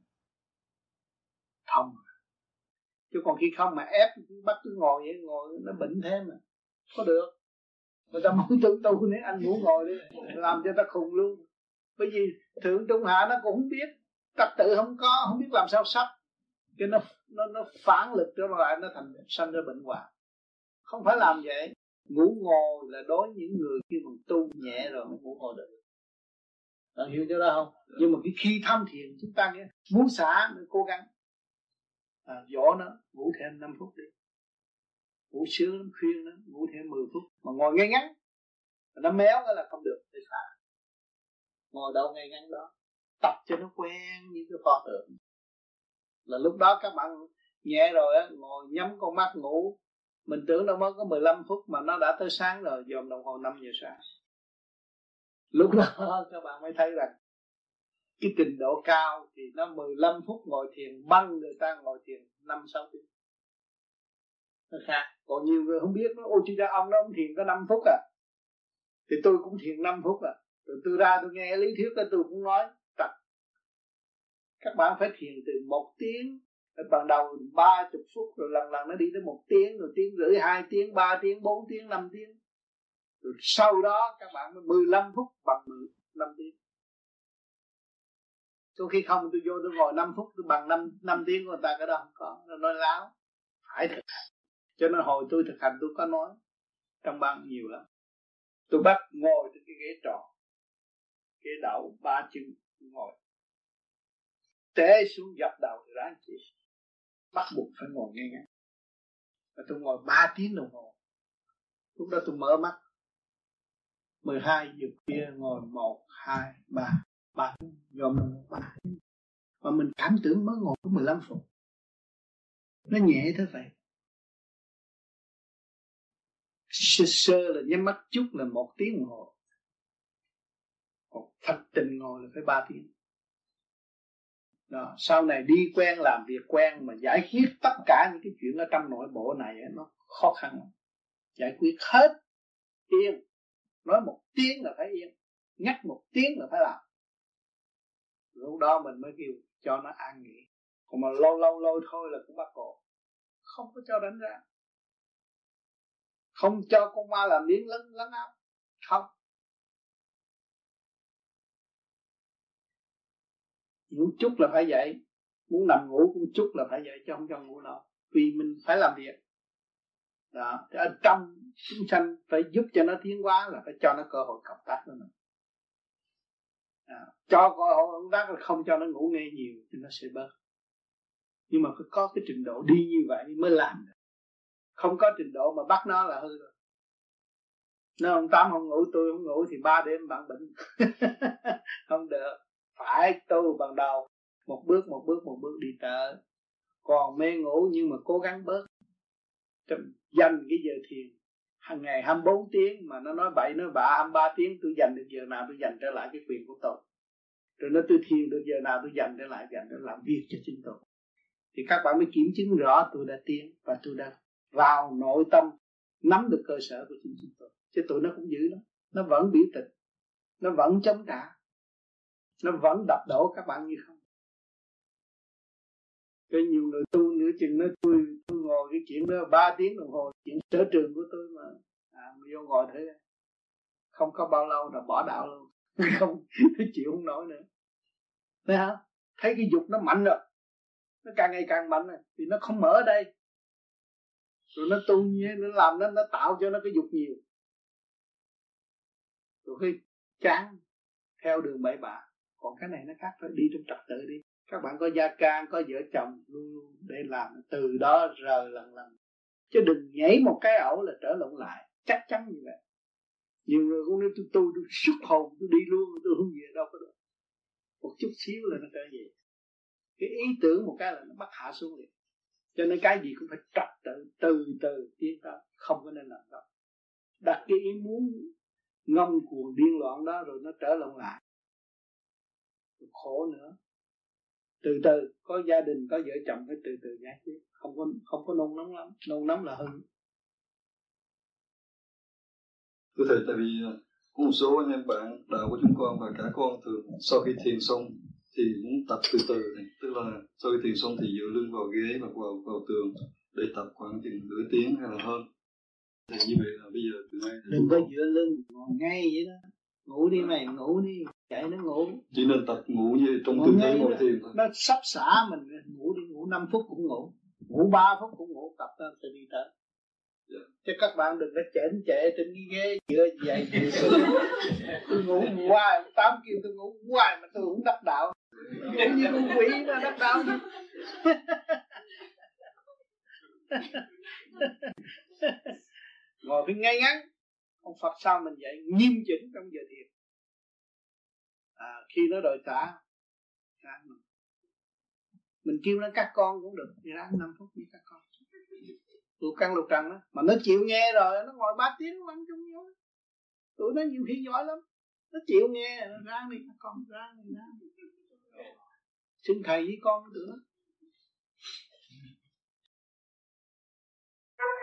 Thông chứ còn khi không mà ép, bắt cứ ngồi vậy, ngồi nó bệnh thêm mà. Có được người ta muốn tu tu nếu anh ngủ ngồi đi làm cho ta khùng luôn. Bởi vì thượng trung hạ nó cũng không biết trật tự không có không biết làm sao sắp. Cho nó nó nó phản lực trở lại nó thành sanh ra bệnh hoạn. Không phải làm vậy. Ngủ ngồi là đối những người khi mà tu nhẹ rồi mới ngủ ngồi được. Bạn hiểu chỗ đó không? Nhưng mà cái khi tham thiền chúng ta nghe muốn xả mới cố gắng. À, dỗ nó ngủ thêm 5 phút đi ngủ sướng lắm khuyên nó ngủ thêm 10 phút. Mà ngồi ngay ngắn. Nó méo cái là không được, phải ngồi đâu ngay ngắn đó. Tập cho nó quen như cái pho tượng. Là lúc đó các bạn nhẹ rồi á, ngồi nhắm con mắt ngủ. Mình tưởng nó mới có 15 phút mà nó đã tới sáng rồi, dòm đồng hồ 5 giờ sáng. Lúc đó các bạn mới thấy rằng cái trình độ cao thì nó 15 phút ngồi thiền, băng người ta ngồi thiền 5 6 tiếng nó khác còn nhiều người không biết nó. Ôi chứ ra ông đó ông thiền có 5 phút à. Thì tôi cũng thiền 5 phút à. Rồi tôi ra tôi nghe lý thuyết đó tôi cũng nói tập. Các bạn phải thiền từ một tiếng. Ban đầu ba chục phút rồi lần lần nó đi tới một tiếng rồi tiếng rưỡi hai tiếng ba tiếng bốn tiếng năm tiếng. Rồi sau đó các bạn mới 15 phút bằng 15 tiếng. Sau khi không tôi vô tôi ngồi 5 phút tôi bằng 5, 5 tiếng của người ta cái đó không có nó nói láo. Phải thực hành cho nên hồi tôi thực hành tôi có nói trong băng nhiều lắm. Tôi bắt ngồi trên cái ghế tròn ghế đậu ba chân ngồi. Té xuống dập đầu thì ráng chịu bắt buộc phải ngồi ngay ngắn. Và tôi ngồi 3 tiếng đồng hồ. Lúc đó tôi mở mắt. 12 giờ kia ngồi 1, 2, 3 3 nhòm đồng 3 Và mình cảm tưởng mới ngồi có 15 phút. Nó nhẹ thế vậy Sơ sơ là nhắm mắt chút là một tiếng ngồi, Còn thật tình ngồi là phải ba tiếng. Đó. sau này đi quen làm việc quen mà giải quyết tất cả những cái chuyện ở trong nội bộ này nó khó khăn giải quyết hết yên. Nói một tiếng là phải yên. Nhắc một tiếng là phải làm. Lúc đó mình mới kêu cho nó an nghỉ. Còn mà lâu lâu lâu thôi là cũng bắt cổ không có cho đánh ra không cho con ma làm miếng lấn lấn áp không. Ngủ chút là phải dậy. Muốn nằm ngủ cũng chút là phải dậy chứ không cho ngủ đâu vì mình phải làm việc. Đó. Thì ở trong chúng sanh phải giúp cho nó tiến hóa là phải cho nó cơ hội cộng tác với mình. À, cho cơ hội cộng tác là không cho nó ngủ nghe nhiều thì nó sẽ bớt. Nhưng mà phải có cái trình độ đi như vậy mới làm được không có trình độ mà bắt nó là hư rồi. Nếu ông tám không ngủ, tôi không ngủ thì ba đêm bạn bệnh. Không được. Phải tu bằng đầu. Một bước một bước một bước đi tới. Còn mê ngủ nhưng mà cố gắng bớt. Dành cái giờ thiền, hàng ngày 24 tiếng mà nó nói bậy, nói bạ 23 tiếng, tôi dành được giờ nào tôi dành trở lại cái quyền của tôi. Rồi nó tôi thiền được giờ nào tôi dành trở lại, dành để làm việc cho chính tôi. Thì các bạn mới kiểm chứng rõ tôi đã tiến và tôi đã vào nội tâm, nắm được cơ sở của chính chúng tôi. Chứ tụi nó cũng giữ đó nó vẫn biểu tình. Nó vẫn chống trả. Nó vẫn đập đổ các bạn như không. Cái nhiều người tu nửa chừng nói, tôi tôi ngồi cái chuyện đó ba tiếng đồng hồ, chuyện sở trường của tôi mà. À vô ngồi thế. Không có bao lâu là bỏ đạo luôn. Không chịu không nổi nữa. Thấy không? Thấy cái dục nó mạnh rồi. Nó càng ngày càng mạnh rồi. Thì nó không mở ở đây rồi nó tu như nó làm nó nó tạo cho nó cái dục nhiều. Rồi khi chán theo đường bậy bạ, còn cái này nó khác phải đi trong trật tự đi. Các bạn có gia can, có vợ chồng, luôn luôn để làm, từ đó rời lần lần. Chứ đừng nhảy một cái ẩu là trở lộn lại, chắc chắn như vậy. Nhiều người cũng nói, tôi tu, tôi xuất hồn, tôi đi luôn, tôi không về đâu có được. Một chút xíu là nó trở về. Cái ý tưởng một cái là nó bắt hạ xuống liền cho nên cái gì cũng phải trật tự, từ từ tiến tới, không có nên làm đâu đặt cái ý muốn ngâm cuồng điên loạn đó rồi nó trở lộn lại. Khổ nữa. Từ từ, có gia đình, có vợ chồng phải từ từ giải quyết. Không có không có nôn nóng lắm. Nôn nóng là hư. Thưa thầy, tại vì có một số anh em bạn, đạo của chúng con và cả con thường sau khi thiền xong thì muốn tập từ từ này. Tức là sau khi thiền xong thì dựa lưng vào ghế hoặc vào vào tường để tập khoảng chừng nửa tiếng hay là hơn. Thì như vậy là bây giờ từ nay đừng có dựa lưng ngồi ngay vậy đó. Ngủ đi mày ngủ đi. Chạy nó ngủ. Chỉ nên tập ngủ như trong tư thế ngồi thiền thôi. nó sắp xả mình ngủ đi ngủ 5 phút cũng ngủ. Ngủ 3 phút cũng ngủ tập nó sẽ đi tới. Yeah. Dạ. chứ các bạn đừng có chảnh chệ trên cái ghế dựa vậy tôi ngủ hoài tám kêu tôi ngủ hoài mà tôi cũng đắc đạo giống như con quỷ nó đắc đạo ngồi phải ngay ngắn. Ông Phật sao mình dạy nghiêm chỉnh trong giờ thiền? À, khi nó đòi trả mình. Kêu nó các con cũng được. Thì ráng năm phút với các con. Tụi căn lục trần đó mà nó chịu nghe rồi nó ngồi ba tiếng lắm chung nhau tụi nó nhiều khi giỏi lắm. Nó chịu nghe nó ra đi các con ra đi ra đi xin thầy với con tụi nó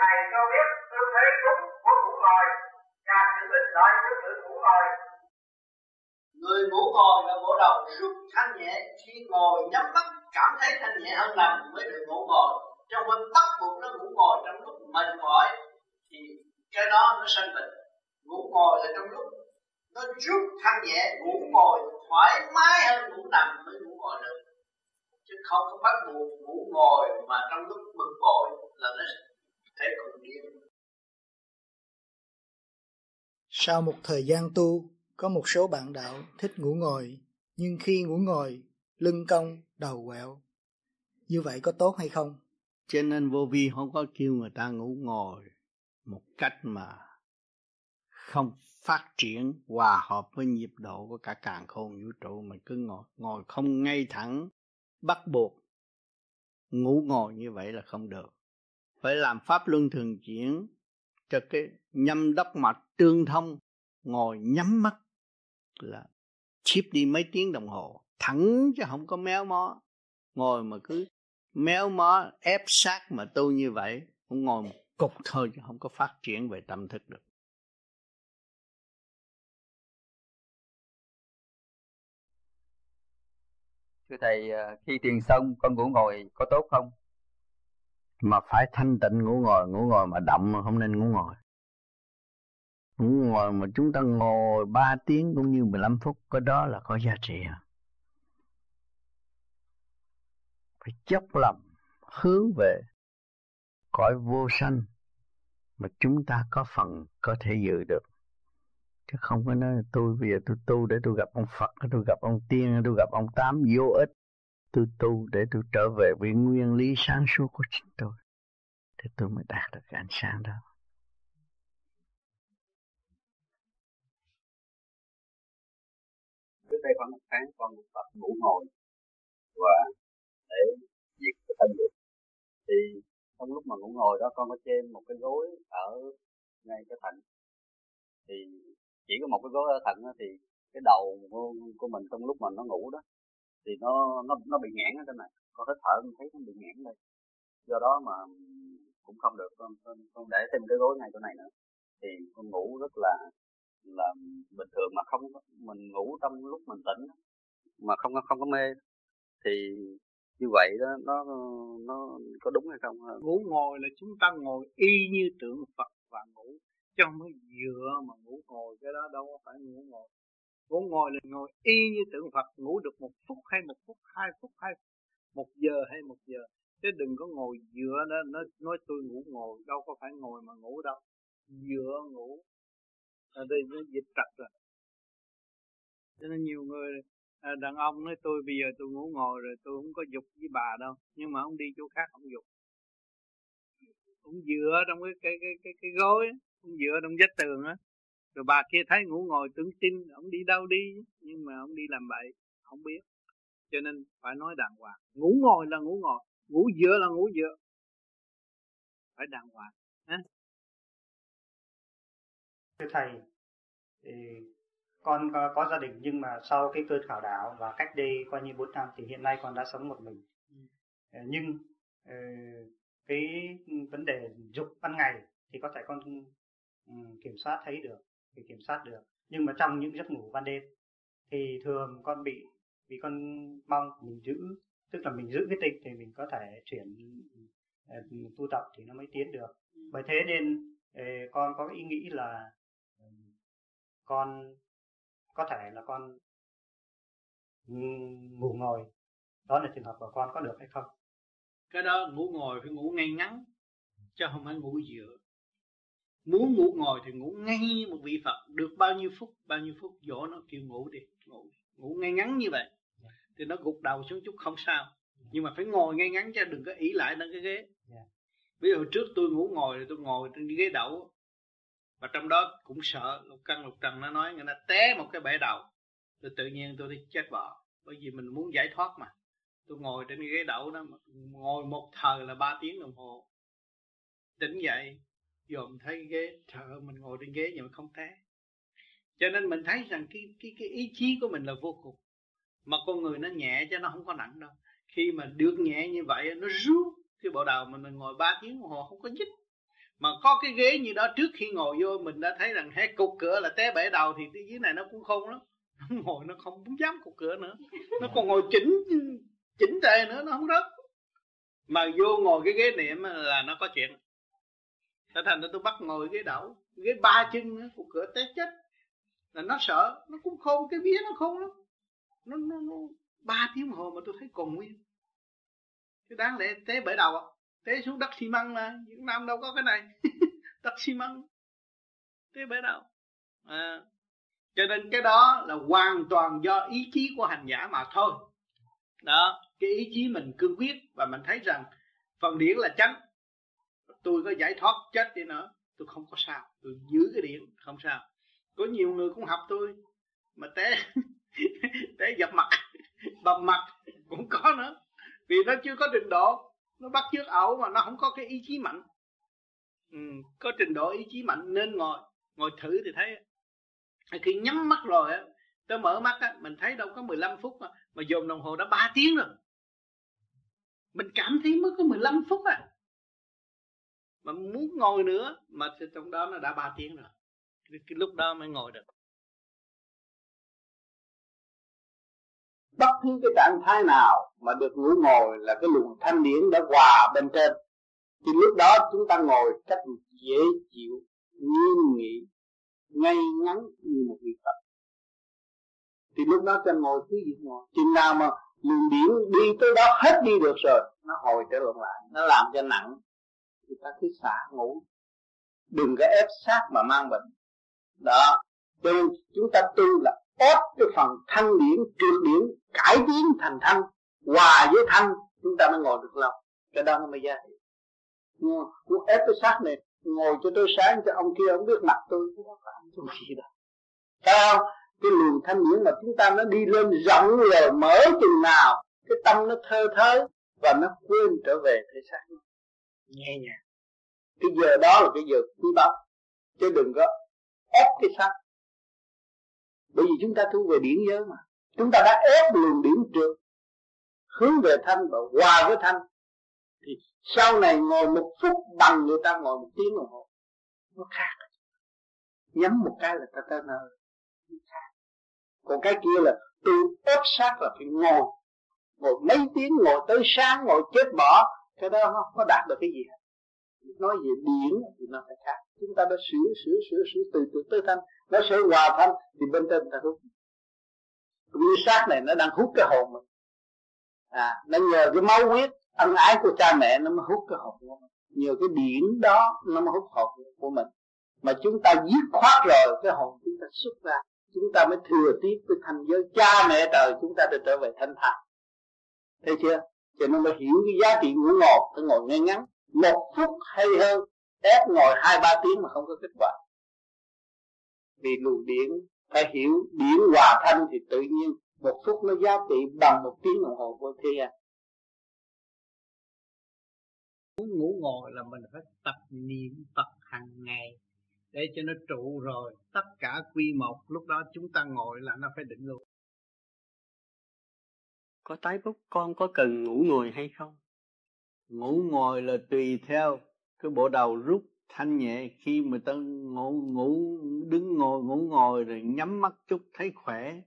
thầy cho biết tư thế đúng của ngủ ngồi. Và sự ích lợi của sự ngủ ngồi. Người ngủ ngồi là bộ đầu rút thanh nhẹ. Khi ngồi nhắm mắt cảm thấy thanh nhẹ hơn nằm mới được ngủ ngồi trong mình bắt buộc nó ngủ ngồi trong lúc mệt mỏi thì cái đó nó sanh bệnh. Ngủ ngồi là trong lúc nó rút thanh nhẹ ngủ ngồi thoải mái hơn ngủ nằm mới ngủ ngồi được chứ không có bắt buộc ngủ ngồi mà trong lúc bực bội là nó thể cùng điên. Sau một thời gian tu có một số bạn đạo thích ngủ ngồi nhưng khi ngủ ngồi lưng cong đầu quẹo. Như vậy có tốt hay không? Cho nên vô vi không có kêu người ta ngủ ngồi một cách mà không phát triển hòa hợp với nhịp độ của cả càng khôn vũ trụ. Mà cứ ngồi ngồi không ngay thẳng bắt buộc ngủ ngồi như vậy là không được. Phải làm pháp luân thường chuyển cho cái nhâm đốc mạch tương thông, ngồi nhắm mắt là chip đi mấy tiếng đồng hồ, thẳng chứ không có méo mó. Ngồi mà cứ méo mó, ép sát mà tu như vậy, cũng ngồi một cục thôi chứ không có phát triển về tâm thức được. Thưa thầy à, khi thiền xong, con ngủ ngồi có tốt không? Mà phải thanh tịnh ngủ ngồi ngủ ngồi mà động mà không nên ngủ ngồi. Ngủ ngồi mà chúng ta ngồi 3 tiếng cũng như 15 phút, có đó là có giá trị à? phải chấp lòng, hướng về cõi vô sanh mà chúng ta có phần, có thể dự được chứ không có nói tôi bây giờ tôi tu để tôi gặp ông Phật tôi gặp ông Tiên tôi gặp ông Tám vô ích. Tôi tu để tôi trở về với nguyên lý sáng suốt của chính tôi, thì tôi mới đạt được cái ánh sáng đó. Trước đây khoảng một tháng, con tập ngủ ngồi và để diệt cái thân dục thì trong lúc mà ngủ ngồi đó, con có trên một cái gối ở ngay cái thành. Thì chỉ có một cái gối ở thận thì cái đầu của mình trong lúc mà nó ngủ đó thì nó nó nó bị nghẽn ở trên này. Con hít thở mình thấy nó bị nghẽn đây. Do đó mà cũng không được con, con, con để thêm cái gối ngay chỗ này nữa. Thì con ngủ rất là là bình thường mà không mình ngủ trong lúc mình tỉnh mà không không có mê. Thì như vậy đó nó nó có đúng hay không? Ngủ ngồi là chúng ta ngồi y như tượng Phật và ngủ chứ không phải dựa mà ngủ ngồi cái đó đâu có phải ngủ ngồi. Ngủ ngồi là ngồi y như tượng Phật ngủ được một phút hay một phút hai phút hay một giờ hay một giờ. Chứ đừng có ngồi dựa đó nó nói tôi ngủ ngồi đâu có phải ngồi mà ngủ đâu. Dựa ngủ. Ở đây nó dịch trật rồi. Cho nên nhiều người à, đàn ông nói tôi bây giờ tôi ngủ ngồi rồi tôi không có dục với bà đâu. Nhưng mà ông đi chỗ khác ông dục. Cũng dựa trong cái cái cái cái, cái gối ông dựa trong vách tường á. Rồi bà kia thấy ngủ ngồi tưởng tin ông đi đâu đi nhưng mà ông đi làm bậy không biết. Cho nên phải nói đàng hoàng. Ngủ ngồi là ngủ ngồi ngủ dựa là ngủ dựa phải đàng hoàng ha? Thưa thầy thì con có, có gia đình nhưng mà sau cái cơn khảo đạo và cách đây coi như 4 năm thì hiện nay con đã sống một mình. Ừ. Ờ, nhưng ờ, cái vấn đề dục ban ngày thì có thể con Ừ, kiểm soát thấy được, thì kiểm soát được. Nhưng mà trong những giấc ngủ ban đêm, thì thường con bị vì con mong mình giữ, tức là mình giữ cái tinh thì mình có thể chuyển ờ, tu tập thì nó mới tiến được. Bởi thế nên ờ, con có ý nghĩ là ừ, con có thể là con ừ, ngủ ngồi. Đó là trường hợp của con có được hay không? Cái đó ngủ ngồi phải ngủ ngay ngắn, chứ không phải ngủ dựa muốn ngủ ngồi thì ngủ ngay như một vị phật. Được bao nhiêu phút bao nhiêu phút dỗ nó kêu ngủ đi. Ngủ ngủ ngay ngắn như vậy. Thì nó gục đầu xuống chút không sao. Nhưng mà phải ngồi ngay ngắn cho đừng có ỷ lại lên cái ghế. Ví dụ trước tôi ngủ ngồi thì tôi ngồi trên ghế đậu và trong đó cũng sợ lục căn lục trần nó nói người ta té một cái bể đầu. Tôi tự nhiên tôi đi chết vợ. Bởi vì mình muốn giải thoát mà. Tôi ngồi trên ghế đậu đó ngồi một thời là ba tiếng đồng hồ. Tỉnh dậy dòm thấy ghế thở mình ngồi trên ghế nhưng mà không té. Cho nên mình thấy rằng cái cái cái ý chí của mình là vô cùng. Mà con người nó nhẹ cho nó không có nặng đâu. Khi mà được nhẹ như vậy nó rút cái bộ đầu mình, mình ngồi 3 tiếng đồng hồ không có nhích. Mà có cái ghế như đó trước khi ngồi vô mình đã thấy rằng hết cục cửa là té bể đầu thì cái dưới này nó cũng không lắm. Nó ngồi nó không muốn dám cục cửa nữa. Nó còn ngồi chỉnh chỉnh tề nữa nó không rớt. Mà vô ngồi cái ghế niệm là nó có chuyện. Thế thành ra tôi bắt ngồi ghế đậu ghế ba chân cục cửa té chết. Là nó sợ, nó cũng khôn, cái vía nó khôn lắm. Nó nó nó, ba tiếng hồ mà tôi thấy còn nguyên. Cái đáng lẽ té bể đầu à. Té xuống đất xi măng mà, Việt Nam đâu có cái này. Đất xi măng. Té bể đầu. À. cho nên cái đó là hoàn toàn do ý chí của hành giả mà thôi. Đó, cái ý chí mình cương quyết và mình thấy rằng phần điển là chánh tôi có giải thoát chết đi nữa. Tôi không có sao. Tôi giữ cái điện không sao. Có nhiều người cũng học tôi mà té té dập mặt bầm mặt cũng có nữa. Vì nó chưa có trình độ nó bắt chước ẩu mà nó không có cái ý chí mạnh. Ừ, có trình độ ý chí mạnh nên ngồi ngồi thử thì thấy. Khi nhắm mắt rồi á tôi mở mắt á mình thấy đâu có 15 phút mà, mà dồn đồng hồ đã 3 tiếng rồi. Mình cảm thấy mới có 15 phút à mà muốn ngồi nữa mà trong đó nó đã 3 tiếng rồi. Cái, cái lúc đó mới ngồi được. Bất cứ cái trạng thái nào mà được ngủ ngồi là cái luồng thanh điển đã hòa bên trên. Thì lúc đó chúng ta ngồi cách dễ chịu nghiêm nghị ngay ngắn như một vị phật. Thì lúc đó cho ngồi cứ việc ngồi. Chừng nào mà luồng điển đi tới đó hết đi được rồi nó hồi trở lại nó làm cho nặng thì ta cứ xả ngủ. Đừng có ép sát mà mang bệnh. Đó. Tu nên chúng ta tu là ép cái phần thanh điển, trường điển, cải tiến thành thanh, hòa với thanh, chúng ta mới ngồi được lâu. Cái đó nó mới ra? trị cũng ép cái xác này, ngồi cho tôi sáng cho ông kia ông biết mặt tôi cái đó phải tôi gì đâu. Sao cái luồng thanh điển mà chúng ta nó đi lên rộng lờ mở chừng nào, cái tâm nó thơ thới và nó quên trở về thể xác. Nhẹ nhàng cái giờ đó là cái giờ quý báu. Chứ đừng có ép cái xác. Bởi vì chúng ta thu về điển giới mà. Chúng ta đã ép luồng điển trượt hướng về thanh và hòa với thanh. Thì sau này ngồi một phút bằng người ta ngồi một tiếng đồng hồ, nó khác. Nhắm một cái là ta ta nơi. Còn cái kia là tôi ép sát là phải ngồi. Ngồi mấy tiếng, ngồi tới sáng, ngồi chết bỏ. Cái đó nó không có đạt được cái gì hết nói về điển thì nó phải khác. Chúng ta đã sửa sửa sửa sửa từ từ tới thanh. Nó sẽ hòa thanh thì bên trên ta hút. Như xác này nó đang hút cái hồn mình. À nó nhờ cái máu huyết, ân ái của cha mẹ nó mới hút cái hồn của mình. Nhờ cái điển đó nó mới hút hồn của mình. Mà chúng ta giết khoát rồi, cái hồn chúng ta xuất ra, chúng ta mới thừa tiếp cái thành giới cha mẹ trời, chúng ta được trở về thanh thản. Thấy chưa? Cho nên mới hiểu cái giá trị ngủ ngọt, phải ngồi ngay ngắn một phút hay hơn ép ngồi hai ba tiếng mà không có kết quả. Vì luồng điển phải hiểu điển hòa thanh thì tự nhiên một phút nó giá trị bằng một tiếng đồng hồ của thế gian. Muốn ngủ ngồi là mình phải tập niệm Phật hàng ngày để cho nó trụ rồi tất cả quy một lúc đó chúng ta ngồi là nó phải định luôn có tái bút con có cần ngủ ngồi hay không ngủ ngồi là tùy theo cái bộ đầu rút thanh nhẹ khi mà ta ngủ ngủ, đứng ngồi, ngủ ngồi rồi nhắm mắt chút thấy khỏe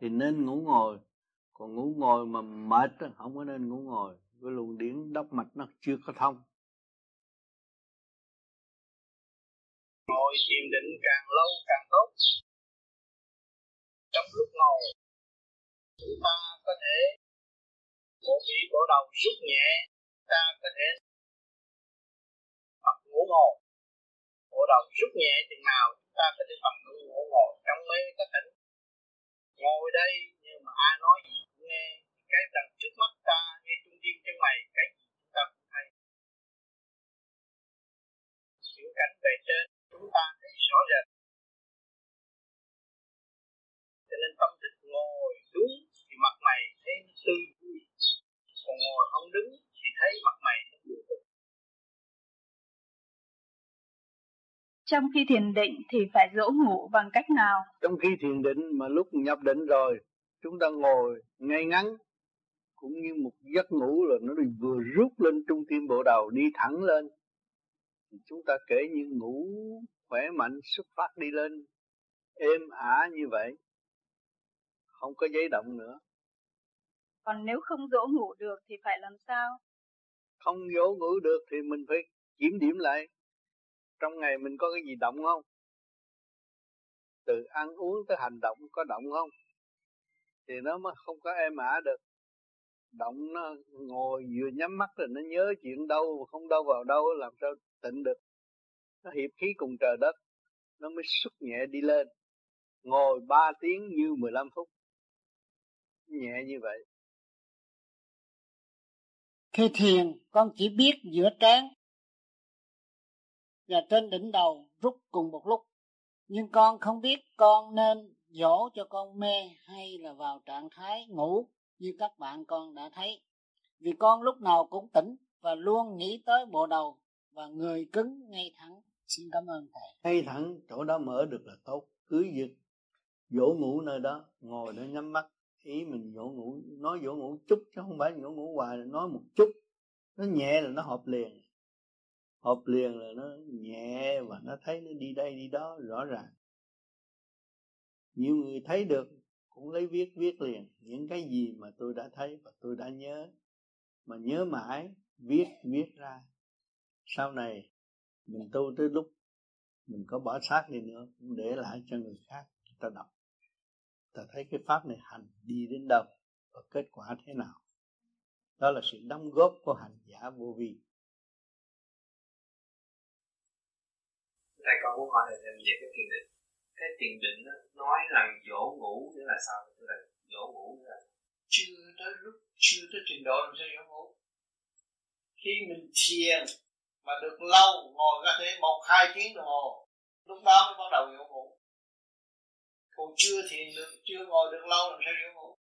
thì nên ngủ ngồi. Còn ngủ ngồi mà mệt không có nên ngủ ngồi. Cái luồng điển đốc mạch nó chưa có thông. Ngồi thiền định càng lâu càng tốt. Trong lúc ngồi, chúng ta có thể bộ vị bộ đầu rút nhẹ ta có thể tập ngủ ngồi. Bộ đầu rút nhẹ chừng nào chúng ta có thể tập ngủ ngủ ngồi trong mấy có thể ngồi đây, nhưng mà ai nói gì cũng nghe. Cái đằng trước mắt ta nghe trung tim chân mày cái gì chúng ta cũng thấy những cảnh về trên chúng ta thấy rõ rệt cho nên tâm thức ngồi đúng thì mặt mày thấy tươi vui còn ngồi không đứng thì thấy mặt mày nó buồn bực trong khi thiền định thì phải dỗ ngủ bằng cách nào? Trong khi thiền định mà lúc nhập định rồi, chúng ta ngồi ngay ngắn cũng như một giấc ngủ là nó vừa rút lên trung tim bộ đầu đi thẳng lên thì chúng ta kể như ngủ khỏe mạnh xuất phát đi lên êm ả như vậy. Không có giấy động nữa. Còn nếu không dỗ ngủ được thì phải làm sao? Không dỗ ngủ được thì mình phải kiểm điểm lại trong ngày mình có cái gì động không? Từ ăn uống tới hành động có động không? Thì nó mới không có êm ả được. Động nó ngồi vừa nhắm mắt rồi nó nhớ chuyện đâu, không đâu vào đâu, làm sao tịnh được. Nó hiệp khí cùng trời đất, nó mới xuất nhẹ đi lên. Ngồi 3 tiếng như 15 phút. Nhẹ như vậy. Khi thiền, con chỉ biết giữa trán và trên đỉnh đầu rút cùng một lúc. Nhưng con không biết con nên dỗ cho con mê hay là vào trạng thái ngủ như các bạn con đã thấy. Vì con lúc nào cũng tỉnh và luôn nghĩ tới bộ đầu và người cứng ngay thẳng. Xin cảm ơn thầy. Ngay thẳng, chỗ đó mở được là tốt. Cứ việc dỗ ngủ nơi đó, ngồi để nhắm mắt. Ý mình dỗ ngủ, nói dỗ ngủ chút chứ không phải dỗ ngủ hoài, nói một chút. Nó nhẹ là nó hợp liền hộp liền là nó nhẹ và nó thấy nó đi đây đi đó rõ ràng. Nhiều người thấy được, cũng lấy viết viết liền những cái gì mà tôi đã thấy và tôi đã nhớ. Mà nhớ mãi, viết viết ra. Sau này, mình tu tới lúc mình có bỏ xác đi nữa, cũng để lại cho người khác, người ta đọc. Ta thấy cái pháp này hành đi đến đâu và kết quả thế nào. Đó là sự đóng góp của hành giả vô vi. Thầy con muốn hỏi thầy thêm về cái thiền định. Cái thiền định đó, nói rằng dỗ ngủ nghĩa là sao? Tức là dỗ ngủ nghĩa là chưa tới lúc chưa tới trình độ làm sao dỗ ngủ. Khi mình thiền mà được lâu ngồi có thể một hai tiếng đồng hồ lúc đó mới bắt đầu dỗ ngủ. Còn chưa thiền được chưa ngồi được lâu làm sao dỗ ngủ?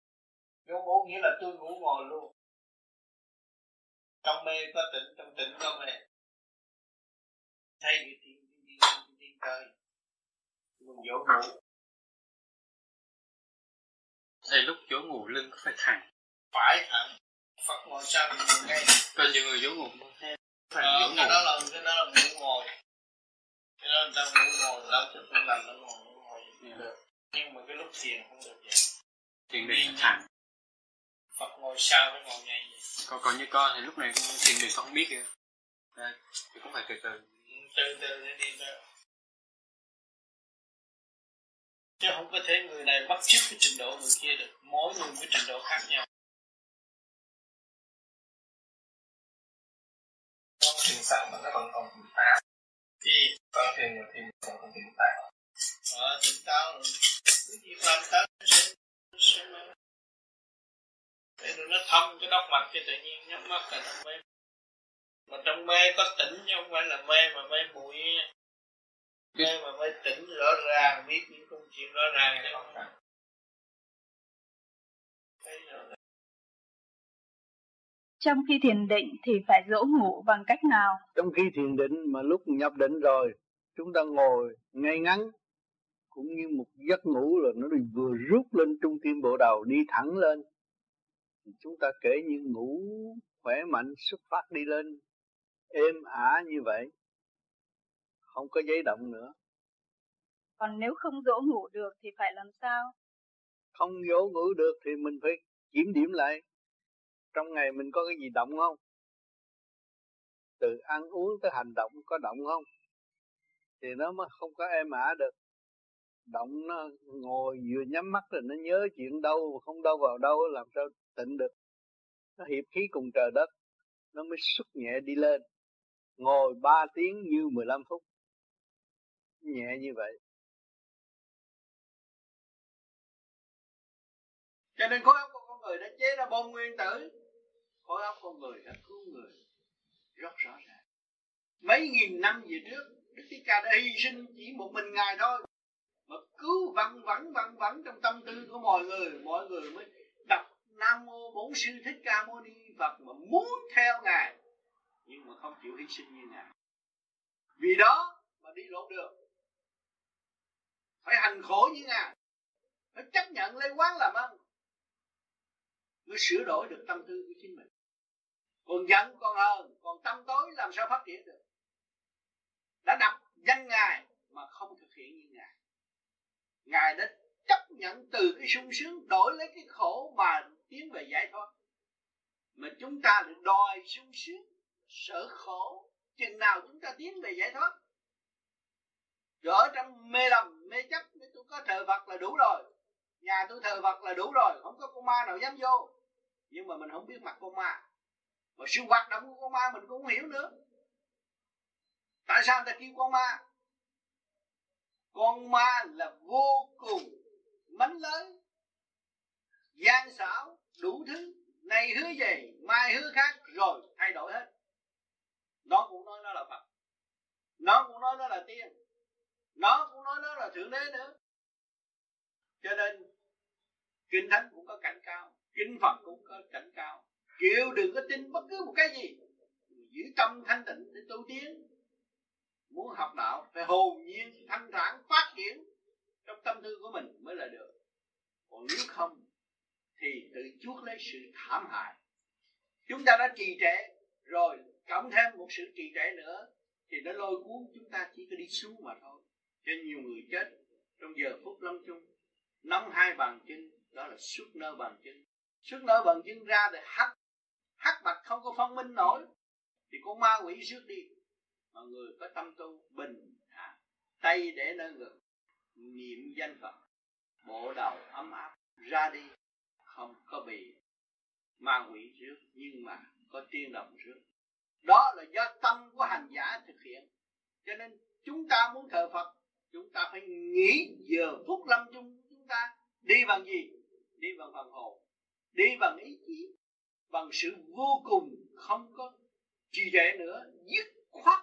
Dỗ ngủ nghĩa là tôi ngủ ngồi luôn. Trong mê có tỉnh trong tỉnh có mê. Thay vì tiên trời mình dỗ ngủ. Thầy lúc dỗ ngủ lưng có phải thẳng? Phải thẳng Phật ngồi sao mình ngồi ngay. Còn nhiều người dỗ ngủ phải ờ, dỗ cái ngủ đó là cái đó là ngủ ngồi. Cái đó người ta ngủ ngồi đâu chứ không làm nó ngồi ngủ ngồi yeah. được nhưng mà cái lúc thiền không được vậy. Thiền định thẳng. Phật ngồi sao phải ngồi ngay vậy. Còn còn như con thì lúc này thiền định con không biết kìa. À, thì cũng phải từ từ. Từ từ để đi tới chứ không có thể người này bắt chước cái trình độ người kia được. Mỗi người với trình độ khác nhau. Con thiền sẵn mà nó còn còn tỉnh táo thì con thiền nhiều thì còn còn tỉnh táo ờ tỉnh táo cứ việc làm tới sẽ sẽ để nó thâm cái đốc mạch cho tự nhiên nhắm mắt là trong mê. Mà trong mê có tỉnh chứ không phải là mê mà mê bụi mê mà mê tỉnh rõ ràng biết những công chuyện rõ ràng chứ không Trong khi thiền định thì phải dỗ ngủ bằng cách nào? Trong khi thiền định mà lúc nhập định rồi, chúng ta ngồi ngay ngắn cũng như một giấc ngủ là nó vừa rút lên trung tim bộ đầu đi thẳng lên thì chúng ta kể như ngủ khỏe mạnh xuất phát đi lên êm ả như vậy không có giấy động nữa. Còn nếu không dỗ ngủ được thì phải làm sao? Không dỗ ngủ được thì mình phải kiểm điểm lại. Trong ngày mình có cái gì động không? Từ ăn uống tới hành động có động không? Thì nó mới không có êm ả được. Động nó ngồi vừa nhắm mắt rồi nó nhớ chuyện đâu không đâu vào đâu làm sao tịnh được. Nó hiệp khí cùng trời đất nó mới xuất nhẹ đi lên. Ngồi 3 tiếng như 15 phút nhẹ như vậy. Cho nên khối óc của con người đã chế ra bom nguyên tử. Khối óc con người đã cứu người rất rõ ràng. Mấy nghìn năm về trước, đức thích ca đã hy sinh chỉ một mình ngài thôi. Mà cứu văng vẳng văng vẳng trong tâm tư của mọi người mọi người mới đọc nam mô bổn sư thích ca mâu ni phật mà muốn theo ngài. Nhưng mà không chịu hy sinh như ngài. Vì đó mà đi lộn đường phải hành khổ như ngài. Phải chấp nhận lấy quán làm ăn. Mới sửa đổi được tâm tư của chính mình. Còn giận còn hờn, còn tâm tối làm sao phát triển được? Đã đọc danh ngài mà không thực hiện như ngài. Ngài đã chấp nhận từ cái sung sướng đổi lấy cái khổ mà tiến về giải thoát. Mà chúng ta lại đòi sung sướng, sợ khổ, chừng nào chúng ta tiến về giải thoát rồi ở trong mê lầm, mê chấp tôi có thờ Phật là đủ rồi. Nhà tôi thờ Phật là đủ rồi, không có con ma nào dám vô. Nhưng mà mình không biết mặt con ma. Mà sự hoạt động của con ma mình cũng không hiểu nữa. Tại sao ta kêu con ma? Con ma là vô cùng mánh lớn gian xảo, đủ thứ, này hứa về, mai hứa khác, rồi thay đổi hết. Nó cũng nói nó là phật. Nó cũng nói nó là tiên nó cũng nói nó là thượng đế nữa. Cho nên, kinh thánh cũng có cảnh cao kinh phật cũng có cảnh cao kêu đừng có tin bất cứ một cái gì, giữ tâm thanh tịnh để tu tiến. Muốn học đạo, phải hồn nhiên, thanh thản, phát triển trong tâm tư của mình mới là được. Còn nếu không, thì tự chuốc lấy sự thảm hại. Chúng ta đã trì trệ rồi, cộng thêm một sự trì trệ nữa, thì nó lôi cuốn chúng ta chỉ có đi xuống mà thôi cho nhiều người chết trong giờ phút lâm chung. Nắm hai bàn chân đó là suốt nơ bàn chân. Suốt nơ bàn chân ra để hắt hắt bạch không có phân minh nổi. Thì con ma quỷ rước đi. Mà người có tâm tu bình à, tay để nơi ngực. Niệm danh phật. Bộ đầu ấm áp. Ra đi. Không có bị ma quỷ rước. Nhưng mà có tiên đồng rước. Đó là do tâm của hành giả thực hiện. Cho nên chúng ta muốn thờ phật chúng ta phải nghĩ giờ phút lâm chung chúng ta. Đi bằng gì? Đi bằng phần hồn. Đi bằng ý chí. Bằng sự vô cùng không có trì trệ nữa. Dứt khoát.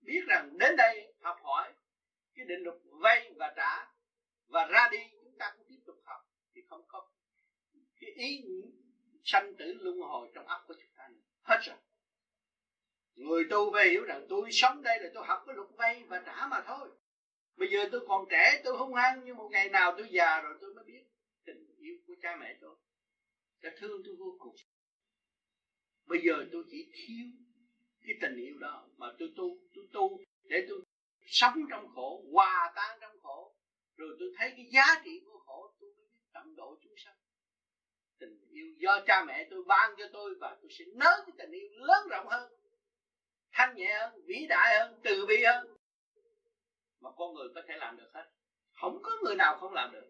Biết rằng đến đây học hỏi cái định luật vay và trả. Và ra đi, chúng ta cũng tiếp tục học. Thì không có cái ý sanh tử luân hồi trong óc của chúng ta nữa. hết rồi. Người tu về hiểu rằng tôi sống đây là tôi học cái luật vay và trả mà thôi bây giờ tôi còn trẻ, tôi hung hăng nhưng một ngày nào tôi già rồi tôi mới biết tình yêu của cha mẹ tôi. Đã thương tôi vô cùng. Bây giờ tôi chỉ thiếu cái tình yêu đó mà tôi tu tôi tu để tôi sống trong khổ, hòa tan trong khổ. Rồi tôi thấy cái giá trị của khổ, tôi mới biết tận độ chúng sanh. Tình yêu do cha mẹ tôi ban cho tôi và tôi sẽ nới cái tình yêu lớn rộng hơn, thanh nhẹ hơn, vĩ đại hơn, từ bi hơn mà con người có thể làm được hết. Không có người nào không làm được.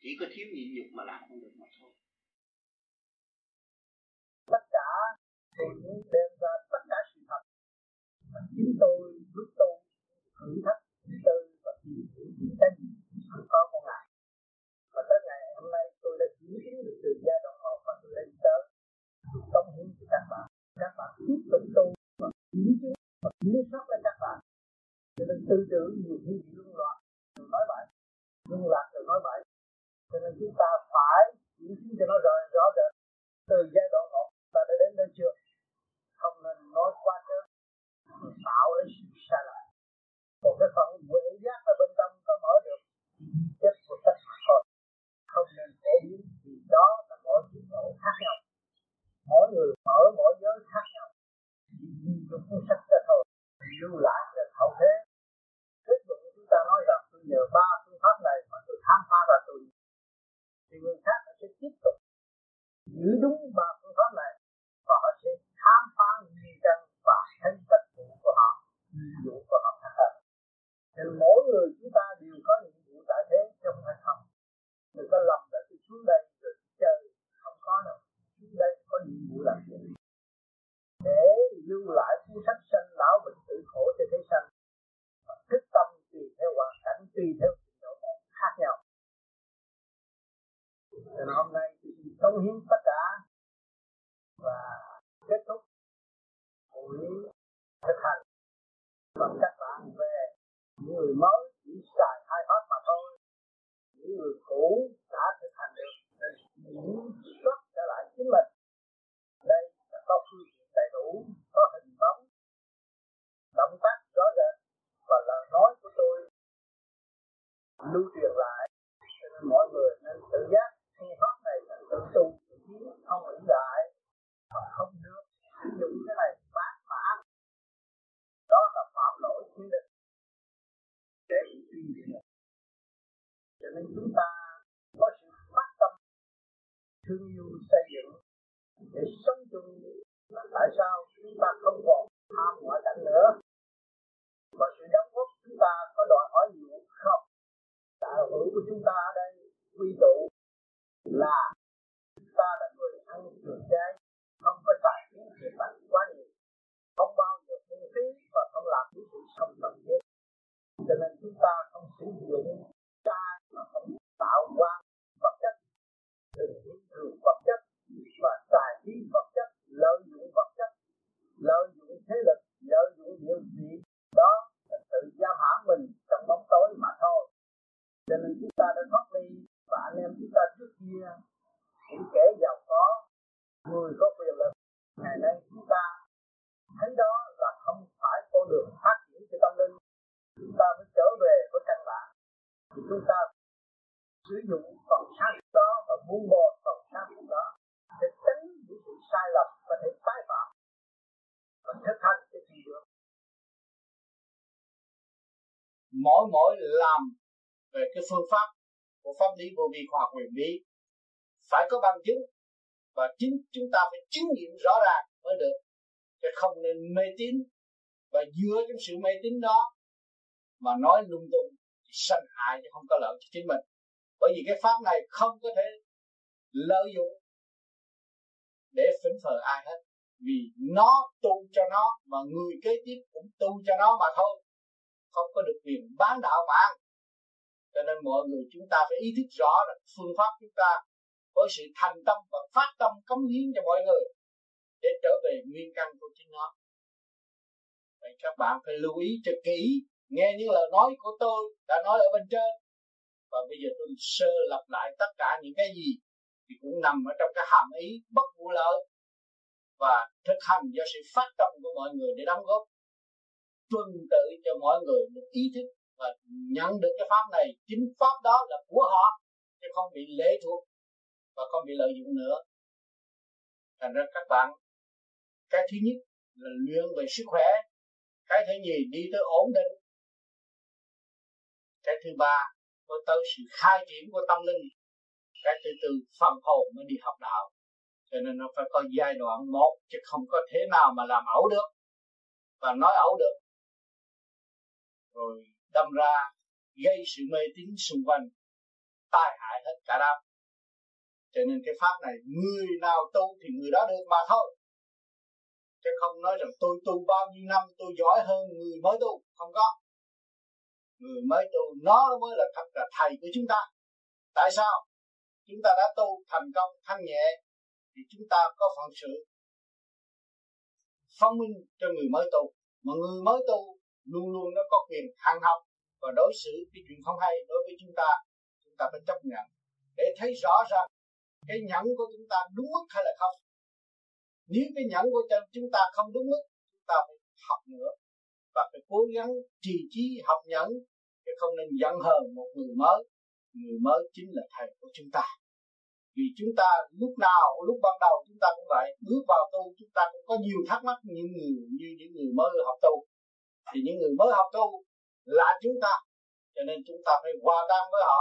Chỉ có thiếu nhịn nhục mà làm không được mà thôi. Tất cả tôi muốn đem ra tất cả sự thật. Và chính tôi, lúc tôi thử thách tôi và tìm hiểu những cái gì có con ngài và tới ngày hôm nay tôi đã chuyển kiến được từ giai đoạn một và tôi lên tới tôi công hiến cho các bạn các bạn tiếp tục tu và chuyển kiến và kiểm soát lên các bạn cho nên tư tưởng nhiều khi bị luân loạn. Rồi nói bậy. Luân lạc rồi nói bậy. Cho nên chúng ta phải diễn kiến cho nó rõ rõ rệt. Từ giai đoạn một ta đã đến nơi chưa? Không nên nói quá chứ tạo lấy sự sai lại một cái phần huệ giác ở bên trong có mở được. Chết của tất cả thôi. Không nên phổ biến vì đó là mỗi chuyện độ khác nhau. Mỗi người mở mỗi giới khác nhau. Chỉ vì được cuốn sách ra thôi. Lưu lại cho hậu thế nhờ ba phương pháp này mà tôi tham phá ra tôi thì người khác họ sẽ tiếp tục giữ đúng ba phương pháp này và họ sẽ tham phá nghi căn và thấy tất vụ của họ nhiệm vụ của họ thật hơn. Thì mỗi người chúng ta đều có nhiệm vụ tại thế trong hay không. Đừng có lầm là tôi xuống đây rồi chơi, không có đâu. Xuống đây có nhiệm vụ làm gì để lưu lại cuốn sách sanh lão bệnh tử khổ cho thế sanh. Và tâm tùy theo hoàn tùy theo trình độ khác nhau. Cho nên hôm nay tôi xin cống hiến tất cả và kết thúc buổi thực hành và các bạn về những người mới chỉ xài hai pháp mà thôi. Những người cũ đã thực hành được những xuất trở lại chính mình. Đây là có phương tiện đầy đủ, có hình bóng, động tác rõ rệt và lời nói của tôi lưu truyền lại cho nên mọi người nên tự giác phương pháp này là tự tu, tự tiến không nghĩ lại. Mà không được sử dụng cái này bán mà ăn đó là phạm lỗi quy định. Để suy nghĩ cho nên chúng ta có sự phát tâm, thương yêu, xây dựng để sống chung. Là tại sao chúng ta không còn tham ngoại cảnh nữa? Và sự đóng góp chúng ta có đòi hỏi nhiều không? Sở hữu của chúng ta ở đây, quy tụ là chúng ta là người ăn trường chay, không có tài chính tiền bạc quá nhiều không bao giờ miễn phí và không làm những sự không cần thiết cho nên chúng ta không sử dụng chay mà không tạo qua vật chất. Từ những thường vật chất và tài trí vật chất, lợi dụng vật chất, lợi dụng thế lực, lợi dụng địa vị đó là tự giam hãm mình trong bóng tối mà thôi cho nên chúng ta đã thoát ly, và anh em chúng ta trước kia những kẻ giàu có. Người có quyền lực ngày nay chúng ta thấy đó là không phải con đường phát triển cho tâm linh. Chúng ta mới trở về với căn bản. Thì chúng ta sử dụng phần sáng đó và buông bỏ phần sáng đó để tránh những sự sai lầm và thể tái phạm và thực hành cái gì được mỗi mỗi làm về cái phương pháp của pháp lý vô vi khoa học quyền bí. Phải có bằng chứng và chính chúng ta phải chứng nghiệm rõ ràng mới được. Chứ không nên mê tín và dựa trong sự mê tín đó mà nói lung tung thì sanh hại chứ không có lợi cho chính mình. Bởi vì cái pháp này không có thể lợi dụng để phỉnh phờ ai hết. Vì nó tu cho nó mà người kế tiếp cũng tu cho nó mà thôi. Không có được quyền bán đạo bạn cho nên mọi người chúng ta phải ý thức rõ là phương pháp chúng ta với sự thành tâm và phát tâm cống hiến cho mọi người để trở về nguyên căn của chính nó. Vậy các bạn phải lưu ý cho kỹ, nghe những lời nói của tôi đã nói ở bên trên. Và bây giờ tôi sơ lặp lại tất cả những cái gì thì cũng nằm ở trong cái hàm ý bất vụ lợi và thực hành do sự phát tâm của mọi người để đóng góp. Tuân tự cho mọi người được ý thức và nhận được cái pháp này, chính pháp đó là của họ, chứ không bị lệ thuộc và không bị lợi dụng nữa. Thành ra các bạn, cái thứ nhất là luyện về sức khỏe, cái thứ nhì đi tới ổn định, cái thứ ba có tới sự khai triển của tâm linh, cái thứ tư phần hồn mới đi học đạo. Cho nên nó phải có giai đoạn một, chứ không có thế nào mà làm ẩu được và nói ẩu được. Rồi đâm ra gây sự mê tín xung quanh, tai hại hết cả đám. Cho nên cái pháp này, người nào tu thì người đó được mà thôi. Chứ không nói rằng tôi tu bao nhiêu năm, tôi giỏi hơn người mới tu. Không có. Người mới tu, nó mới là thật là thầy của chúng ta. Tại sao? Chúng ta đã tu thành công, thanh nhẹ, thì chúng ta có phận sự phong minh cho người mới tu. Mà người mới tu luôn luôn nó có quyền hàng học và đối xử cái chuyện không hay đối với chúng ta chúng ta phải chấp nhận để thấy rõ rằng cái nhẫn của chúng ta đúng mức hay là không. Nếu cái nhẫn của chúng ta không đúng mức, chúng ta phải học nữa và phải cố gắng trì trí học nhẫn chứ không nên giận hờn một người mới. Người mới chính là thầy của chúng ta. Vì chúng ta lúc nào, lúc ban đầu chúng ta cũng vậy, bước vào tu chúng ta cũng có nhiều thắc mắc như người như những người mới học tu. Thì những người mới học tu là chúng ta. Cho nên chúng ta phải hòa tan với họ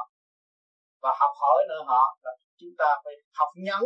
và học hỏi nữa họ là chúng ta phải học nhẫn